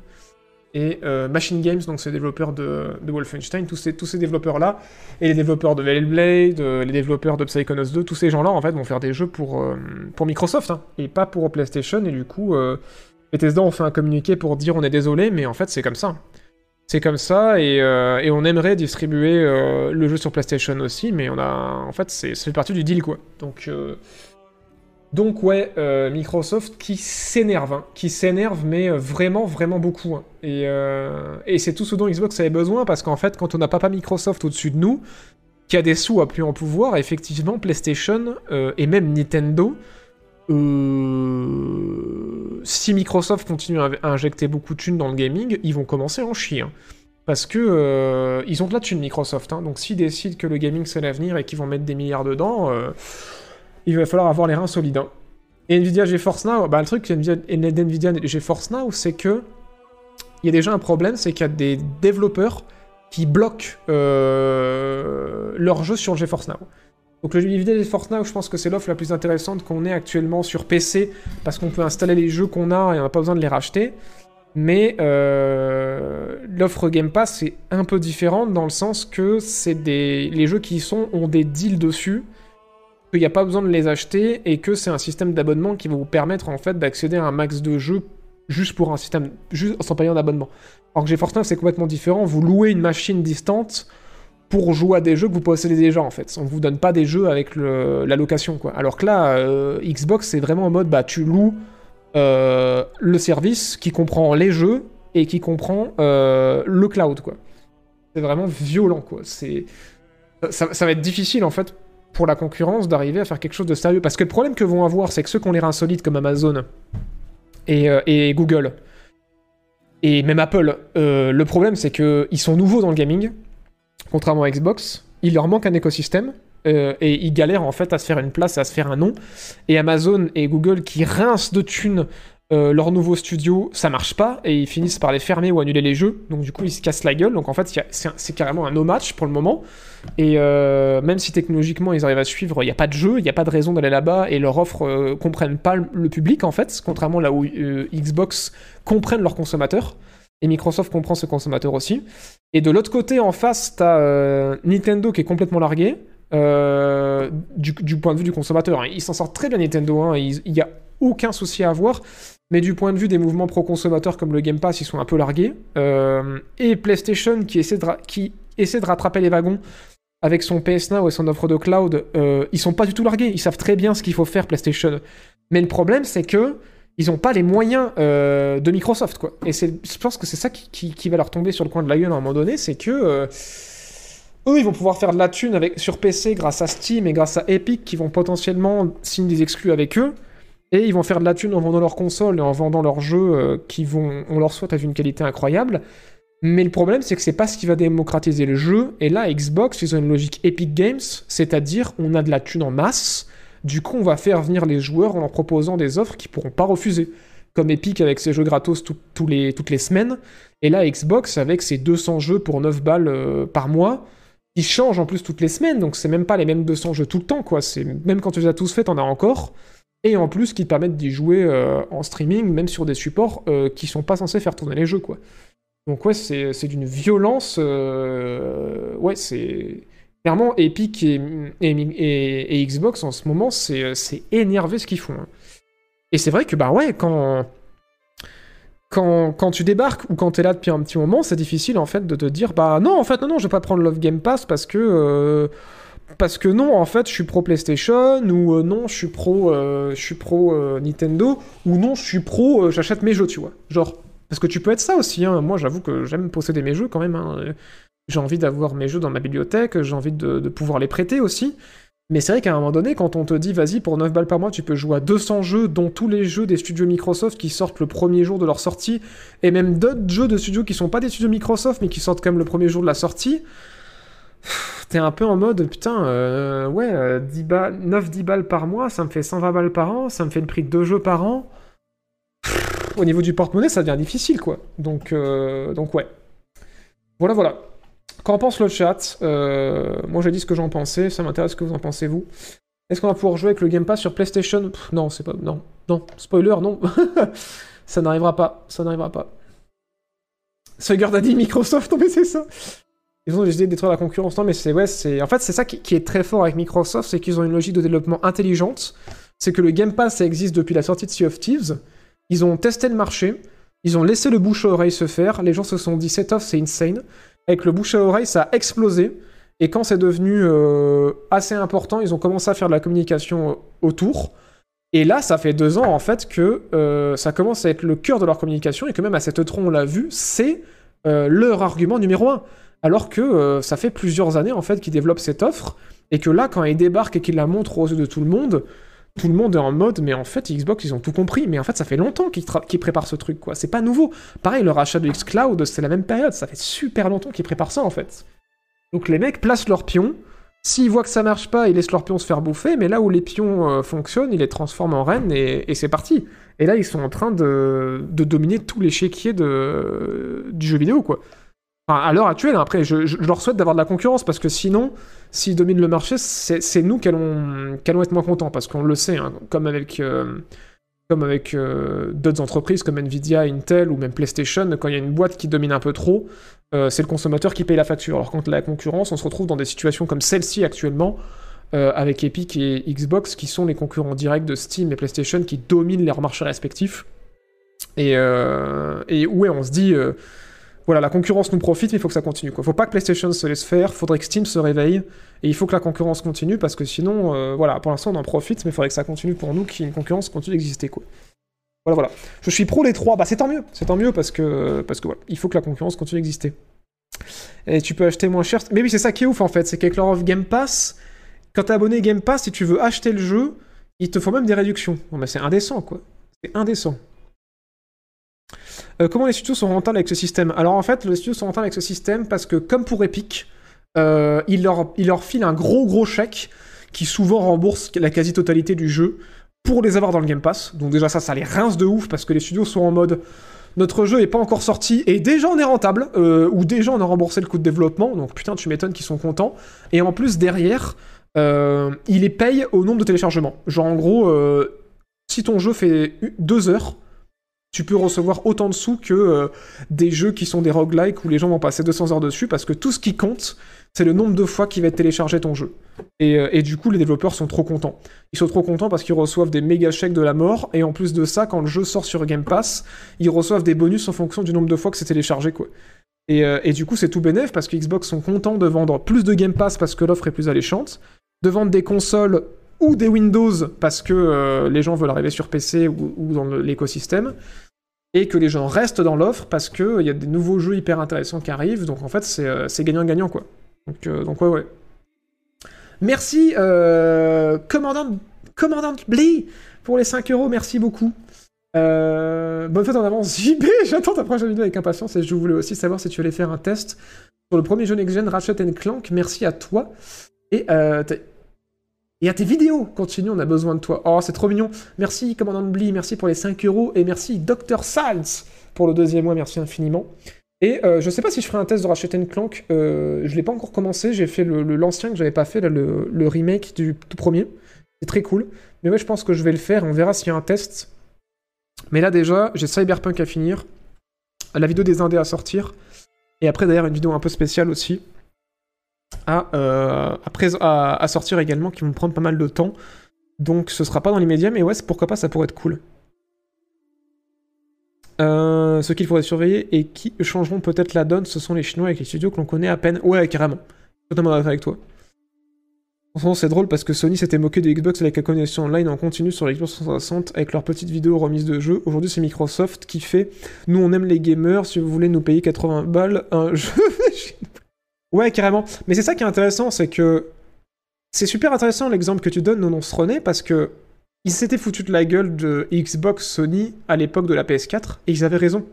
et euh, Machine Games, donc c'est développeurs de, Wolfenstein, tous ces, développeurs-là, et les développeurs de Hellblade, les développeurs de Psychonauts 2, tous ces gens-là, en fait, vont faire des jeux pour, Microsoft, hein, et pas pour PlayStation, et du coup, Bethesda ont fait un communiqué pour dire on est désolé, mais en fait, c'est comme ça. C'est comme ça, et, euh, on aimerait distribuer euh, le jeu sur PlayStation aussi, mais on a... En fait, c'est ça fait partie du deal, quoi. Donc... euh, donc ouais, Microsoft qui s'énerve, hein, qui s'énerve, mais vraiment, vraiment beaucoup. hein. Et, c'est tout ce dont Xbox avait besoin, parce qu'en fait, quand on n'a pas, pas Microsoft au-dessus de nous, qui a des sous à plus en pouvoir, effectivement, PlayStation et même Nintendo, euh, si Microsoft continue à, injecter beaucoup de thunes dans le gaming, ils vont commencer à en chier. hein. Parce que euh, ils ont de la thune Microsoft, hein. donc s'ils décident que le gaming c'est l'avenir et qu'ils vont mettre des milliards dedans, euh, il va falloir avoir les reins solides. hein. Et Nvidia GeForce Now, bah le truc Nvidia, Nvidia GeForce Now, c'est que il y a déjà un problème, c'est qu'il y a des développeurs qui bloquent euh, leurs jeux sur GeForce Now. Donc le Nvidia GeForce Now, je pense que c'est l'offre la plus intéressante qu'on ait actuellement sur PC, parce qu'on peut installer les jeux qu'on a et on n'a pas besoin de les racheter. Mais euh, l'offre Game Pass c'est un peu différente dans le sens que c'est des les jeux qui y sont ont des deals dessus qu'il n'y a pas besoin de les acheter et que c'est un système d'abonnement qui va vous permettre en fait d'accéder à un max de jeux juste pour un système, juste sans payer un abonnement. Alors que GeForce Now c'est complètement différent, vous louez une machine distante pour jouer à des jeux que vous possédez déjà en fait. On vous donne pas des jeux avec la location quoi. Alors que là, euh, Xbox c'est vraiment en mode bah tu loues euh, le service qui comprend les jeux et qui comprend euh, le cloud quoi. C'est vraiment violent quoi. C'est ça, va être difficile en fait pour la concurrence d'arriver à faire quelque chose de sérieux. Parce que le problème que vont avoir, c'est que ceux qui ont les reins solides comme Amazon et, et Google, et même Apple, le problème c'est que ils sont nouveaux dans le gaming, contrairement à Xbox. Il leur manque un écosystème. euh, et ils galèrent en fait à se faire une place, à se faire un nom. Et Amazon et Google qui rincent de thunes euh, leur nouveau studio, ça marche pas, et ils finissent par les fermer ou annuler les jeux. Donc du coup, ils se cassent la gueule. Donc en fait, c'est carrément un no match pour le moment. Et euh, même si technologiquement ils arrivent à suivre, il n'y a pas de jeu, il n'y a pas de raison d'aller là-bas, et leur offre euh, comprennent pas le- le public en fait, contrairement là où euh, Xbox comprennent leurs consommateurs. Et Microsoft comprend ce consommateur aussi. Et de l'autre côté, en face, t'as euh, Nintendo qui est complètement largué. euh, du, point de vue du consommateur. hein. Il s'en sort très bien Nintendo, hein, il n'y a aucun souci à avoir. Mais du point de vue des mouvements pro-consommateurs comme le Game Pass, ils sont un peu largués. Euh, et PlayStation qui essaie, de ra- qui essaie de rattraper les wagons avec son PS Now et son offre de cloud, euh, ils sont pas du tout largués. Ils savent très bien ce qu'il faut faire PlayStation. Mais le problème, c'est que ils n'ont pas les moyens euh, de Microsoft, quoi. Et je pense que c'est ça qui, va leur tomber sur le coin de la gueule à un moment donné, c'est que euh, eux, ils vont pouvoir faire de la thune avec, sur PC grâce à Steam et grâce à Epic, qui vont potentiellement signer des exclus avec eux. Et ils vont faire de la thune en vendant leurs consoles et en vendant leurs jeux euh, qui vont, on leur souhaite, avec une qualité incroyable. Mais le problème, c'est que c'est pas ce qui va démocratiser le jeu. Et là, Xbox, ils ont une logique Epic Games, c'est-à-dire on a de la thune en masse. Du coup, on va faire venir les joueurs en leur proposant des offres qu'ils pourront pas refuser. Comme Epic avec ses jeux gratos toutes les semaines. Et là, Xbox avec ses 200 jeux pour 9 balles euh, par mois. Ils changent en plus toutes les semaines, donc c'est même pas les mêmes 200 jeux tout le temps, quoi. C'est même quand tu les as tous faits, t'en as encore. Et en plus, qui te permettent d'y jouer euh, en streaming, même sur des supports euh, qui sont pas censés faire tourner les jeux, quoi. Donc ouais, c'est c'est d'une violence. Ouais, c'est clairement Epic et, Xbox en ce moment, c'est c'est énervé ce qu'ils font. hein. Et c'est vrai que bah ouais, quand quand, quand tu débarques ou quand t'es là depuis un petit moment, c'est difficile en fait de te dire bah non en fait non non je vais pas prendre Love Game Pass parce que euh, parce que non en fait je suis pro PlayStation ou euh, non je suis pro euh, je suis pro euh, Nintendo ou non je suis pro euh, j'achète mes jeux tu vois genre parce que tu peux être ça aussi hein. moi j'avoue que j'aime posséder mes jeux quand même hein. J'ai envie d'avoir mes jeux dans ma bibliothèque j'ai envie de, pouvoir les prêter aussi mais c'est vrai qu'à un moment donné, quand on te dit, vas-y, pour 9 balles par mois, tu peux jouer à 200 jeux, dont tous les jeux des studios Microsoft qui sortent le premier jour de leur sortie, et même d'autres jeux de studios qui sont pas des studios Microsoft, mais qui sortent quand même le premier jour de la sortie, t'es un peu en mode, putain, euh, ouais, euh, 10 balles, 9-10 balles par mois, ça me fait 120 balles par an, ça me fait le prix de deux jeux par an. Au niveau du porte-monnaie, ça devient difficile, quoi. Donc, euh, donc ouais. Voilà, voilà. Qu'en pense le chat? Euh, Moi j'ai dit ce que j'en pensais, ça m'intéresse ce que vous en pensez vous. Est-ce qu'on va pouvoir jouer avec le Game Pass sur PlayStation? Non, c'est pas. Non, non. Spoiler, non. ça n'arrivera pas. Ça n'arrivera pas. Sugar Daddy, Microsoft, non mais c'est ça. Ils ont décidé de détruire la concurrence. Non mais c'est ouais, c'est en fait c'est ça qui, est très fort avec Microsoft, c'est qu'ils ont une logique de développement intelligente. C'est que le Game Pass ça existe depuis la sortie de Sea of Thieves. Ils ont testé le marché, ils ont laissé le bouche à oreille se faire. Les gens se sont dit set off c'est insane. Avec le bouche à oreille ça a explosé. Et quand c'est devenu euh, assez important, ils ont commencé à faire de la communication euh, autour. Et là, ça fait deux ans en fait que euh, ça commence à être le cœur de leur communication et que même à cette E3, on l'a vu, c'est leur argument numéro un. Alors que ça fait plusieurs années en fait qu'ils développent cette offre et que là, quand ils débarquent et qu'ils la montrent aux yeux de tout le monde, tout le monde est en mode, mais en fait, Xbox, ils ont tout compris. Mais en fait, ça fait longtemps qu'ils préparent ce truc, quoi. C'est pas nouveau. Pareil, le rachat de xCloud, c'est la même période. Ça fait super longtemps qu'ils préparent ça, en fait. Donc les mecs placent leurs pions. S'ils voient que ça marche pas, ils laissent leurs pions se faire bouffer, mais là où les pions euh, fonctionnent, ils les transforment en reines et, c'est parti. Et là, ils sont en train de, de dominer tous les chéquiers de, du jeu vidéo, quoi. Enfin, à l'heure actuelle, après, je leur souhaite d'avoir de la concurrence parce que sinon, s'ils dominent le marché, c'est nous qui allons, être moins contents parce qu'on le sait, hein, comme avec, euh, avec euh, d'autres entreprises comme Nvidia, Intel ou même PlayStation, quand il y a une boîte qui domine un peu trop, euh, c'est le consommateur qui paye la facture. Alors quand la concurrence, on se retrouve dans des situations comme celle-ci actuellement, avec Epic et Xbox, qui sont les concurrents directs de Steam et PlayStation, qui dominent leurs marchés respectifs. Et, et ouais, on se dit, voilà, la concurrence nous profite, mais il faut que ça continue. Quoi. Faut pas que PlayStation se laisse faire, faudrait que Steam se réveille, et il faut que la concurrence continue, parce que sinon, euh, voilà, pour l'instant on en profite, mais il faudrait que ça continue pour nous, qu'il y ait une concurrence continue d'exister. Voilà, voilà. Je suis pro les trois, bah c'est tant mieux, c'est tant mieux, parce que, parce que voilà, il faut que la concurrence continue d'exister. Et tu peux acheter moins cher. Mais oui, c'est ça qui est ouf en fait, c'est qu'avec leur offre Game Pass, quand t'es abonné Game Pass, si tu veux acheter le jeu, ils te font même des réductions. Bon, bah, c'est indécent quoi. C'est indécent. Euh, comment les studios sont rentables avec ce système? Alors en fait, les studios sont rentables avec ce système parce que, comme pour Epic, euh, ils, leur, ils leur filent un gros gros chèque qui souvent rembourse la quasi-totalité du jeu pour les avoir dans le Game Pass. Donc déjà ça, ça les rince de ouf parce que les studios sont en mode notre jeu est pas encore sorti et déjà on est rentable euh, ou déjà on a remboursé le coût de développement. Donc putain, tu m'étonnes qu'ils sont contents. Et en plus derrière, euh, ils les payent au nombre de téléchargements. Genre en gros, euh, si ton jeu fait deux heures, tu peux recevoir autant de sous que euh, des jeux qui sont des roguelikes où les gens vont passer 200 heures dessus parce que tout ce qui compte, c'est le nombre de fois qu'il va être téléchargé ton jeu. Et, euh, et du coup, les développeurs sont trop contents. Ils sont trop contents parce qu'ils reçoivent des méga chèques de la mort, et en plus de ça, quand le jeu sort sur Game Pass, ils reçoivent des bonus en fonction du nombre de fois que c'est téléchargé, euh, et du coup, c'est tout bénef parce que Xbox sont contents de vendre plus de Game Pass parce que l'offre est plus alléchante, de vendre des consoles ou des Windows parce que euh, les gens veulent arriver sur PC ou, dans l'écosystème, et que les gens restent dans l'offre parce qu'il y a des nouveaux jeux hyper intéressants qui arrivent, donc en fait, c'est euh, gagnant-gagnant, quoi. Donc, euh, donc ouais, ouais. Merci, euh, commandant, commandant Blee, pour les 5 euros, merci beaucoup. Euh, bonne fête en avance, JB, j'attends ta prochaine vidéo avec impatience et je voulais aussi savoir si tu allais faire un test sur le premier jeu next-gen Ratchet Clank, merci à toi. Et, euh, et à tes vidéos, continue, on a besoin de toi. Oh, c'est trop mignon. Merci, commandant Blee, merci pour les 5 euros et merci Dr. Salz pour le deuxième mois, merci infiniment. Et euh, je sais pas si je ferai un test de Ratchet Clank, euh, je l'ai pas encore commencé, j'ai fait le- le- l'ancien que j'avais pas fait, le remake du tout premier. C'est très cool. Mais ouais, je pense que je vais le faire, on verra s'il y a un test. Mais là déjà, j'ai Cyberpunk à finir, la vidéo des indés à sortir, et après d'ailleurs une vidéo un peu spéciale aussi à, euh, à, sortir également, qui vont prendre pas mal de temps. Donc ce sera pas dans l'immédiat, mais ouais, pourquoi pas, ça pourrait être cool. Euh, ce qu'il faudrait surveiller et qui changeront peut-être la donne, ce sont les Chinois avec les studios que l'on connaît à peine. Ouais, carrément. Totalement d'accord avec toi. Moment, c'est drôle parce que Sony s'était moqué de Xbox avec la connexion online en continu sur l'Xbox 360 avec leurs petites vidéos remises de jeux. Aujourd'hui, c'est Microsoft qui fait Nous, on aime les gamers, si vous voulez nous payer 80 balles, un jeu. Ouais, carrément. Mais c'est ça qui est intéressant, c'est que c'est super intéressant l'exemple que tu donnes, Nononce René, parce que ils s'étaient foutus de la gueule de Xbox, Sony à l'époque de la PS4, et ils avaient raison.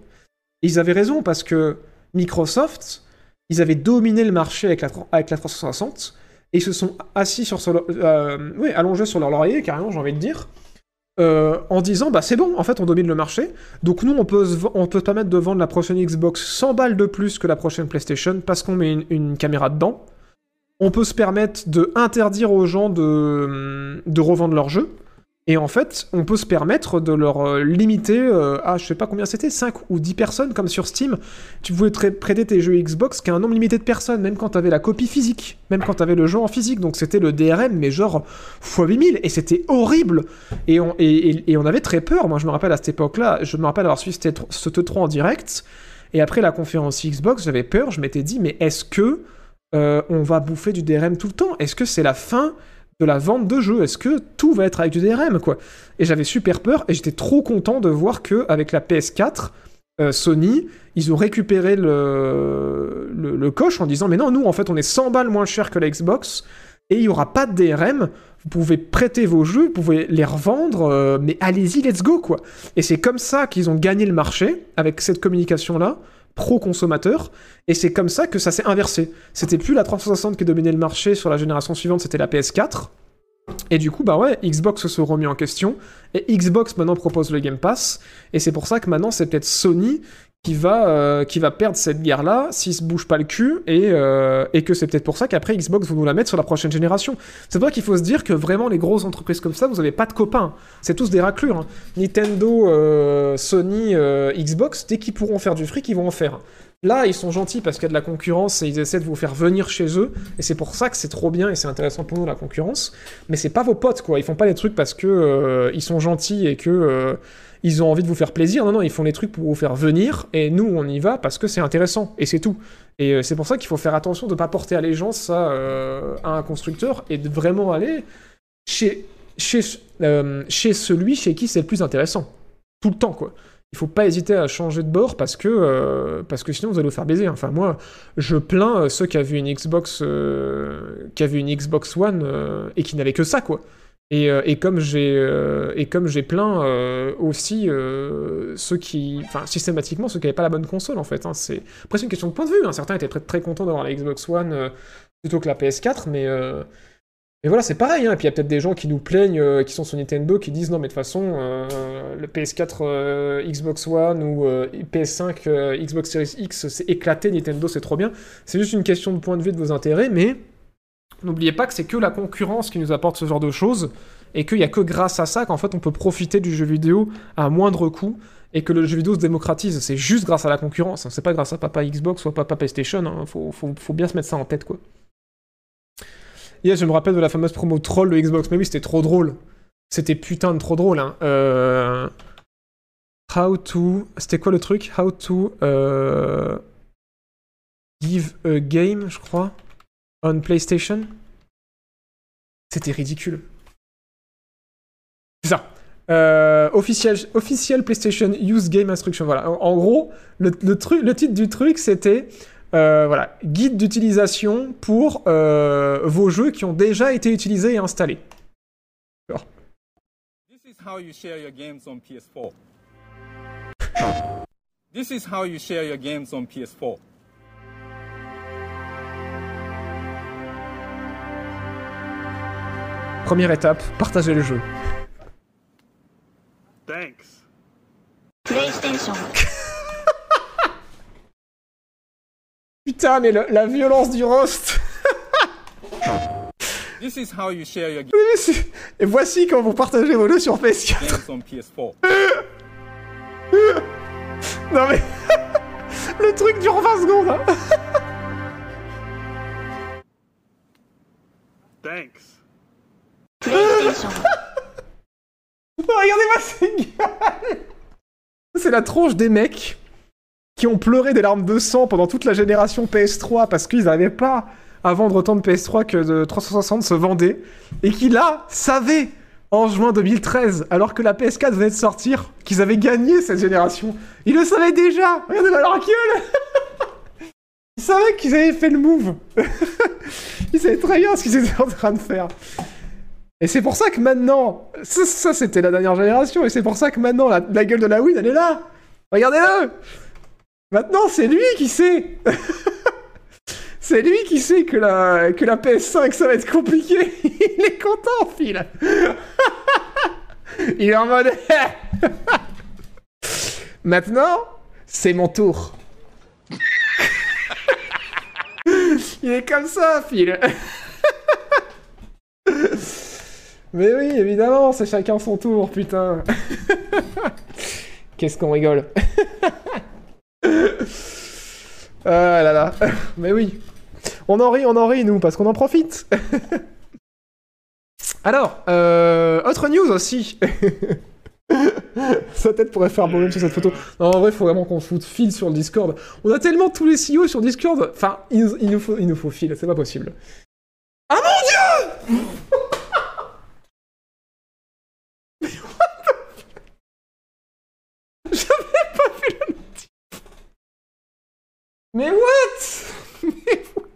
Ils avaient raison parce que Microsoft, ils avaient dominé le marché avec la, avec la 360 et ils se sont assis sur, euh, oui, allongés sur leur laurier, carrément, j'ai envie de dire, euh, en disant bah c'est bon, en fait on domine le marché, donc nous on peut se, on permettre de vendre la prochaine Xbox 100 balles de plus que la prochaine PlayStation parce qu'on met une, une caméra dedans. On peut se permettre de interdire aux gens de, de revendre leurs jeux. Et en fait, on peut se permettre de leur euh, limiter euh, à, je sais pas combien c'était, 5 ou 10 personnes, comme sur Steam. Tu pouvais prêter tes jeux Xbox qu'à un nombre limité de personnes, même quand t'avais la copie physique, même quand t'avais le jeu en physique. Donc c'était le DRM, mais genre x 8000, et c'était horrible. Et on, avait très peur. Moi, je me rappelle à cette époque-là, je me rappelle avoir suivi ce T3 en direct. Et après la conférence Xbox, j'avais peur, je m'étais dit, mais est-ce que euh, on va bouffer du DRM tout le temps? Est-ce que c'est la fin de la vente de jeux Est-ce que tout va être avec du DRM quoi? Et j'avais super peur et j'étais trop content de voir que avec la PS4, euh, Sony, ils ont récupéré le, coche en disant mais non, nous en fait on est 100 balles moins cher que la Xbox et il y aura pas de DRM. Vous pouvez prêter vos jeux, vous pouvez les revendre, euh, mais allez-y, let's go quoi. Et c'est comme ça qu'ils ont gagné le marché avec cette communication là pro-consommateur, et c'est comme ça que ça s'est inversé. C'était plus la 360 qui dominait le marché sur la génération suivante, c'était la PS4. Et du coup, bah ouais, Xbox se remis en question, et Xbox maintenant propose le Game Pass, et c'est pour ça que maintenant c'est peut-être Sony qui va, euh, qui va perdre cette guerre-là s'il se bouge pas le cul, et, euh, et que c'est peut-être pour ça qu'après Xbox vont nous la mettre sur la prochaine génération. C'est pour ça qu'il faut se dire que vraiment les grosses entreprises comme ça, vous avez pas de copains. C'est tous des raclures. hein. Nintendo, euh, Sony, Xbox, dès qu'ils pourront faire du fric, ils vont en faire. Là, ils sont gentils parce qu'il y a de la concurrence et ils essaient de vous faire venir chez eux. Et c'est pour ça que c'est trop bien et c'est intéressant pour nous la concurrence. Mais c'est pas vos potes, quoi. Ils font pas les trucs parce que ils sont gentils et que ils ont envie de vous faire plaisir. Non, non, ils font les trucs pour vous faire venir. Et nous, on y va parce que c'est intéressant. Et c'est tout. Et euh, c'est pour ça qu'il faut faire attention de pas porter allégeance à, euh, à un constructeur et de vraiment aller chez, chez, euh, chez celui chez qui c'est le plus intéressant. Tout le temps, quoi. Il faut pas hésiter à changer de bord parce que, euh, parce que sinon vous allez vous faire baiser. Enfin, moi, je plains ceux qui avaient une Xbox, qui avaient une Xbox One et qui n'avaient que ça, quoi. Et, euh, et comme j'ai euh, et comme j'ai plein euh, aussi ceux qui, enfin systématiquement ceux qui n'avaient pas la bonne console en fait. hein. c'est après c'est une question de point de vue. hein. Certains étaient très, très contents d'avoir la Xbox One plutôt que la PS4, mais mais voilà, c'est pareil, hein. et puis il y a peut-être des gens qui nous plaignent, qui sont sur Nintendo, qui disent non, mais de toute façon, le PS4 euh, Xbox One ou euh, PS5 euh, Xbox Series X, c'est éclaté, Nintendo, c'est trop bien. C'est juste une question de point de vue de vos intérêts, mais n'oubliez pas que c'est que la concurrence qui nous apporte ce genre de choses, et qu'il n'y a que grâce à ça qu'en fait on peut profiter du jeu vidéo à moindre coût, et que le jeu vidéo se démocratise. C'est juste grâce à la concurrence, hein. c'est pas grâce à papa Xbox ou à papa PlayStation, hein. faut, bien se mettre ça en tête, quoi. Yes, je me rappelle de la fameuse promo troll de Xbox. Mais oui, c'était trop drôle. C'était putain de trop drôle. Hein. Euh... How to... C'était quoi le truc? How to... euh, Give a game, je crois. On PlayStation? C'était ridicule. C'est ça. Euh, official, official PlayStation Use Game Instruction. Voilà. En, en gros, le, le, truc, le titre du truc, c'était euh, voilà, guide d'utilisation pour euh, vos jeux qui ont déjà été utilisés et installés. Alors. This is how you share your games on PS4. this is how you share your games on PS4. Première étape, partagez le jeu. Thanks. PlayStation. Putain, mais le- la violence du roast This is how you share your Et voici quand vous partagez vos jeux sur PS4. games on PS4. Non mais... le truc dure 20 secondes hein. Thanks. Regardez-moi ces gueules C'est la tronche des mecs qui ont pleuré des larmes de sang pendant toute la génération PS3 parce qu'ils n'arrivaient pas à vendre autant de PS3 que de 360 se vendaient et qui là savaient en juin 2013, alors que la PS4 venait de sortir, qu'ils avaient gagné cette génération. Ils le savaient déjà Regardez-moi leur gueule Ils savaient qu'ils avaient fait le move Ils savaient très bien ce qu'ils étaient en train de faire. Et c'est pour ça que maintenant, ça, c'était la dernière génération, et c'est pour ça que maintenant la, gueule de la Wii, elle est là. Regardez-le. Maintenant, c'est lui qui sait. c'est lui qui sait que la, que la PS5, ça va être compliqué. Il est content, Phil. Il est en mode. maintenant, c'est mon tour. Il est comme ça, Phil. Mais oui, évidemment, c'est chacun son tour, putain. Qu'est-ce qu'on rigole. ah là là. Mais oui. On en rit, on en rit, nous, parce qu'on en profite. Alors, euh, autre news aussi. Sa tête pourrait faire bon sur cette photo. Non, en vrai, il faut vraiment qu'on foute fil sur le Discord. On a tellement tous les CEO sur Discord. Enfin, il, nous- il nous faut, il nous faut fil, c'est pas possible. Ah mon dieu Mais what the- J'avais pas vu le notif. Mais what? Mais what?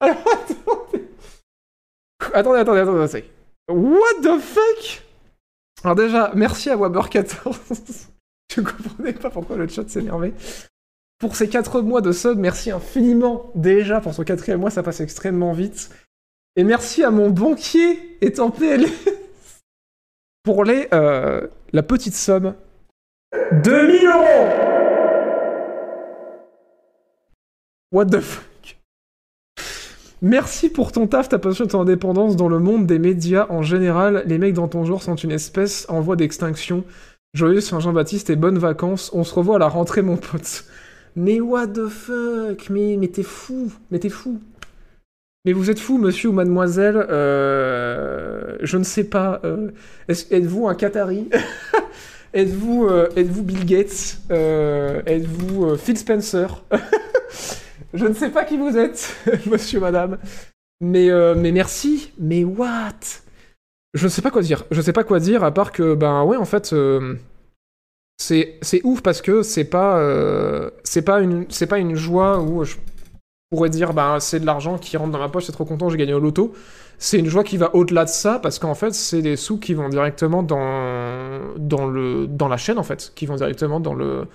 Alors, attendez. Attendez, attendez, attendez, attendez. What the fuck? Alors déjà, merci à Waber14. Je comprenais pas pourquoi le chat s'énervait. Pour ces 4 mois de sub, merci infiniment déjà pour son quatrième mois, ça passe extrêmement vite. Et merci à mon banquier étant PLS pour les, euh, la petite somme. 2000 euros What the fuck? Merci pour ton taf, ta passion et ton indépendance dans le monde des médias en général. Les mecs dans ton genre sont une espèce en voie d'extinction. Joyeux Saint-Jean-Baptiste et bonnes vacances. On se revoit à la rentrée, mon pote. Mais what the fuck? Mais, mais t'es fou Mais t'es fou Mais vous êtes fou, monsieur ou mademoiselle euh, Je ne sais pas. euh, Êtes-vous un Qatari? Êtes-vous euh, Bill Gates? Euh, Êtes-vous Phil Spencer? Je ne sais pas qui vous êtes, monsieur, madame. Mais, euh, mais merci. Mais what? Je ne sais pas quoi dire. Je sais pas quoi dire à part que, ben ouais, en fait, euh, c'est ouf parce que c'est pas, euh, pas, une, pas une joie où je pourrais dire, ben c'est de l'argent qui rentre dans ma poche, c'est trop content, j'ai gagné au loto. C'est une joie qui va au-delà de ça parce qu'en fait, c'est des sous qui vont directement dans, dans, le, dans la chaîne, en fait, qui vont directement dans le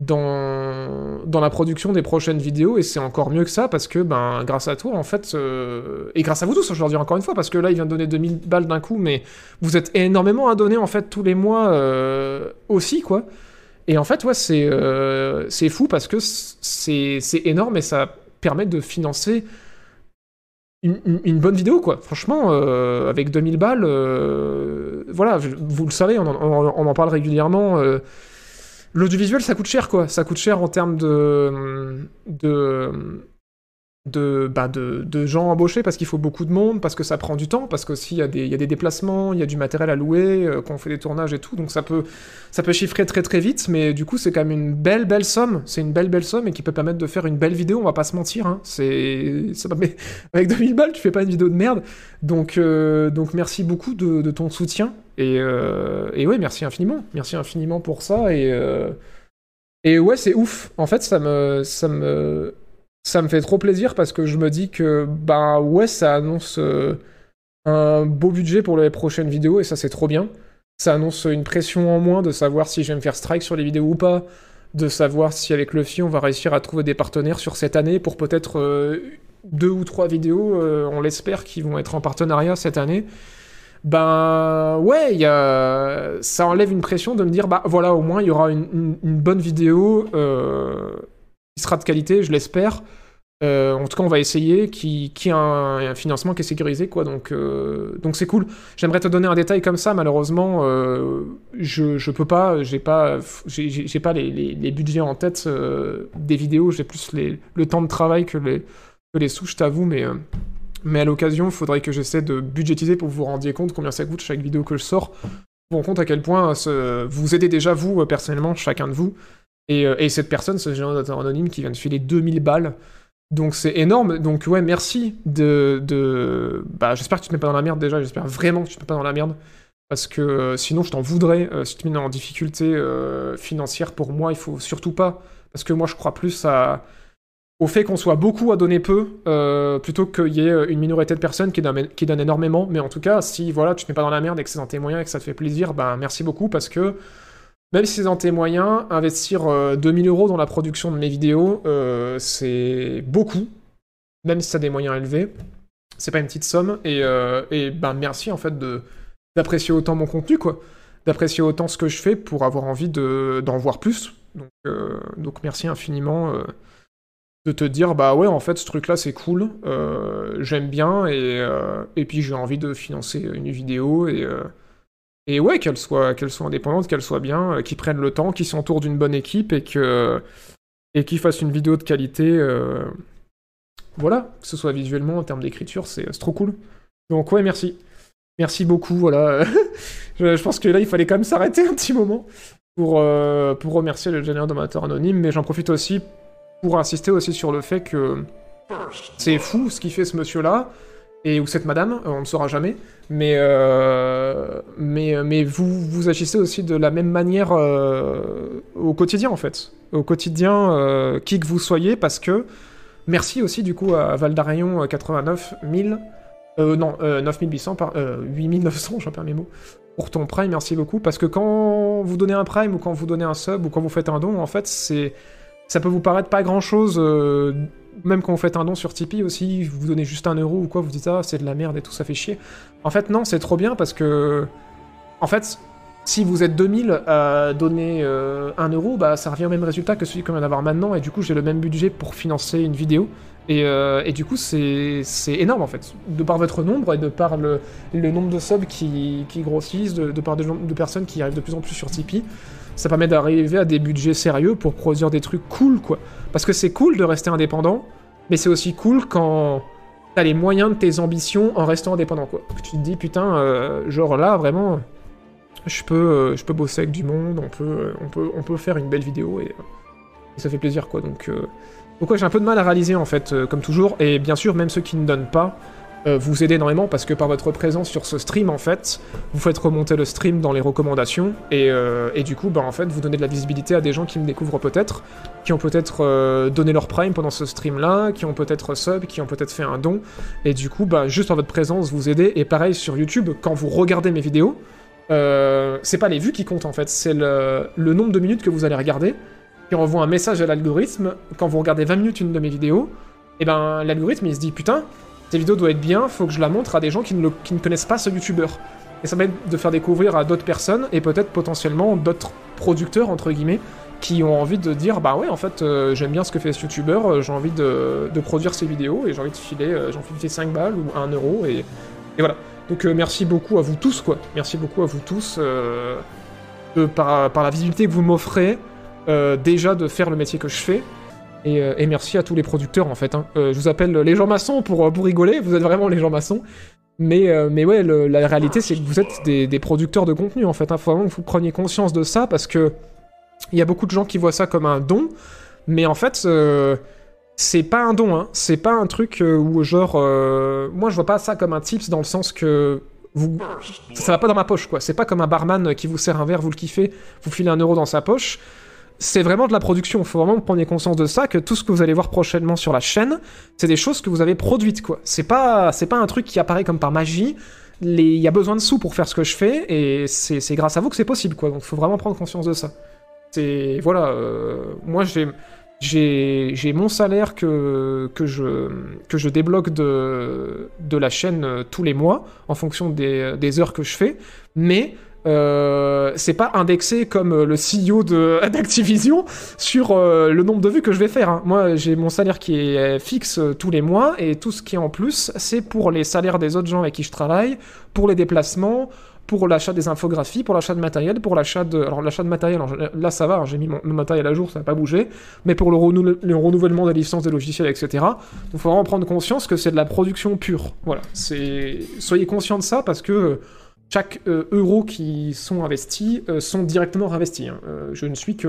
dans, dans la production des prochaines vidéos et c'est encore mieux que ça parce que ben grâce à toi en fait euh, et grâce à vous tous je leur dis encore une fois parce que là il vient de donner 2000 balles d'un coup mais vous êtes énormément à donner en fait tous les mois euh, aussi quoi. Et en fait ouais c'est euh, fou parce que c'est énorme et ça permet de financer une, bonne vidéo quoi. Franchement euh, avec 2000 balles voilà vous le savez on en, on- en parle régulièrement L'audiovisuel, ça coûte cher, quoi. Ça coûte cher en termes de. de. bah, de, gens embauchés parce qu'il faut beaucoup de monde, parce que ça prend du temps, parce qu'aussi il y, a des- il y a des déplacements, il y a du matériel à louer, euh, qu'on fait des tournages et tout, donc ça peut, ça peut chiffrer très très vite, mais du coup c'est quand même une belle belle somme, c'est une belle belle somme et qui peut permettre de faire une belle vidéo, on va pas se mentir, hein. c'est, mais avec 2000 balles tu fais pas une vidéo de merde, donc, euh, merci beaucoup de ton soutien, et, euh, ouais merci infiniment, merci infiniment pour ça, et, euh, et ouais c'est ouf, en fait ça me, ça me, ça me fait trop plaisir parce que je me dis que bah ouais ça annonce euh, un beau budget pour les prochaines vidéos et ça c'est trop bien. Ça annonce une pression en moins de savoir si je vais me faire strike sur les vidéos ou pas, de savoir si avec Luffy on va réussir à trouver des partenaires sur cette année pour peut-être euh, deux ou trois vidéos, on l'espère, qui vont être en partenariat cette année. Ben ouais, ça enlève une pression de me dire bah voilà au moins il y aura une, bonne vidéo euh, qui sera de qualité, je l'espère. Euh, en tout cas, on va essayer, qui, qui a un, financement qui est sécurisé, quoi. Donc, euh, donc c'est cool. J'aimerais te donner un détail comme ça, malheureusement, je, je peux pas, j'ai pas, j'ai- pas les, budgets en tête des vidéos. J'ai plus le temps de travail que les, que les sous, je t'avoue, mais. Euh, mais à l'occasion, il faudrait que j'essaie de budgétiser pour que vous vous rendiez compte combien ça coûte chaque vidéo que je sors. Vous rendez compte à quel point ce- vous aidez déjà, vous, euh, personnellement, chacun de vous. Et, euh, et cette personne, ce générateur anonyme qui vient de filer 2000 balles. Donc c'est énorme. Donc ouais, merci de... Bah, j'espère que tu te mets pas dans la merde déjà. J'espère vraiment que tu te mets pas dans la merde. Parce que euh, sinon, je t'en voudrais. euh, si tu te mets en difficulté euh, financière pour moi, il faut surtout pas. Parce que moi, je crois plus à... au fait qu'on soit beaucoup à donner peu, euh, plutôt qu'il y ait une minorité de personnes qui donnent, énormément. Mais en tout cas, si voilà, tu te mets pas dans la merde et que c'est dans tes moyens et que ça te fait plaisir, ben merci beaucoup parce que même si c'est dans tes moyens, investir euh, 2000 euros dans la production de mes vidéos, euh, c'est beaucoup. Même si tu as des moyens élevés. C'est pas une petite somme. Et, euh, et ben merci en fait d'apprécier autant mon contenu, quoi. D'apprécier autant ce que je fais pour avoir envie de, d'en voir plus. Euh, donc merci infiniment. De te dire bah ouais en fait ce truc là c'est cool, euh, j'aime bien et, euh, et puis j'ai envie de financer une vidéo et, euh, et ouais qu'elle soit, qu'elle soit indépendante, qu'elle soit bien, qu'ils prennent le temps, qu'ils s'entourent d'une bonne équipe et que et qu'ils fassent une vidéo de qualité. voilà, que ce soit visuellement en termes d'écriture, c'est trop cool. Donc ouais merci. Merci beaucoup, voilà. je, pense que là il fallait quand même s'arrêter un petit moment pour, pour remercier le général d'amateur anonyme, mais j'en profite aussi pour insister aussi sur le fait que c'est fou ce qu'il fait ce monsieur-là, et ou cette madame, euh, on ne saura jamais, mais, euh, mais, mais vous, vous agissez aussi de la même manière euh, au quotidien en fait. Au quotidien, euh, qui que vous soyez, parce que merci aussi du coup à Valdarion 89 000, euh, non, euh, 9800, par, euh, 8900, j'en perds mes mots, pour ton prime, merci beaucoup, parce que quand vous donnez un prime ou quand vous donnez un sub ou quand vous faites un don, en fait, c'est ça peut vous paraître pas grand chose, même quand vous faites un don sur Tipeee aussi, vous donnez juste un euro ou quoi, vous dites ah c'est de la merde et tout, ça fait chier. En fait, non, c'est trop bien parce que, en fait, si vous êtes 2000 à donner euh, 1 euro, bah ça revient au même résultat que celui qu'on vient d'avoir maintenant, et du coup j'ai le même budget pour financer une vidéo. Et, euh, et du coup, c'est énorme en fait. De par votre nombre et de par le, le nombre de subs qui, qui grossissent, de, par nombre de personnes qui arrivent de plus en plus sur Tipeee, ça permet d'arriver à des budgets sérieux pour produire des trucs cool quoi. Parce que c'est cool de rester indépendant, mais c'est aussi cool quand t'as les moyens de tes ambitions en restant indépendant quoi. Tu te dis putain, euh, genre là vraiment, je peux, euh, je peux bosser avec du monde, on peut, euh, on peut, on peut faire une belle vidéo et, et ça fait plaisir quoi. Donc, donc ouais, j'ai un peu de mal à réaliser en fait, comme toujours. Et bien sûr, même ceux qui ne donnent pas, euh, vous aidez énormément parce que par votre présence sur ce stream en fait, vous faites remonter le stream dans les recommandations et, euh, et du coup, bah en fait, vous donnez de la visibilité à des gens qui me découvrent peut-être, qui ont peut-être euh, donné leur prime pendant ce stream là, qui ont peut-être sub, qui ont peut-être fait un don et du coup, bah juste par votre présence, vous aidez. Et pareil sur YouTube, quand vous regardez mes vidéos. C'est pas les vues qui comptent en fait, c'est le, le nombre de minutes que vous allez regarder qui envoie un message à l'algorithme. Quand vous regardez 20 minutes une de mes vidéos, et ben l'algorithme il se dit putain, cette vidéo doit être bien, faut que je la montre à des gens qui ne, connaissent pas ce youtubeur. Et ça permet de faire découvrir à d'autres personnes et peut-être potentiellement d'autres producteurs entre guillemets qui ont envie de dire bah ouais en fait euh, j'aime bien ce que fait ce youtubeur, euh, j'ai envie de, produire ces vidéos et j'ai envie de filer, euh, j'ai envie de filer 5 balles ou 1 euro et, voilà. Donc euh, merci beaucoup à vous tous quoi, merci beaucoup à vous tous euh, de- par, la visibilité que vous m'offrez euh, déjà de faire le métier que je fais. Et, euh, et merci à tous les producteurs en fait. hein. Euh, je vous appelle les gens maçons pour, euh, pour rigoler, vous êtes vraiment les gens maçons. Mais, euh, mais ouais, la réalité c'est que vous êtes des, producteurs de contenu en fait. Il faut vraiment que vous preniez conscience de ça parce que il y a beaucoup de gens qui voient ça comme un don. Mais en fait, euh, c'est pas un don, hein. c'est pas un truc euh, où genre... euh, moi je vois pas ça comme un tips dans le sens que... Vous... Ça va pas dans ma poche, quoi. C'est pas comme un barman qui vous sert un verre, vous le kiffez, vous filez un euro dans sa poche c'est vraiment de la production. Il faut vraiment prendre conscience de ça, que tout ce que vous allez voir prochainement sur la chaîne, c'est des choses que vous avez produites, quoi. C'est pas, pas un truc qui apparaît comme par magie. Il y a besoin de sous pour faire ce que je fais, et c'est grâce à vous que c'est possible, quoi. Donc, il faut vraiment prendre conscience de ça. C'est voilà. euh, moi, j'ai mon salaire que je que je débloque de la chaîne euh, tous les mois en fonction des des heures que je fais, mais euh, c'est pas indexé comme euh, le CEO d'Activision sur euh, le nombre de vues que je vais faire. hein. Moi, j'ai mon salaire qui est fixe tous les mois et tout ce qui est en plus, c'est pour les salaires des autres gens avec qui je travaille, pour les déplacements, pour l'achat des infographies, pour l'achat de matériel, pour l'achat de... Alors l'achat de matériel, là ça va, hein, j'ai mis mon, matériel à jour, ça n'a pas bougé, mais pour le, le renouvellement des licences des logiciels, etc., il faut vraiment prendre conscience que c'est de la production pure. Voilà. Soyez conscients de ça parce que chaque euh, euro qui sont investis euh, sont directement réinvestis. hein. Euh, je ne suis que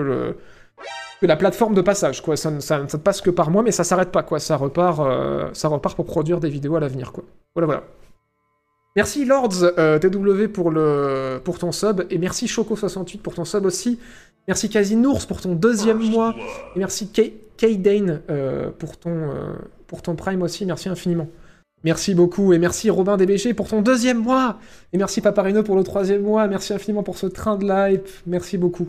la plateforme de passage, quoi. Ça ne passe que par moi, mais ça s'arrête pas. Ça repart, pour produire des vidéos à l'avenir. Voilà, voilà. Merci Lords TW pour, ton sub, et merci Choco68 pour ton sub aussi. Merci Casinours pour ton deuxième mois, et merci Kay- euh, pour ton prime aussi, merci infiniment. Merci beaucoup, et merci Robin DBG pour ton deuxième mois, et merci Paparino pour le troisième mois, merci infiniment pour ce train de live, merci beaucoup.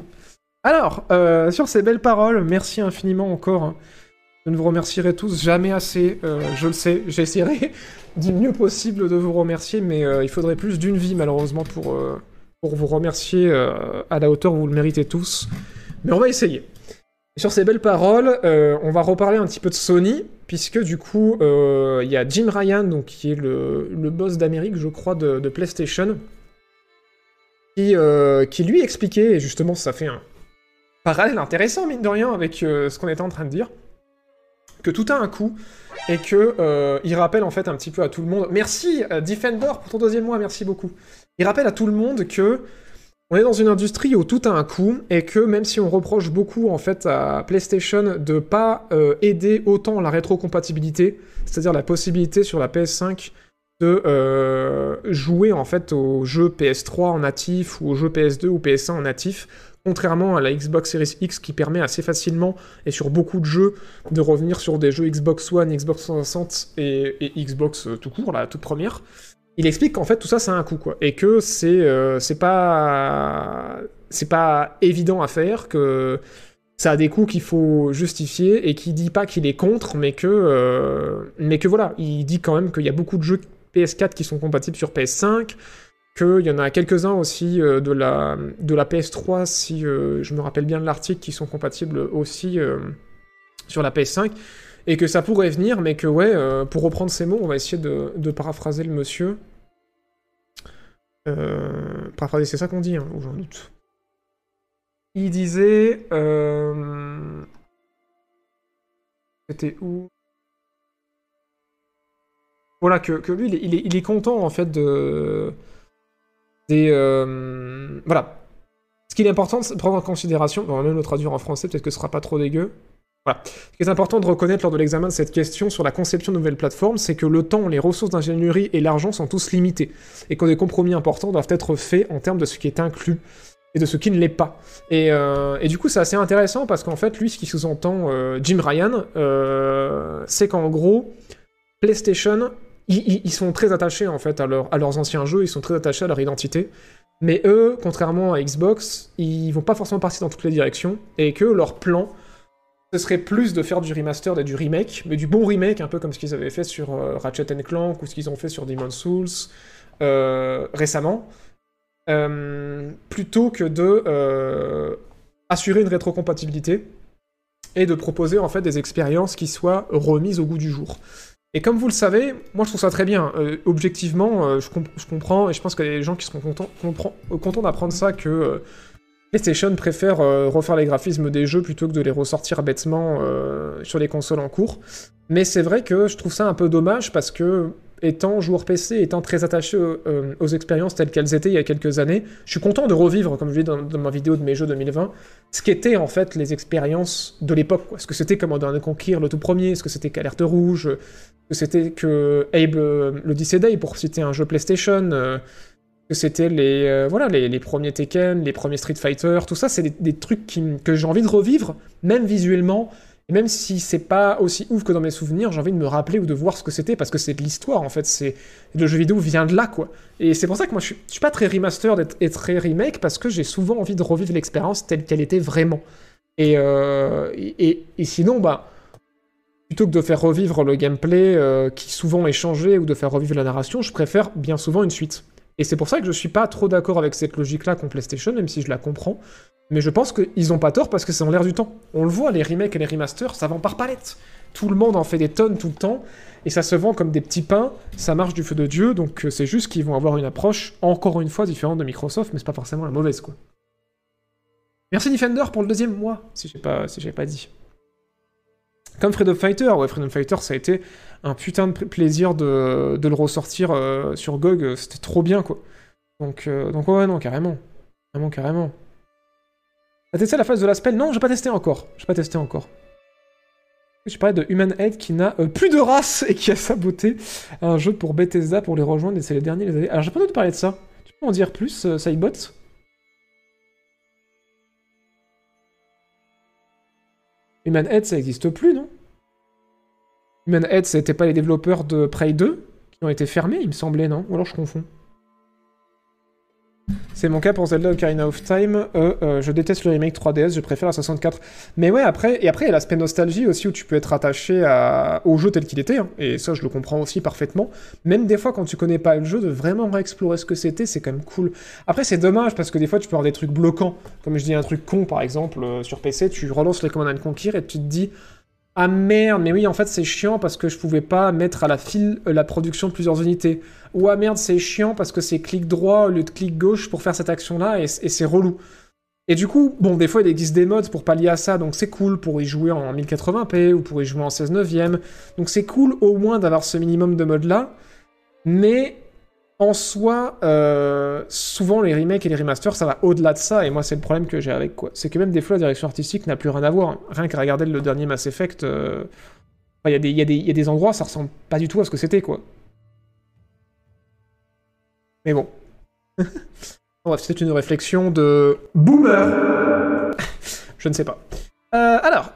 Alors, euh, sur ces belles paroles, merci infiniment encore. hein. Je ne vous remercierai tous jamais assez, euh, je le sais, j'essaierai du mieux possible de vous remercier, mais euh, il faudrait plus d'une vie malheureusement pour, pour vous remercier à la hauteur où vous le méritez tous. Mais on va essayer. Sur ces belles paroles, euh, on va reparler un petit peu de Sony, puisque du coup, euh, il y a Jim Ryan, qui est le, boss d'Amérique, je crois, de, PlayStation, qui, euh, qui lui expliquait, et justement, ça fait un parallèle intéressant, mine de rien, avec ce qu'on était en train de dire, que tout a un coût, et que il rappelle en fait un petit peu à tout le monde. Merci Defender pour ton deuxième mois, merci beaucoup. Il rappelle à tout le monde que on est dans une industrie où tout a un coût et que même si on reproche beaucoup en fait à PlayStation de pas euh, aider autant la rétrocompatibilité, c'est-à-dire la possibilité sur la PS5 de euh, jouer en fait aux jeux PS3 en natif ou aux jeux PS2 ou PS1 en natif, contrairement à la Xbox Series X qui permet assez facilement et sur beaucoup de jeux de revenir sur des jeux Xbox One, Xbox 360 et, Xbox euh, tout court, la toute première. Il explique qu'en fait tout ça ça a un coût quoi. Et que c'est euh, c'est pas c'est pas évident à faire que ça a des coûts qu'il faut justifier et qui dit pas qu'il est contre mais que euh, mais que voilà il dit quand même qu'il y a beaucoup de jeux PS4 qui sont compatibles sur PS5 qu'il y en a quelques-uns aussi euh, de, la, de la PS3, si je me rappelle bien de l'article, qui sont compatibles aussi sur la PS5, et que ça pourrait venir, mais que ouais, euh, pour reprendre ces mots, on va essayer de, paraphraser le monsieur. Euh, paraphraser, c'est ça qu'on dit, hein, j'en doute. Il disait... euh, C'était où? Voilà, que, que lui, il est, content, en fait, de des voilà. Ce qu'il est important de prendre en considération, on va même le traduire en français, peut-être que ce sera pas trop dégueu. Voilà. Ce qui est important de reconnaître lors de l'examen de cette question sur la conception de nouvelles plateformes, c'est que le temps, les ressources d'ingénierie et l'argent sont tous limités, et que des compromis importants doivent être faits en termes de ce qui est inclus et de ce qui ne l'est pas. Et, euh, du coup, c'est assez intéressant parce qu'en fait, lui, ce qui sous-entend euh, Jim Ryan, euh, c'est qu'en gros, PlayStation ils, sont très attachés en fait à, à, leurs anciens jeux, ils sont très attachés à leur identité. Mais eux, contrairement à Xbox, ils vont pas forcément partir dans toutes les directions et que leur plan, ce serait plus de faire du remaster et du remake, mais du bon remake, un peu comme ce qu'ils avaient fait sur euh, Ratchet Clank ou ce qu'ils ont fait sur Demon's Souls euh, récemment, euh, plutôt que de euh, assurer une rétrocompatibilité et de proposer en fait des expériences qui soient remises au goût du jour. Et comme vous le savez, moi je trouve ça très bien. Objectivement, je, comp je, comprends, et je pense a des gens qui seront contents, d'apprendre ça, que PlayStation préfère refaire les graphismes des jeux plutôt que de les ressortir bêtement sur les consoles en cours. Mais c'est vrai que je trouve ça un peu dommage parce que, étant joueur PC, étant très attaché aux expériences telles qu'elles étaient il y a quelques années, je suis content de revivre, comme je dis dans, dans ma vidéo de mes jeux 2020, ce qu'étaient en fait les expériences de l'époque. Ce que c'était Modern Conquer le tout premier, ce que c'était qu'Alerte Rouge, que c'était que Abe euh, l'Odyssey Day, pour citer un jeu PlayStation, euh, c'était les, euh, voilà, les, les, premiers Tekken, les premiers Street Fighter, tout ça, c'est des, trucs qui, que j'ai envie de revivre, même visuellement, et même si c'est pas aussi ouf que dans mes souvenirs, j'ai envie de me rappeler ou de voir ce que c'était, parce que c'est de l'histoire, en fait, c'est le jeu vidéo vient de là, quoi. Et c'est pour ça que moi, je suis, suis pas très remaster et très remake, parce que j'ai souvent envie de revivre l'expérience telle qu'elle était vraiment. Et, et, et sinon, bah plutôt que de faire revivre le gameplay euh, qui souvent est changé ou de faire revivre la narration, je préfère bien souvent une suite. Et c'est pour ça que je suis pas trop d'accord avec cette logique-là qu'ont PlayStation, même si je la comprends. Mais je pense qu'ils ont pas tort parce que c'est en l'air du temps. On le voit, les remakes et les remasters, ça vend par palette. Tout le monde en fait des tonnes tout le temps, et ça se vend comme des petits pains, ça marche du feu de Dieu, donc c'est juste qu'ils vont avoir une approche, encore une fois, différente de Microsoft, mais c'est pas forcément la mauvaise, quoi. Merci Defender pour le deuxième mois, si j'ai pas, si pas dit. Comme Freedom Fighter, ouais, Freedom Fighter, ça a été un putain de plaisir de, de le ressortir euh, sur GOG, c'était trop bien, quoi. Donc, euh, donc ouais, non, carrément. Carrément, carrément. T'as testé la phase de la spell? Non, j'ai pas testé encore. J'ai pas testé encore. Je parlais de Human Head qui n'a euh, plus de race et qui a saboté un jeu pour Bethesda pour les rejoindre et c'est les derniers les années. Alors j'ai pas entendu de parler de ça. Tu peux en dire plus, euh, Human Head, ça n'existe plus, non? Human Head, c'était pas les développeurs de Prey 2 qui ont été fermés, il me semblait, non? Ou alors je confonds. C'est mon cas pour Zelda Ocarina of Time. Euh, euh, je déteste le remake 3DS, je préfère la 64. Mais ouais, après, et après, il y a l'aspect nostalgie aussi où tu peux être attaché au jeu tel qu'il était. hein. et ça, je le comprends aussi parfaitement. Même des fois, quand tu connais pas le jeu, de vraiment réexplorer ce que c'était, c'est quand même cool. Après, c'est dommage parce que des fois, tu peux avoir des trucs bloquants. Comme je dis un truc con, par exemple, euh, sur PC, tu relances les Command and Conquer et tu te dis. Ah merde, mais oui, en fait, c'est chiant parce que je pouvais pas mettre à la file euh, la production de plusieurs unités. Ou ah merde, c'est chiant parce que c'est clic droit au lieu de clic gauche pour faire cette action-là et, et c'est relou. Et du coup, bon, des fois, il existe des modes pour pallier à ça, donc c'est cool pour y jouer en 1080p ou pour y jouer en 16 neuvième. Donc c'est cool au moins d'avoir ce minimum de modes-là. Mais en soi, euh, souvent les remakes et les remasters, ça va au-delà de ça, et moi c'est le problème que j'ai avec quoi. C'est que même des fois la direction artistique n'a plus rien à voir. Rien qu'à regarder le dernier Mass Effect, euh, enfin, il y, a des- y y a endroits, ça ressemble pas du tout à ce que c'était quoi. Mais bon. Bref, c'est une réflexion de boomer. Je ne sais pas. Euh, alors,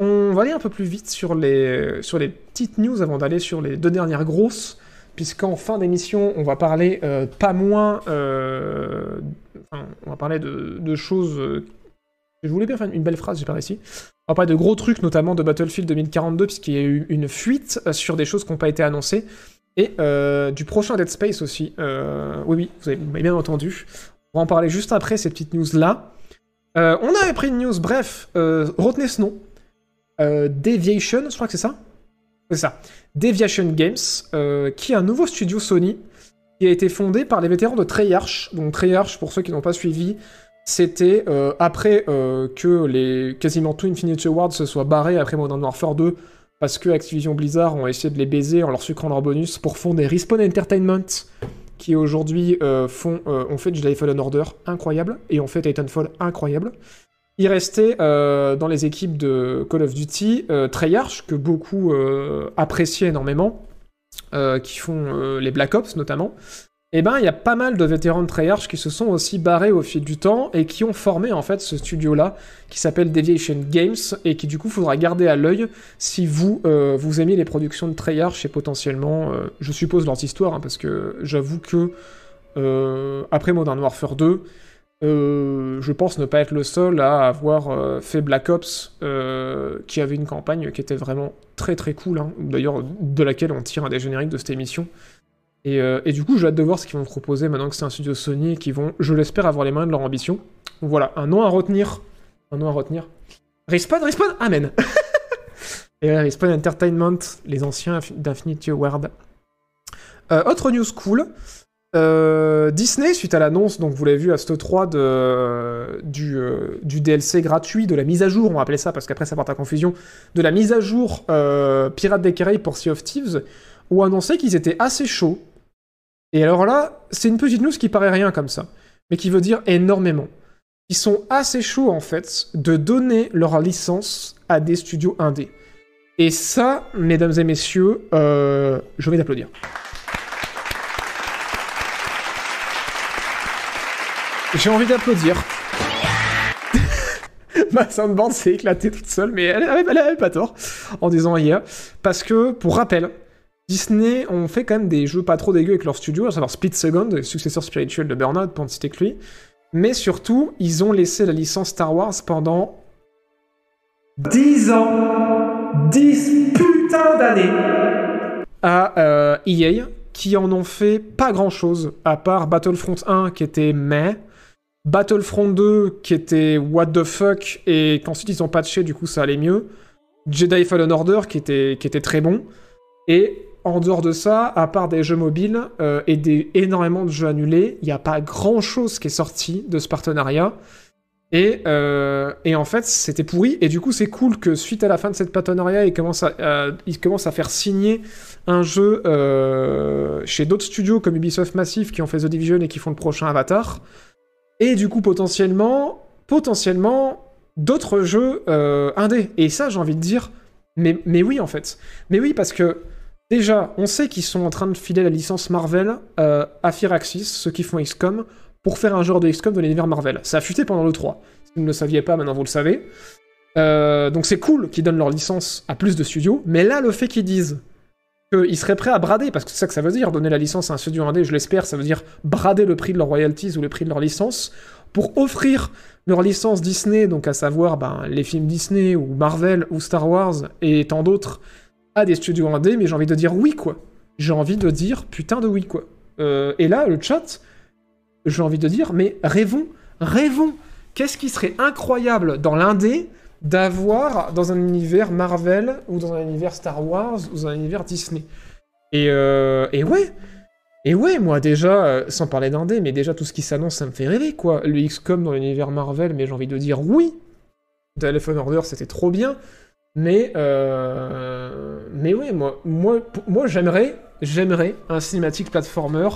on va aller un peu plus vite sur les, sur les petites news avant d'aller sur les deux dernières grosses, puisqu'en fin d'émission, on va parler euh, pas moins. euh, on va parler de, choses. euh, je voulais bien faire une belle phrase, j'ai pas réussi. On va parler de gros trucs, notamment de Battlefield 2042, puisqu'il y a eu une fuite sur des choses qui n'ont pas été annoncées. Et du prochain Dead Space aussi. Oui, oui, vous avez bien entendu. On va en parler juste après ces petites news-là. On avait pris une news, bref, retenez ce nom. Deviation, je crois que c'est ça? C'est ça. Deviation Games, euh, qui est un nouveau studio Sony, qui a été fondé par les vétérans de Treyarch. Donc Treyarch, pour ceux qui n'ont pas suivi, c'était euh, après euh, que les quasiment tout Infinity Ward se soit barré après Modern Warfare 2, parce que Activision Blizzard ont essayé de les baiser en leur sucrant leur bonus pour fonder Respawn Entertainment, qui aujourd'hui ont fait Jedi Fallen Order incroyable, et ont fait Titanfall incroyable. Il restait euh, dans les équipes de Call of Duty euh, Treyarch, que beaucoup euh, appréciaient énormément, euh, qui font les Black Ops notamment. Et ben, il y a pas mal de vétérans de Treyarch qui se sont aussi barrés au fil du temps et qui ont formé en fait ce studio-là qui s'appelle Deviation Games et qui du coup faudra garder à l'œil si vous vous aimez les productions de Treyarch et potentiellement, je suppose leurs histoires, hein, parce que j'avoue que après Modern Warfare 2, euh, je pense ne pas être le seul à avoir euh, fait Black Ops, euh, qui avait une campagne qui était vraiment très très cool, hein, d'ailleurs de laquelle on tire un des génériques de cette émission. Et, du coup, j'ai hâte de voir ce qu'ils vont proposer maintenant que c'est un studio Sony et qu'ils vont, je l'espère, avoir les mains de leur ambition. Voilà, un nom à retenir. Un nom à retenir. Respawn, Respawn, Amen. et Respawn Entertainment, les anciens d'Infinity Ward. Autre news cool. Euh, Disney, suite à l'annonce, donc vous l'avez vu à Sto 3 de, du, euh, DLC gratuit, de la mise à jour, on va appeler ça parce qu'après ça porte à confusion, de la mise à jour euh, Pirates des Caraïbes pour Sea of Thieves, ont annoncé qu'ils étaient assez chauds. Et alors là, c'est une petite news qui paraît rien comme ça, mais qui veut dire énormément. Ils sont assez chauds en fait de donner leur licence à des studios indés. Et ça, mesdames et messieurs, euh, je vais d'applaudir. J'ai envie d'applaudir. Ma soundboard s'est éclatée toute seule, mais elle avait, pas tort en disant hier. Parce que, pour rappel, Disney ont fait quand même des jeux pas trop dégueux avec leur studio, à savoir Speed Second, le successeur spirituel de Burnout, pour ne citer que lui. Mais surtout, ils ont laissé la licence Star Wars pendant 10 ans 10 putains d'années à euh, EA, qui en ont fait pas grand chose, à part Battlefront 1 qui était mais, Battlefront 2 qui était what the fuck, et qu'ensuite ils ont patché, du coup ça allait mieux, Jedi Fallen Order qui était, qui était très bon, et en dehors de ça, à part des jeux mobiles euh, et des, énormément de jeux annulés, il n'y a pas grand chose qui est sorti de ce partenariat. Et, euh, et en fait, c'était pourri. Et du coup, c'est cool que suite à la fin de cette partenariat, ils commencent à, ils à faire signer un jeu euh, chez d'autres studios comme Ubisoft Massive qui ont fait The Division et qui font le prochain Avatar. Et du coup, potentiellement, potentiellement, d'autres jeux euh, indés. Et ça, j'ai envie de dire, mais, mais oui, en fait. Mais oui, parce que déjà, on sait qu'ils sont en train de filer la licence Marvel euh, à Firaxis, ceux qui font XCOM, pour faire un genre de XCOM de l'univers Marvel. Ça a fuité pendant le 3. Si vous ne le saviez pas, maintenant vous le savez. Euh, donc c'est cool qu'ils donnent leur licence à plus de studios, mais là, le fait qu'ils disent qu'ils seraient prêts à brader, parce que c'est ça que ça veut dire, donner la licence à un studio indé, je l'espère, ça veut dire brader le prix de leurs royalties ou le prix de leur licence, pour offrir leur licence Disney, donc à savoir ben, les films Disney ou Marvel ou Star Wars et tant d'autres, à des studios indés, mais j'ai envie de dire oui, quoi. J'ai envie de dire putain de oui, quoi. Euh, et là, le chat, j'ai envie de dire, mais rêvons, rêvons. Qu'est-ce qui serait incroyable dans l'indé d'avoir dans un univers Marvel ou dans un univers Star Wars ou dans un univers Disney Et, euh, et ouais, et ouais, moi déjà, euh, sans parler d'indé, mais déjà tout ce qui s'annonce, ça me fait rêver, quoi. Le XCOM dans l'univers Marvel, mais j'ai envie de dire oui. Telephone Order, c'était trop bien. Mais, euh, mais ouais, moi, moi, moi j'aimerais, j'aimerais un cinématique platformer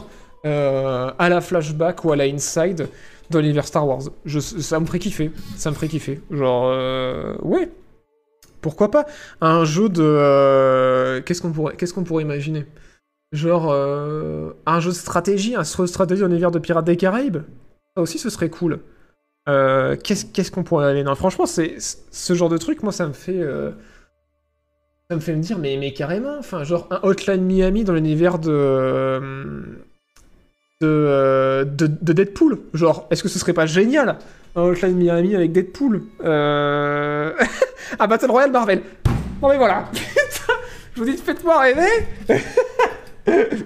à la flashback ou à la inside dans l'univers Star Wars. Ça me ferait kiffer, ça me ferait kiffer. Genre, euh, ouais, pourquoi pas un jeu de, euh, qu'est-ce qu'on pourrait, qu'est-ce qu'on pourrait imaginer? Genre euh, un jeu de stratégie, un jeu stratégie dans l'univers de Pirates des Caraïbes? Ça aussi, ce serait cool. Qu'est-ce qu'on pourrait aller Non, franchement, c'est ce genre de truc, moi, ça me fait, ça me fait me dire, mais mais carrément, enfin, genre un Hotline Miami dans l'univers de de, euh, de de Deadpool. Genre, est-ce que ce serait pas génial un Hotline Miami avec Deadpool euh... Un Battle Royale Marvel? Non mais voilà. Je vous dis, faites-moi rêver.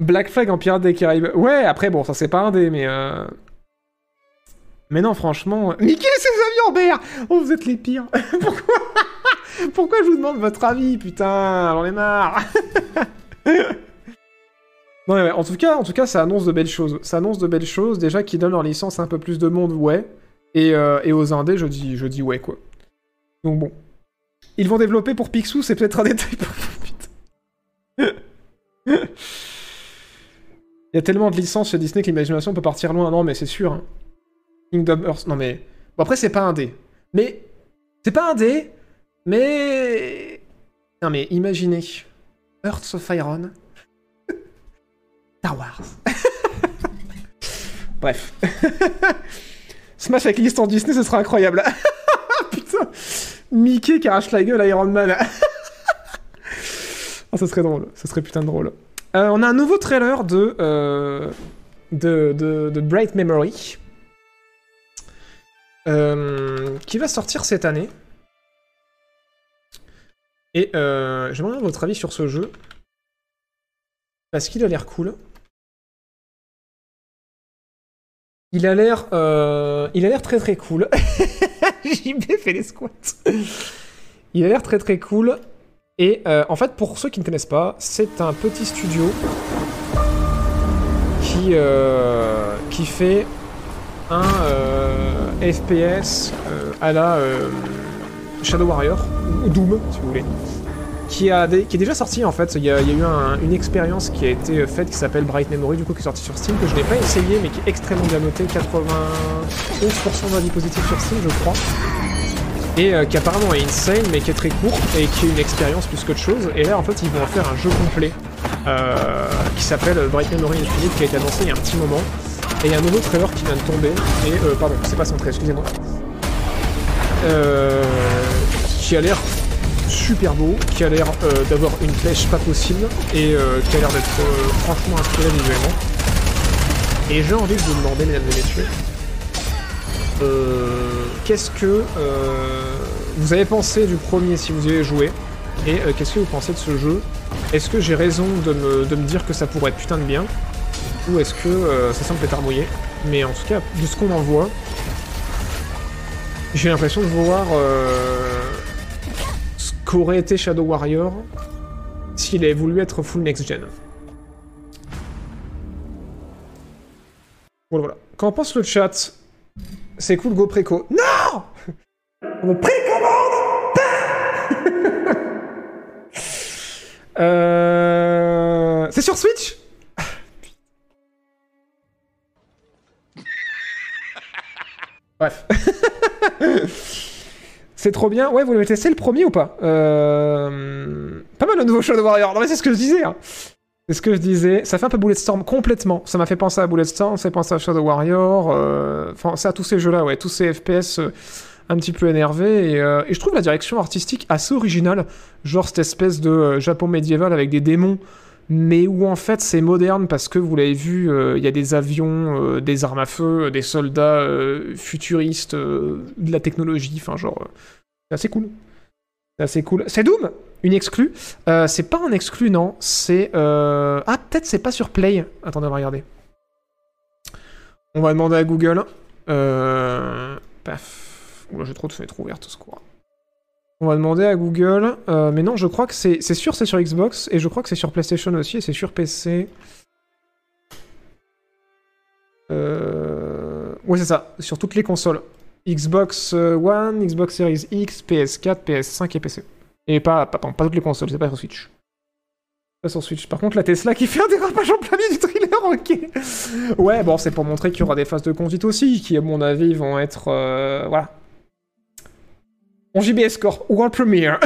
Black Flag en Pirates des Caraïbes. Ouais, après, bon, ça c'est pas un dé, mais... Euh... Mais non, franchement... Mickey et ses amis en Oh, vous êtes les pires Pourquoi? Pourquoi je vous demande votre avis, putain J'en ai marre Non, mais en tout cas, en tout cas, ça annonce de belles choses. Ça annonce de belles choses, déjà, qui donnent leur licence à un peu plus de monde, ouais. Et, euh, et aux indés, je dis, je dis ouais, quoi. Donc bon. Ils vont développer pour Picsou, c'est peut-être un détail pour. Il y a tellement de licences chez Disney que l'imagination peut partir loin. Non, mais c'est sûr. hein. Kingdom Hearts. Non, mais. Bon, après, c'est pas un dé. Mais. C'est pas un dé. Mais. Non, mais imaginez. Hearts of Iron. Star Wars. Bref. Smash avec licence Disney, ce sera incroyable. Mickey qui arrache la gueule à Iron Man. Ah, ça serait drôle. Ça serait putain de drôle. Euh, on a un nouveau trailer de, euh, Bright Memory. euh, qui va sortir cette année. Et j'aimerais votre avis sur ce jeu. Parce qu'il a l'air cool. Il a l'air, euh, il a l'air très très cool. JB fait les squats. Il a l'air très très cool. Et euh, en fait, pour ceux qui ne connaissent pas, c'est un petit studio qui, euh, qui fait un FPS à la euh, Shadow Warrior, ou Doom, si vous voulez. Qui, a qui est déjà sorti en fait, il y a, eu un- une expérience qui a été faite qui s'appelle Bright Memory, du coup qui est sortie sur Steam, que je n'ai pas essayé mais qui est extrêmement bien noté, 91% d'avis positifs sur Steam je crois. Et euh, qui apparemment est insane mais qui est très court et qui est une expérience plus qu'autre chose. Et là en fait ils vont en faire un jeu complet euh, qui s'appelle Bright Memory Infinite qui a été annoncé il y a un petit moment. Et il y a un nouveau trailer qui vient de tomber. Et euh, pardon c'est pas centré excusez-moi. Euh, qui a l'air super beau qui a l'air euh, d'avoir une flèche pas possible et euh, qui a l'air d'être euh, franchement inspiré visuellement. Et j'ai envie de vous demander mesdames et messieurs qu'est-ce que vous avez pensé du premier si vous y avez joué et qu'est-ce que vous pensez de ce jeu? Est-ce que j'ai raison de me, de me dire que ça pourrait être putain de bien? Ou est-ce que ça semble être mouillé Mais en tout cas, de ce qu'on en voit, j'ai l'impression de voir qu'aurait été Shadow Warrior s'il avait voulu être full next-gen. Voilà, voilà. Qu'en pense le chat? C'est cool, go préco. Non On me précommande Euh... C'est sur Switch? Bref. c'est trop bien. Ouais, vous l'avez testé le premier ou pas euh... Pas mal le nouveau Shadow Warrior. Non mais c'est ce que je disais. hein. C'est ce que je disais. Ça fait un peu Bulletstorm complètement. Ça m'a fait penser à Bulletstorm, ça fait penser à Shadow Warrior. euh, Enfin, c'est à tous ces jeux-là, ouais. Tous ces FPS euh, un petit peu énervé. Et, euh, et je trouve la direction artistique assez originale. Genre cette espèce de Japon médiéval avec des démons, mais où en fait c'est moderne parce que vous l'avez vu, il y a des avions, des armes à feu, des soldats futuristes, de la technologie. Enfin, genre, c'est assez cool. C'est cool. C'est Doom Une exclue Euh, C'est pas un exclu, non. C'est. euh, Ah, peut-être c'est pas sur Play. Attendez, on va regarder. On va demander à Google. Euh... Paf. Oula, j'ai trop de fenêtres ouvertes, ce quoi. On va demander à Google. mais non, je crois que c'est c'est sûr, c'est sur Xbox. Et je crois que c'est sur PlayStation aussi. Et c'est sur PC. Ouais, c'est ça. Sur toutes les consoles. Xbox euh, One, Xbox Series X, PS4, PS5 et PC. Et pas, pas, pas, toutes les consoles, c'est pas sur Switch. Pas sur Switch. Par contre, la Tesla qui fait un dérapage en plein milieu du thriller, ok. Ouais, bon, c'est pour montrer qu'il y aura des phases de conduite aussi, qui, à mon avis, vont être. euh, voilà. En JBS Corp, World Premiere.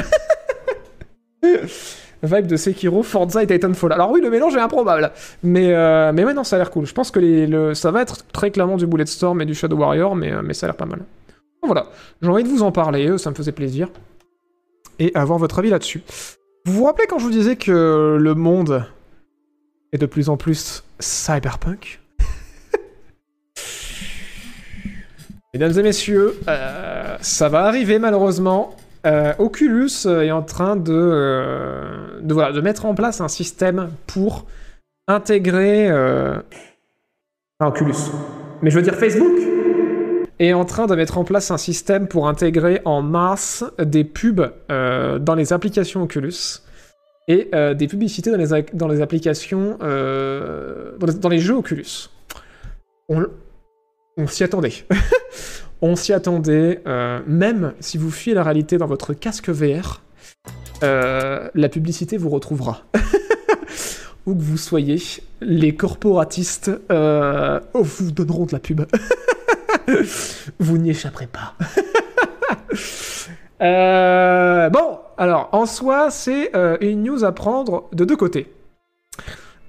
Vibe de Sekiro, Forza et Titanfall. Alors oui, le mélange est improbable. Mais, euh, mais ouais, non, ça a l'air cool. Je pense que le, ça va être très clairement du Bulletstorm et du Shadow Warrior, mais, euh, mais ça a l'air pas mal. Bon, voilà, j'ai envie de vous en parler, euh, ça me faisait plaisir. Et avoir votre avis là-dessus. Vous vous rappelez quand je vous disais que le monde est de plus en plus cyberpunk? Mesdames et messieurs, euh, ça va arriver malheureusement. Euh, Oculus est en train de, euh, de, voilà, de mettre en place un système pour intégrer... Euh... Enfin, Oculus. Mais je veux dire Facebook est en train de mettre en place un système pour intégrer en masse des pubs dans les applications Oculus et des publicités dans les, dans les applications, dans, les, dans les jeux Oculus. On, on s'y attendait. on s'y attendait, euh, même si vous fuyez la réalité dans votre casque VR, euh, la publicité vous retrouvera. Où que vous soyez, les corporatistes euh, vous donneront de la pub. vous n'y échapperez pas. Bon, alors, en soi, c'est une news à prendre de deux côtés.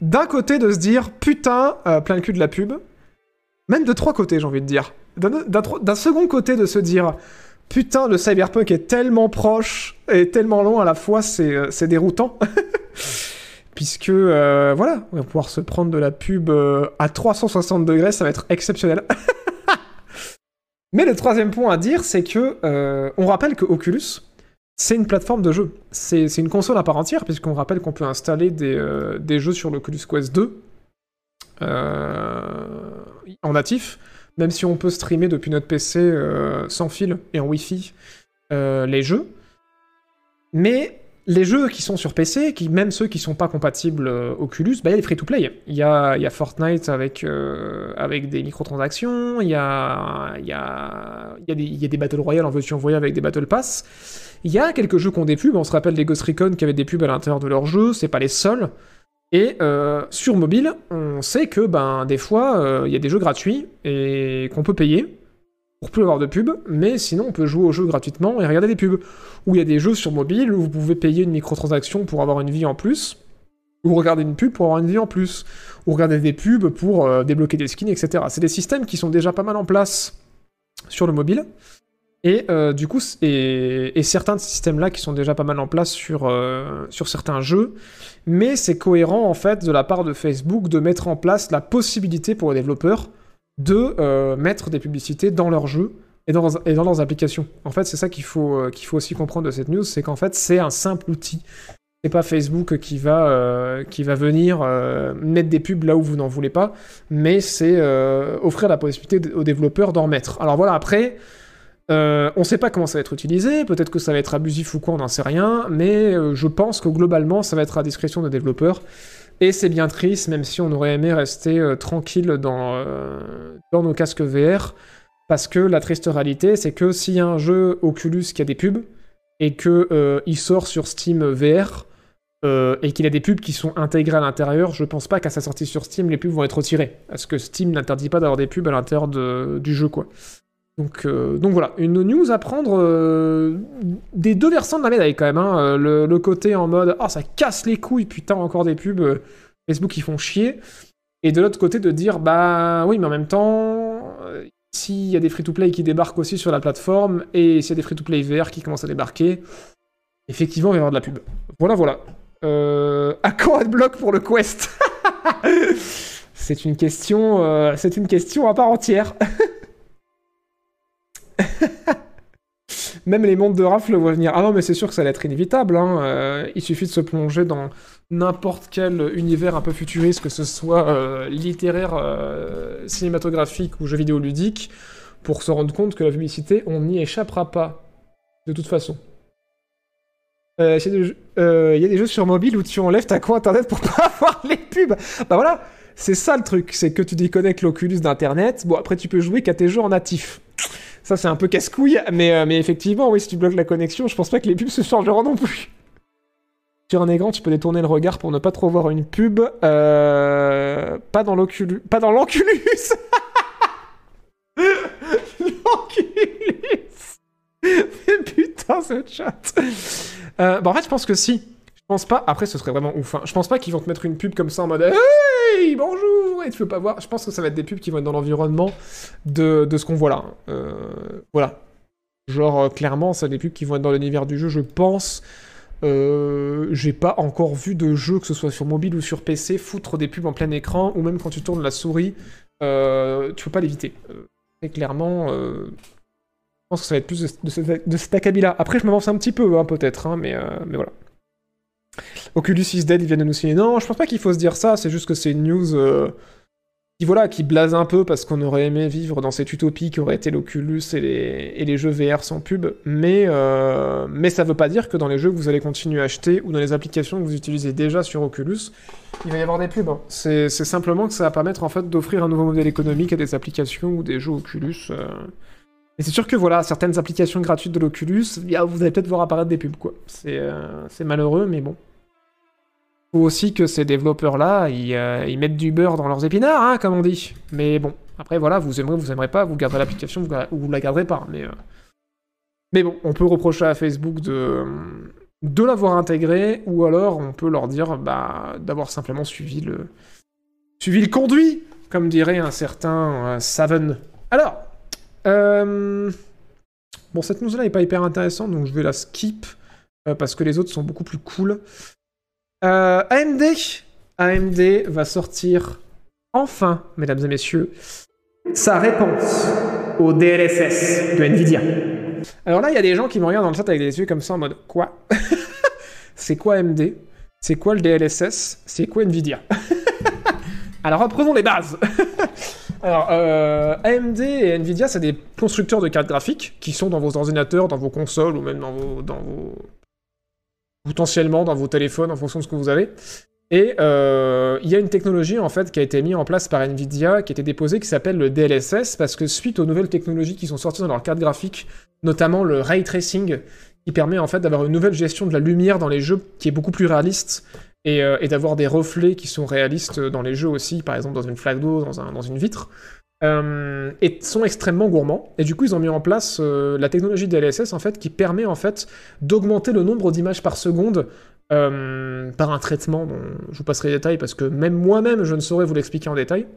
D'un côté, de se dire, putain, plein le cul de la pub. Même de trois côtés, j'ai envie de dire. D'un second côté, de se dire, putain, le cyberpunk est tellement proche et tellement long à la fois, c'est euh, déroutant. Puisque, euh, voilà, on va pouvoir se prendre de la pub euh, à 360 degrés, ça va être exceptionnel. Mais le troisième point à dire, c'est que on rappelle que Oculus, c'est une plateforme de jeu. C'est une console à part entière, puisqu'on rappelle qu'on peut installer des, des jeux sur l'Oculus Quest 2 euh, en natif, même si on peut streamer depuis notre PC euh, sans fil et en Wi-Fi euh, les jeux. Mais les jeux qui sont sur PC, qui, même ceux qui sont pas compatibles euh, Oculus, bah, il y a les free-to-play. Il y y a Fortnite avec, des microtransactions, il y a, y, a, y, a des, Battle Royale en veux-tu en voyais avec des Battle Pass. Il y a quelques jeux qui ont des pubs, on se rappelle des Ghost Recon qui avaient des pubs à l'intérieur de leur jeu, c'est pas les seuls. Et euh, sur mobile, on sait que ben, des fois, euh, il y a des jeux gratuits et qu'on peut payer pour plus avoir de pubs, mais sinon on peut jouer au jeu gratuitement et regarder des pubs. Ou il y a des jeux sur mobile où vous pouvez payer une microtransaction pour avoir une vie en plus, ou regarder une pub pour avoir une vie en plus, ou regarder des pubs pour euh, débloquer des skins, etc. C'est des systèmes qui sont déjà pas mal en place sur le mobile. Et euh, du coup, et, certains de ces systèmes-là qui sont déjà pas mal en place sur, euh, sur certains jeux, mais c'est cohérent en fait de la part de Facebook de mettre en place la possibilité pour les développeurs de euh, mettre des publicités dans leurs jeux et dans, et dans leurs applications. En fait, c'est ça qu'il faut, qu'il faut aussi comprendre de cette news, c'est qu'en fait, c'est un simple outil. C'est pas Facebook qui va, qui va venir mettre des pubs là où vous n'en voulez pas, mais c'est offrir la possibilité aux développeurs d'en mettre. Alors voilà, après, euh, on sait pas comment ça va être utilisé, peut-être que ça va être abusif ou quoi, on n'en sait rien, mais euh, je pense que globalement, ça va être à discrétion des développeurs. Et c'est bien triste, même si on aurait aimé rester euh, tranquille dans, nos casques VR, parce que la triste réalité, c'est que s'il y a un jeu Oculus qui a des pubs, et que euh, il sort sur Steam VR, et qu'il a des pubs qui sont intégrées à l'intérieur, je pense pas qu'à sa sortie sur Steam, les pubs vont être retirées. Parce que Steam n'interdit pas d'avoir des pubs à l'intérieur du jeu, quoi. Donc, euh, donc voilà, une news à prendre euh, des deux versants de la médaille quand même. hein. Euh, Le, côté en mode oh ça casse les couilles, putain encore des pubs Facebook qui font chier. Et de l'autre côté de dire bah oui mais en même temps s'il y a des free-to-play qui débarquent aussi sur la plateforme, et s'il y a des free-to-play VR qui commencent à débarquer, effectivement, il va y avoir de la pub. Voilà, voilà. À quand Adblock pour le Quest? C'est une question, c'est une question à part entière. Même les mondes de rafle le voient venir. Ah non, mais c'est sûr que ça allait être inévitable. hein. Euh, il suffit de se plonger dans n'importe quel univers un peu futuriste, que ce soit euh, littéraire, euh, cinématographique ou jeu vidéo ludique, pour se rendre compte que la publicité, on n'y échappera pas. De toute façon. Il y, a des jeux- sur mobile où tu enlèves ta compte internet pour pas avoir les pubs. Bah voilà, c'est ça le truc, c'est que tu déconnectes l'Oculus d'internet. Bon, après, tu peux jouer qu'à tes jeux en natif. Ça, c'est un peu casse-couille, mais, euh, mais effectivement, oui, si tu bloques la connexion, je pense pas que les pubs se changeront non plus. Sur un écran, tu peux détourner le regard pour ne pas trop voir une pub. Euh, pas dans l'Oculus. Pas dans l'Oculus L'Oculus Mais putain, ce chat euh, bah en fait, je pense que si. Pense pas. Après, ce serait vraiment ouf. hein. Je pense pas qu'ils vont te mettre une pub comme ça en mode Hey, bonjour Et tu peux pas voir. Je pense que ça va être des pubs qui vont être dans l'environnement de, de ce qu'on voit là. Euh, voilà. Genre, euh, clairement, c'est des pubs qui vont être dans l'univers du jeu, je pense. Euh, J'ai pas encore vu de jeu, que ce soit sur mobile ou sur PC, foutre des pubs en plein écran, ou même quand tu tournes la souris, tu peux pas l'éviter. Très clairement, je pense que ça va être plus de, de, de cet acabit-là. Après, je m'avance un petit peu, hein, peut-être, hein, mais, mais voilà. Oculus is dead, ils viennent de nous signer. Non, je pense pas qu'il faut se dire ça, c'est juste que c'est une news euh, qui, voilà, qui blase un peu parce qu'on aurait aimé vivre dans cette utopie qui aurait été l'Oculus et les, jeux VR sans pub, mais, euh, mais ça veut pas dire que dans les jeux que vous allez continuer à acheter ou dans les applications que vous utilisez déjà sur Oculus, il va y avoir des pubs. hein. C'est c'est simplement que ça va permettre en fait d'offrir un nouveau modèle économique à des applications ou des jeux Oculus. euh. Et c'est sûr que voilà, certaines applications gratuites de l'Oculus, vous allez peut-être voir apparaître des pubs quoi. C'est euh, malheureux, mais bon. Faut aussi que ces développeurs-là, euh, ils mettent du beurre dans leurs épinards, hein, comme on dit. Mais bon, après voilà, vous aimerez, vous aimerez pas, vous garderez l'application ou vous la garderez pas. Mais, euh, mais bon, on peut reprocher à Facebook de, l'avoir intégré, ou alors on peut leur dire bah, d'avoir simplement suivi le, suivi le conduit, comme dirait un certain Saven. Alors, euh, bon, cette news-là n'est pas hyper intéressante, donc je vais la skip, euh, parce que les autres sont beaucoup plus cool. Euh, AMD, AMD va sortir enfin, mesdames et messieurs, sa réponse au DLSS de Nvidia. Alors là, il y a des gens qui me regardent dans le chat avec des yeux comme ça en mode quoi? C'est quoi AMD C'est quoi le DLSS C'est quoi Nvidia? Alors reprenons les bases. Alors, euh, AMD et Nvidia, c'est des constructeurs de cartes graphiques qui sont dans vos ordinateurs, dans vos consoles ou même dans vos, dans vos potentiellement dans vos téléphones en fonction de ce que vous avez. Et euh, il y a une technologie en fait qui a été mise en place par Nvidia, qui a été déposée, qui s'appelle le DLSS, parce que suite aux nouvelles technologies qui sont sorties dans leurs cartes graphiques, notamment le ray tracing, qui permet en fait d'avoir une nouvelle gestion de la lumière dans les jeux, qui est beaucoup plus réaliste, et, euh, et d'avoir des reflets qui sont réalistes dans les jeux aussi, par exemple dans une flaque d'eau, dans, un- dans une vitre, euh, et sont extrêmement gourmands. Et du coup, ils ont mis en place euh, la technologie DLSS en fait, qui permet en fait d'augmenter le nombre d'images par seconde par un traitement dont je vous passerai les détails parce que même moi-même je ne saurais vous l'expliquer en détail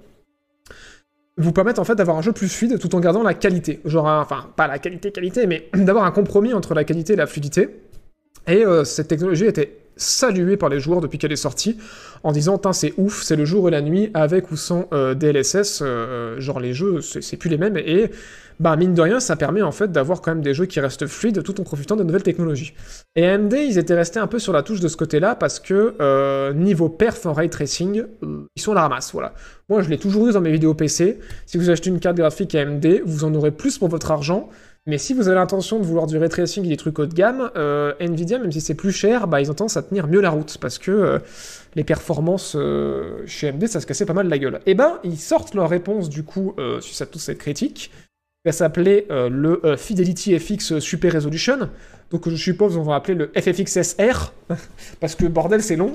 vous permettent en fait d'avoir un jeu plus fluide tout en gardant la qualité genre enfin pas la qualité qualité mais d'avoir un compromis entre la qualité et la fluidité et cette technologie était saluée par les joueurs depuis qu'elle est sortie en disant c'est ouf c'est le jour et la nuit avec ou sans euh, DLSS euh, genre les jeux c'est plus les mêmes et bah mine de rien ça permet en fait d'avoir quand même des jeux qui restent fluides tout en profitant de nouvelles technologies et AMD, ils étaient restés un peu sur la touche de ce côté-là parce que euh, niveau perf en ray tracing, euh, ils sont la ramasse, voilà. Moi, je l'ai toujours eu dans mes vidéos PC. Si vous achetez une carte graphique AMD, vous en aurez plus pour votre argent. Mais si vous avez l'intention de vouloir du ray tracing et des trucs haut de gamme, euh, Nvidia, même si c'est plus cher, bah, ils ont tendance à tenir mieux la route parce que euh, les performances euh, chez AMD, ça se cassait pas mal la gueule. Et ben, ils sortent leur réponse du coup suite à toute cette critique. Ça s'appelait le Fidelity FX Super Resolution. Donc je suppose on va appeler le FFXSR, parce que bordel c'est long.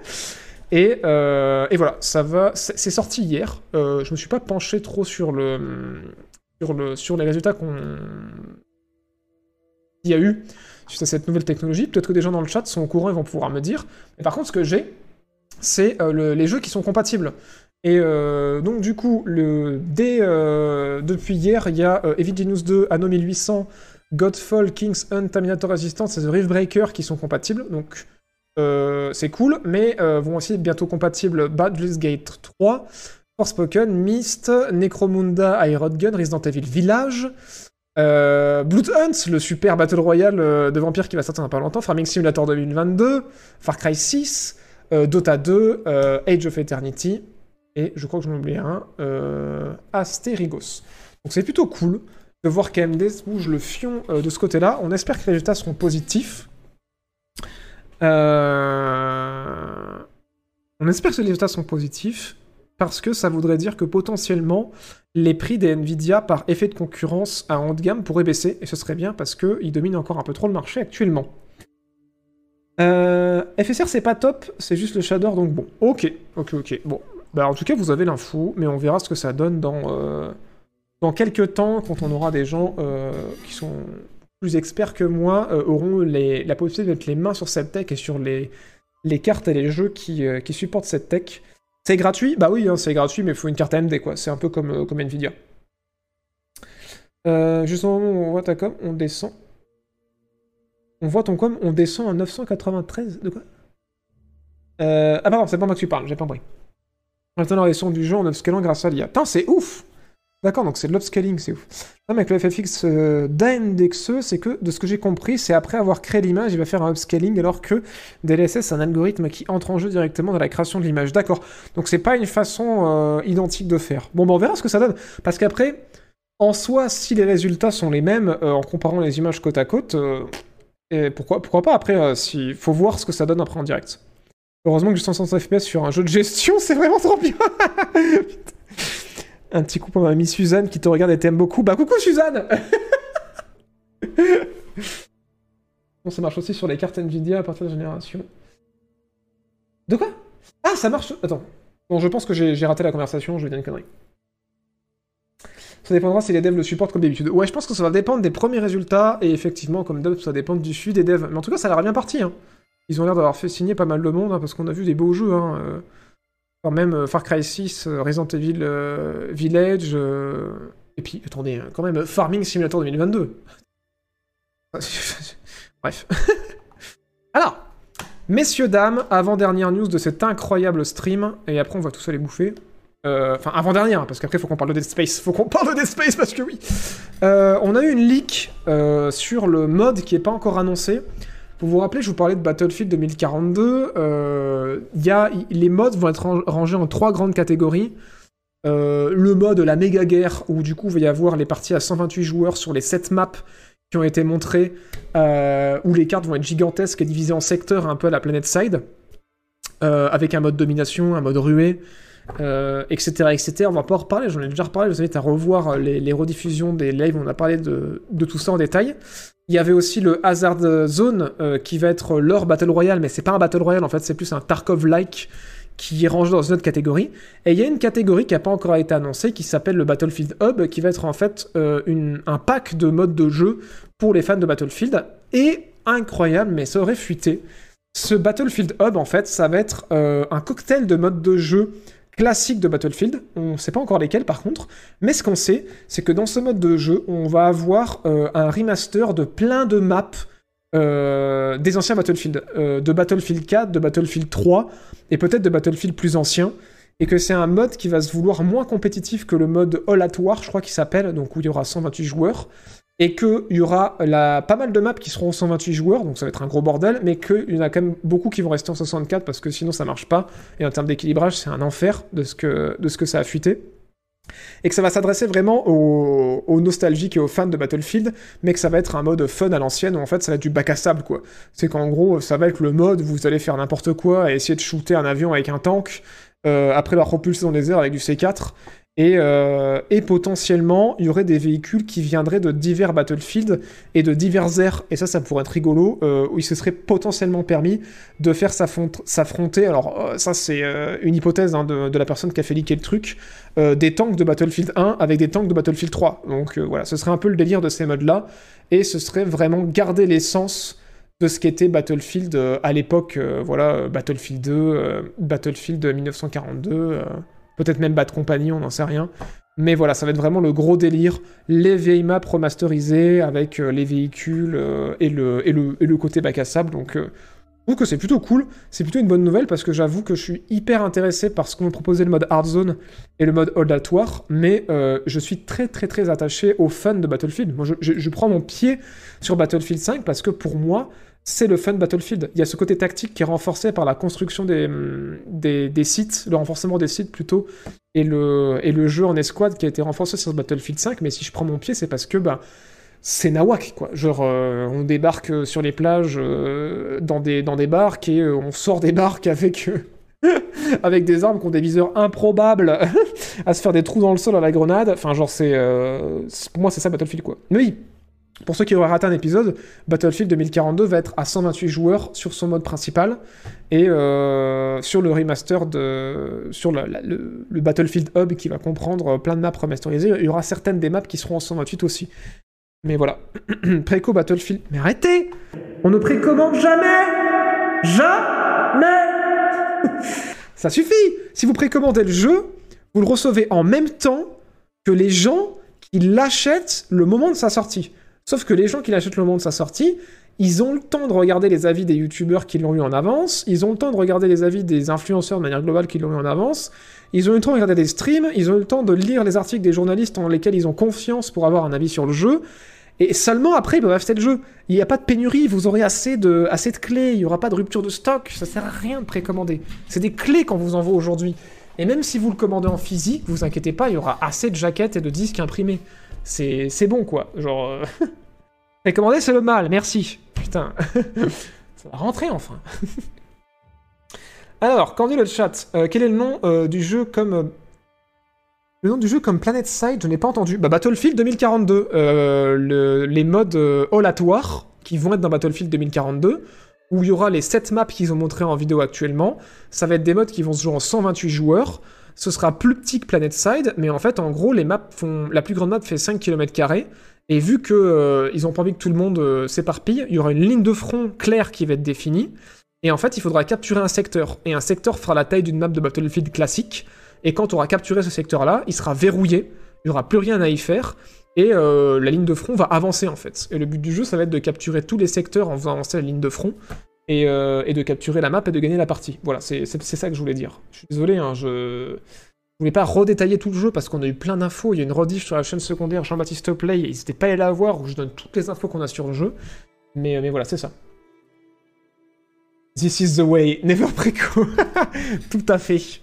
et, euh, et voilà, ça va, c'est c'est sorti hier. Euh, je me suis pas penché trop sur le, sur le, sur les résultats qu'on, qu'il y a eu suite à cette nouvelle technologie. Peut-être que des gens dans le chat sont au courant et vont pouvoir me dire. Mais par contre, ce que j'ai, c'est euh, le- les jeux qui sont compatibles. Et euh, donc du coup, le, dès, euh, depuis hier, il y a Heavy Genius 2, Anno 1800, Godfall, King's Hunt, Terminator Resistance et The Rift Breaker qui sont compatibles. Donc c'est cool, mais vont aussi être bientôt compatibles Baldur's Gate 3, Forspoken, Myst, Necromunda, Iron Gun, Resident Evil Village, euh, Blood Hunt, le super Battle Royale euh, de vampires qui va sortir dans pas longtemps, Farming Simulator 2022, Far Cry 6, euh, Dota 2, euh, Age of Eternity, et je crois que j'en oublié un, Asterigos. Donc c'est plutôt cool de voir se bouge le fion de ce côté-là. On espère que les résultats seront positifs. On espère que les résultats sont positifs parce que ça voudrait dire que potentiellement les prix des Nvidia par effet de concurrence à haut de gamme pourraient baisser et ce serait bien parce qu'ils dominent encore un peu trop le marché actuellement. Euh, FSR c'est pas top, c'est juste le shader donc bon. Ok, ok, ok. Bon, bah en tout cas vous avez l'info, mais on verra ce que ça donne dans euh, dans quelques temps quand on aura des gens euh, qui sont plus experts que moi auront la possibilité de mettre les mains sur cette tech et sur les les cartes et les jeux qui, qui supportent cette tech. C'est gratuit? Bah oui, hein, c'est gratuit, mais il faut une carte AMD, quoi. C'est un peu comme, euh, Nvidia. Euh, juste au moment on voit ta com, on descend. On voit ton com, on descend à 993 De quoi? Euh, Ah pardon, c'est pas moi que tu parles, j'ai pas compris. Maintenant, les sons du jeu en upscalant grâce à l'IA. Putain, c'est ouf D'accord, donc c'est de l'upscaling, c'est ouf. Non, mais avec le FFX euh, c'est que, de ce que j'ai compris, c'est après avoir créé l'image, il va faire un upscaling, alors que DLSS, c'est un algorithme qui entre en jeu directement dans la création de l'image. D'accord. Donc c'est pas une façon euh, identique de faire. Bon, ben on verra ce que ça donne. Parce qu'après, en soi, si les résultats sont les mêmes euh, en comparant les images côte à côte, euh, pourquoi, pourquoi pas? Après, si... faut voir ce que ça donne après en direct. Heureusement que j'ai 160 FPS sur un jeu de gestion, c'est vraiment trop bien. Un petit coup pour ma amie Suzanne qui te regarde et t'aime beaucoup. Bah coucou Suzanne Bon, ça marche aussi sur les cartes Nvidia à partir de génération. De quoi? Ah, ça marche. Attends. Bon, je pense que j'ai j'ai raté la conversation, je vais dire une connerie. Ça dépendra si les devs le supportent comme d'habitude. Ouais, je pense que ça va dépendre des premiers résultats, et effectivement, comme d'hab, ça dépend du suivi des devs. Mais en tout cas, ça a l'air bien parti. Hein. Ils ont l'air d'avoir fait signer pas mal de monde, hein, parce qu'on a vu des beaux jeux. Hein. euh, Enfin, même euh, Far Cry 6, euh, Resident Evil euh, Village, et puis, attendez, hein, quand même, Farming Simulator 2022. Bref. Alors, messieurs, dames, avant-dernière news de cet incroyable stream, et après on va tous aller bouffer. Euh, Enfin, avant-dernière, parce qu'après faut qu'on parle de Dead Space. Faut qu'on parle de Dead Space, parce que oui. On a eu une leak sur le mode qui est pas encore annoncé. Pour vous rappeler, je vous parlais de Battlefield 2042. euh, y a, les modes vont être ran- rangés en trois grandes catégories. Euh, le mode la méga guerre, où du coup il va y avoir les parties à 128 joueurs sur les 7 maps qui ont été montrées, euh, où les cartes vont être gigantesques et divisées en secteurs un peu à la Planet Side, avec un mode domination, un mode ruée, etc., etc. On va pas en reparler, j'en ai déjà reparlé, je vous invite à revoir les, rediffusions des lives, on a parlé de tout ça en détail. Il y avait aussi le Hazard Zone, euh, qui va être leur Battle Royale, mais c'est pas un Battle Royale, en fait, c'est plus un Tarkov-like, qui est rangé dans une autre catégorie. Et il y a une catégorie qui n'a pas encore été annoncée, qui s'appelle le Battlefield Hub, qui va être en fait euh, un pack de modes de jeu pour les fans de Battlefield. Et incroyable, mais ça aurait fuité. Ce Battlefield Hub, en fait, ça va être euh, un cocktail de modes de jeu classiques de Battlefield. On ne sait pas encore lesquels par contre. Mais ce qu'on sait, c'est que dans ce mode de jeu, on va avoir euh, un remaster de plein de maps euh, des anciens Battlefield. Euh, de Battlefield 4, de Battlefield 3 et peut-être de Battlefield plus anciens. Et que c'est un mode qui va se vouloir moins compétitif que le mode All at je crois qu'il s'appelle, donc où il y aura 128 joueurs et qu'il y aura pas mal de maps qui seront en 128 joueurs, donc ça va être un gros bordel, mais qu'il y en a quand même beaucoup qui vont rester en 64 parce que sinon ça marche pas, et en termes d'équilibrage c'est un enfer de ce, que, ça a fuité. Et que ça va s'adresser vraiment aux, aux nostalgiques et aux fans de Battlefield, mais que ça va être un mode fun à l'ancienne où en fait ça va être du bac à sable quoi. C'est qu'en gros ça va être le mode où vous allez faire n'importe quoi et essayer de shooter un avion avec un tank, euh, après l'avoir propulsé dans les airs avec du C4, et, euh, et potentiellement, il y aurait des véhicules qui viendraient de divers battlefields et de divers airs. Et ça, ça pourrait être rigolo, euh, où il se serait potentiellement permis de faire s'affront- s'affronter. Alors, euh, ça, c'est une hypothèse hein, de, de la personne qui a fait leaker le truc. des tanks de Battlefield 1 avec des tanks de Battlefield 3. Donc voilà, ce serait un peu le délire de ces modes-là. Et ce serait vraiment garder l'essence de ce qu'était Battlefield à l'époque. voilà, Battlefield 2, euh, Battlefield 1942. Peut-être même Bad Company, on n'en sait rien. Mais voilà, ça va être vraiment le gros délire. Les vieilles maps remasterisées avec euh, les véhicules euh, et, le, côté bac à sable. Donc, euh, je trouve que c'est plutôt cool. C'est plutôt une bonne nouvelle parce que j'avoue que je suis hyper intéressé par ce qu'on me proposait le mode Hard Zone et le mode Old At. Mais je suis très très très attaché au fun de Battlefield. Moi, je, je- je prends mon pied sur Battlefield 5 parce que pour moi, c'est le fun Battlefield. Il y a ce côté tactique qui est renforcé par la construction des, hum, des, des sites, le renforcement des sites plutôt, et le, et le jeu en escouade qui a été renforcé sur Battlefield 5. Mais si je prends mon pied, c'est parce que bah, c'est nawak, quoi. Genre, euh, on débarque sur les plages euh, dans, des, dans des barques et euh, on sort des barques avec. avec des armes qui ont des viseurs improbables à se faire des trous dans le sol à la grenade. Enfin, genre, c'est- pour moi, c'est ça Battlefield, quoi. Mais oui, pour ceux qui auraient raté un épisode, Battlefield 2042 va être à 128 joueurs sur son mode principal et euh, sur le remaster de. sur le, le Battlefield Hub qui va comprendre plein de maps remasterisées. Il y aura certaines des maps qui seront en 128 aussi. Mais voilà. Préco Battlefield. Mais arrêtez On ne précommande jamais Jamais Ça suffit Si vous précommandez le jeu, vous le recevez en même temps que les gens qui l'achètent le moment de sa sortie. Sauf que les gens qui l'achètent le moment de sa sortie, ils ont le temps de regarder les avis des youtubeurs qui l'ont eu en avance, ils ont le temps de regarder les avis des influenceurs de manière globale qui l'ont eu en avance, ils ont eu le temps de regarder des streams, ils ont eu le temps de lire les articles des journalistes en lesquels ils ont confiance pour avoir un avis sur le jeu, et seulement après ils peuvent acheter le jeu. Il n'y a pas de pénurie, vous aurez assez de, clés, il n'y aura pas de rupture de stock, ça sert à rien de précommander. C'est des clés qu'on vous envoie aujourd'hui. Et même si vous le commandez en physique, vous inquiétez pas, il y aura assez de jaquettes et de disques imprimés. C'est bon quoi, genre... euh, Précommander c'est le mal, merci. Putain. ça va rentrer enfin. Alors, qu'en dit le chat Euh, Quel est le nom euh, du jeu comme... euh, Le nom du jeu comme Planet Side, je n'ai pas entendu. Bah, Battlefield 2042. euh, le- les modes euh, All qui vont être dans Battlefield 2042, où il y aura les 7 maps qu'ils ont montrées en vidéo actuellement. Ça va être des modes qui vont se jouer en 128 joueurs. Ce sera plus petit que Planet Side, mais en fait, en gros, les maps font... La plus grande map fait 5 km et vu que euh, ils ont pas envie que tout le monde euh, s'éparpille, il y aura une ligne de front claire qui va être définie. Et en fait, il faudra capturer un secteur. Et un secteur fera la taille d'une map de Battlefield classique. Et quand on aura capturé ce secteur-là, il sera verrouillé. Il n'y aura plus rien à y faire. Et euh, la ligne de front va avancer en fait. Et le but du jeu, ça va être de capturer tous les secteurs en faisant avancer la ligne de front. Et, euh, et de capturer la map et de gagner la partie. Voilà, c'est ça que je voulais dire. Je suis désolé, hein, je... Je voulais pas redétailler tout le jeu parce qu'on a eu plein d'infos. Il y a une rediff sur la chaîne secondaire Jean-Baptiste Play. N'hésitez pas à aller la voir où je donne toutes les infos qu'on a sur le jeu. Mais, mais voilà, c'est ça. This is the way. Never préco. tout à fait.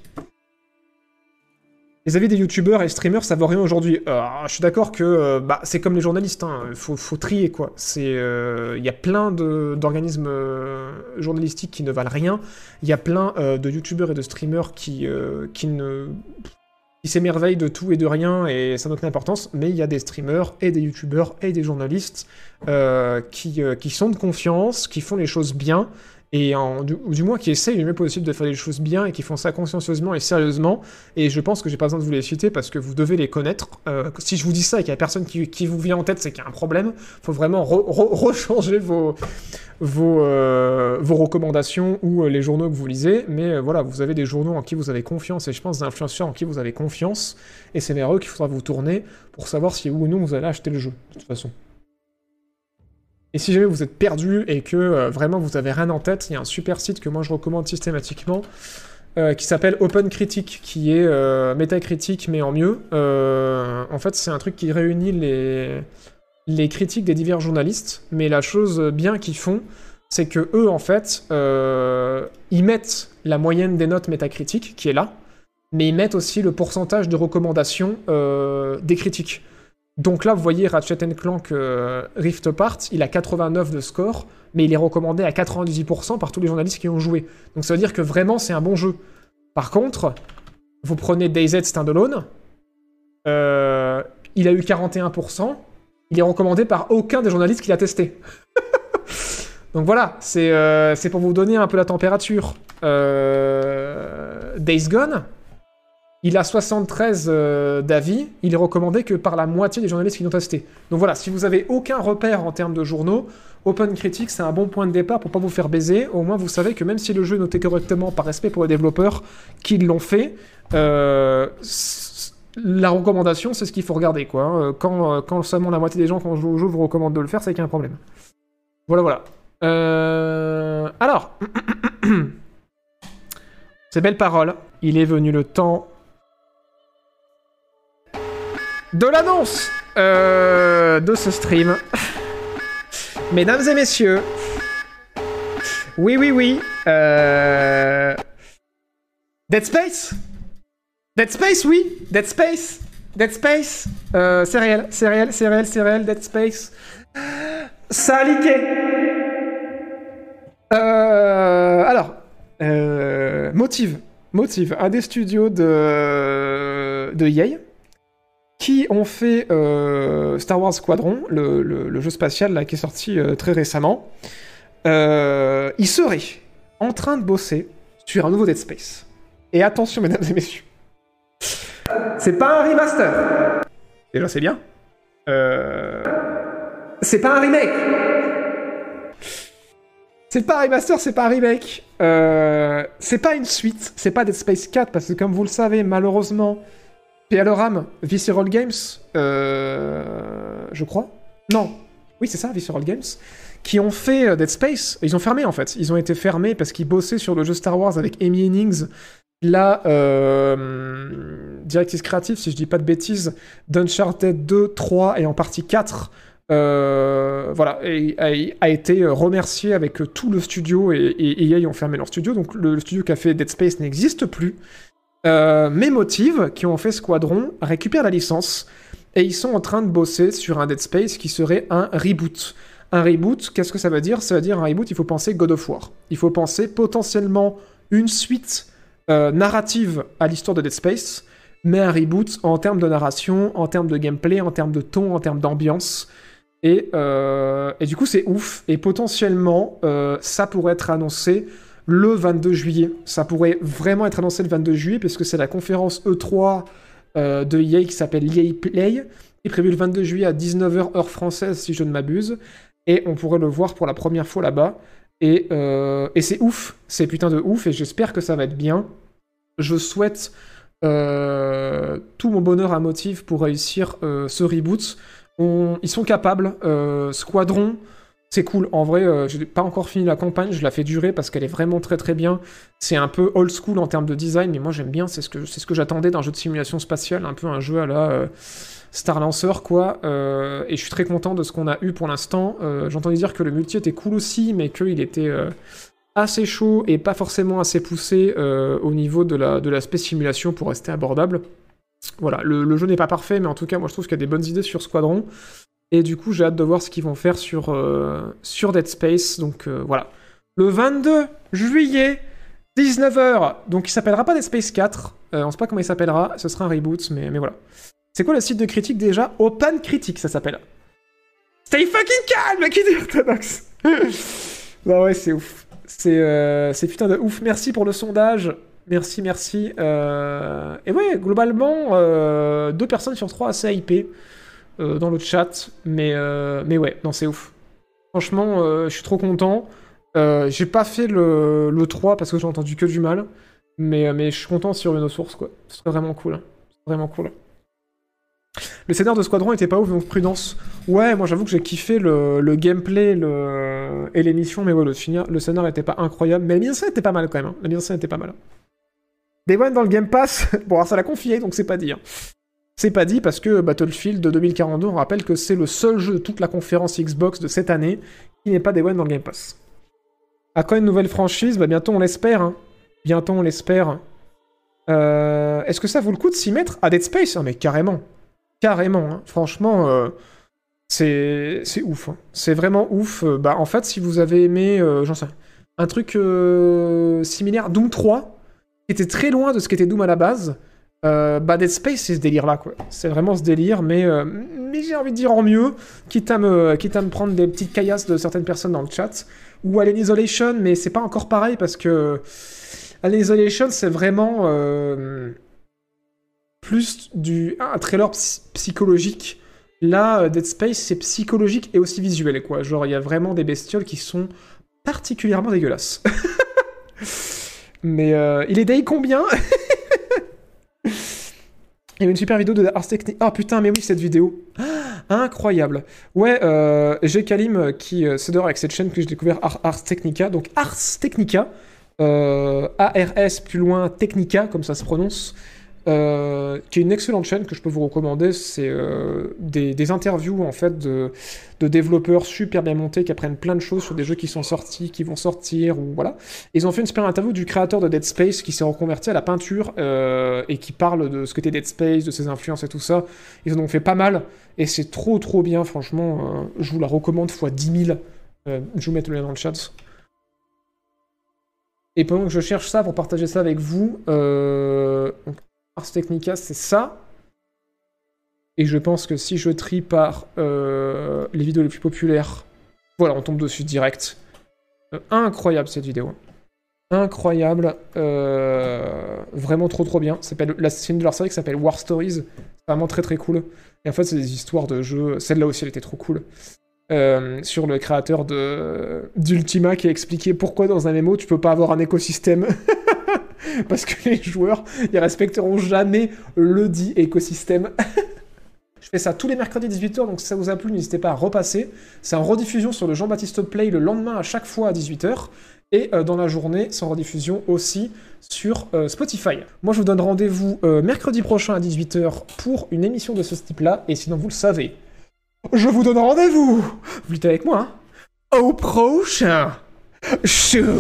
Les avis des youtubeurs et streamers, ça vaut rien aujourd'hui. Euh, je suis d'accord que euh, bah, c'est comme les journalistes, hein. faut, trier quoi. Euh, il y a plein d'organismes journalistiques qui ne valent rien. Il y a plein de youtubeurs et de streamers qui, s'émerveillent de tout et de rien et ça n'a aucune importance. Mais il y a des streamers et des youtubeurs et des journalistes qui sont de confiance, qui font les choses bien et du, moins qui essayent le mieux possible de faire les choses bien et qui font ça consciencieusement et sérieusement. Et je pense que j'ai pas besoin de vous les citer parce que vous devez les connaître. Euh, si je vous dis ça et qu'il y a personne qui, vous vient en tête, c'est qu'il y a un problème. Faut vraiment re- re- rechanger vos, euh, vos recommandations ou euh, les journaux que vous lisez. Mais voilà, vous avez des journaux en qui vous avez confiance et je pense des influenceurs en qui vous avez confiance. Et c'est vers eux qu'il faudra vous tourner pour savoir si oui ou non vous allez acheter le jeu, de toute façon. Et si jamais vous êtes perdu et que euh, vraiment vous avez rien en tête, il y a un super site que moi je recommande systématiquement euh, qui s'appelle Open Critique, qui est euh, métacritique mais en mieux. En fait, c'est un truc qui réunit les, les critiques des divers journalistes, mais la chose bien qu'ils font, c'est que eux, en fait, ils mettent la moyenne des notes métacritiques, qui est là, mais ils mettent aussi le pourcentage de recommandations des critiques. Donc là, vous voyez Ratchet Clank euh, Rift Apart, il a 89 de score, mais il est recommandé à 98% par tous les journalistes qui ont joué. Donc ça veut dire que vraiment, c'est un bon jeu. Par contre, vous prenez DayZ Standalone, euh, il a eu 41%, il est recommandé par aucun des journalistes qui l'a testé. Donc voilà, c'est euh, c'est pour vous donner un peu la température. Euh, Days Gone, il a 73 euh, d'avis, il est recommandé que par la moitié des journalistes qui l'ont testé. Donc voilà, si vous avez aucun repère en termes de journaux, Open Critique, c'est un bon point de départ pour pas vous faire baiser. Au moins, vous savez que même si le jeu est noté correctement par respect pour les développeurs qui l'ont fait, euh, la recommandation, c'est ce qu'il faut regarder. Hein. Euh, Quand, seulement la moitié des gens, quand joue au jeu, vous recommandent de le faire, c'est qu'il y a un problème. Voilà, voilà. Euh, alors, ces belles paroles, il est venu le temps de l'annonce euh, de ce stream. Mesdames et messieurs, oui, oui, oui, euh... Dead Space Dead Space, oui Dead Space Dead Space euh, C'est réel, c'est réel, c'est réel, c'est réel, Dead Space. Ça a Euh, Alors, Motive. Motive, un des studios de, de qui ont fait euh, Star Wars Squadron, le, le- le jeu spatial là, qui est sorti euh, très récemment. Euh, ils seraient en train de bosser sur un nouveau Dead Space. Et attention, mesdames et messieurs, c'est pas un remaster. Déjà, c'est bien. C'est pas un remake. C'est pas un remaster, c'est pas un remake. C'est pas une suite, c'est pas Dead Space 4, parce que comme vous le savez, malheureusement, PLRAM, Visceral Games, euh, je crois. Non. Oui, c'est ça, Visceral Games. Qui ont fait euh, Dead Space. Ils ont fermé, en fait. Ils ont été fermés parce qu'ils bossaient sur le jeu Star Wars avec Amy Hennings. La euh, directrice créative, si je dis pas de bêtises, d'Uncharted 2, 3 et en partie 4. euh, voilà, et, a, été remercié avec tout le studio et, et EA ont fermé leur studio. Donc le, le studio qui a fait Dead Space n'existe plus. Euh, qui ont fait Squadron, récupèrent la licence et ils sont en train de bosser sur un Dead Space qui serait un reboot. Un reboot, qu'est-ce que ça veut dire? Ça veut dire un reboot, il faut penser God of War. Il faut penser potentiellement une suite euh, narrative à l'histoire de Dead Space, mais un reboot en termes de narration, en termes de gameplay, en termes de ton, en termes d'ambiance. Et, euh, du coup, c'est ouf. Et potentiellement, euh, ça pourrait être annoncé le 22 juillet. Ça pourrait vraiment être annoncé le 22 juillet, puisque c'est la conférence E3 euh, de EA qui s'appelle EA Play, qui est prévue le 22 juillet à 19h heure française, si je ne m'abuse. Et on pourrait le voir pour la première fois là-bas. Et, euh, et c'est ouf, c'est putain de ouf, et j'espère que ça va être bien. Je souhaite euh, tout mon bonheur à motif pour réussir ce reboot. Ils sont capables. Squadron, c'est cool. En vrai, euh, j'ai pas encore fini la campagne, je la fais durer parce qu'elle est vraiment très très bien. C'est un peu old school en termes de design, mais moi j'aime bien. C'est ce que, j'attendais d'un jeu de simulation spatiale, un peu un jeu à la euh, Star Lancer, quoi. Euh, et je suis très content de ce qu'on a eu pour l'instant. J'entendais dire que le multi était cool aussi, mais qu'il était assez chaud et pas forcément assez poussé au niveau de la de l'aspect simulation pour rester abordable. Voilà, le jeu n'est pas parfait, mais en tout cas, moi je trouve qu'il y a des bonnes idées sur Squadron. Et du coup, j'ai hâte de voir ce qu'ils vont faire sur, euh, sur Dead Space. Donc euh, voilà. Le 22 juillet, 19h. Donc il s'appellera pas Dead Space 4. Euh, on sait pas comment il s'appellera. Ce sera un reboot, mais, mais voilà. C'est quoi le site de critique déjà? Open Critique, ça s'appelle. Stay fucking calm, qui dit orthodoxe Bah ouais, c'est ouf. C'est euh, putain de ouf. Merci pour le sondage. Merci, merci. Et ouais, globalement, euh, deux personnes sur trois assez hypées euh, dans le chat. Mais, euh, mais ouais, non, c'est ouf. Franchement, euh, je suis trop content. J'ai pas fait le, le 3 parce que j'ai entendu que du mal. Mais, mais je suis content sur une source, quoi. C'est vraiment cool. hein. Vraiment cool. Le scénario de Squadron était pas ouf, donc prudence. Ouais, moi j'avoue que j'ai kiffé le, le gameplay le... et l'émission, mais ouais, le, finir- le scénario était pas incroyable. Mais la mise en était pas mal quand même. hein. La mise en scène était pas mal. Day One dans le Game Pass, bon, alors ça l'a confié, donc c'est pas dit. C'est pas dit parce que Battlefield 2042, on rappelle que c'est le seul jeu de toute la conférence Xbox de cette année qui n'est pas Day One dans le Game Pass. À quand une nouvelle franchise Bah bientôt on l'espère. hein. Bientôt on l'espère. Euh, Est-ce que ça vaut le coup de s'y mettre à Dead Space? Mais carrément. Carrément. hein. Franchement, euh, c'est ouf. hein. C'est vraiment ouf. Euh, Bah en fait, si vous avez aimé, j'en sais un truc similaire, Doom 3, qui était très loin de ce qu'était Doom à la base, euh, bah Dead Space, c'est ce délire-là, quoi. C'est vraiment ce délire, mais, euh, mais j'ai envie de dire en mieux, quitte à, me, quitte à me prendre des petites caillasses de certaines personnes dans le chat, ou Alien Isolation, mais c'est pas encore pareil, parce que Alien Isolation, c'est vraiment... euh, plus du un trailer psy- psychologique. Là, euh, Dead Space, c'est psychologique et aussi visuel, quoi. Genre, il y a vraiment des bestioles qui sont particulièrement dégueulasses. Mais il est day combien? Il y a une super vidéo de Ars Technica. Ah putain, mais oui, cette vidéo. Ah, incroyable. Ouais, euh, j'ai Kalim euh, qui euh, s'adore avec cette chaîne que j'ai découvert Ar- Ars Technica. Donc Ars Technica, euh, A-R-S plus loin Technica, comme ça se prononce. Euh, qui est une excellente chaîne que je peux vous recommander. C'est euh, des, interviews en fait de, développeurs super bien montés qui apprennent plein de choses sur des jeux qui sont sortis, qui vont sortir ou voilà. Ils ont fait une super interview du créateur de Dead Space qui s'est reconverti à la peinture euh, et qui parle de ce que Dead Space, de ses influences et tout ça. Ils en ont fait pas mal et c'est trop trop bien, franchement. je vous la recommande fois 10 000. Euh, je vous mets le lien dans le chat. Et pendant que je cherche ça pour partager ça avec vous, Ars Technica, c'est ça. Et je pense que si je trie par euh, les vidéos les plus populaires, voilà, on tombe dessus direct. Euh, incroyable cette vidéo. Incroyable. euh, vraiment trop trop bien. La une de leur série s'appelle War Stories. C'est Vraiment très très cool. Et en fait, c'est des histoires de jeux. Celle-là aussi, elle était trop cool. Sur le créateur d'Ultima qui a expliqué pourquoi dans un MMO tu peux pas avoir un écosystème. Parce que les joueurs, ils respecteront jamais le dit écosystème. Je fais ça tous les mercredis 18h, donc si ça vous a plu, n'hésitez pas à repasser. C'est en rediffusion sur le Jean-Baptiste Play le lendemain à chaque fois à 18h. Et euh, dans la journée, c'est en rediffusion aussi sur euh, Spotify. Moi, je vous donne rendez-vous euh, mercredi prochain à 18h pour une émission de ce type-là. Et sinon, vous le savez, je vous donne rendez-vous Vous êtes avec moi, hein Au prochain Chou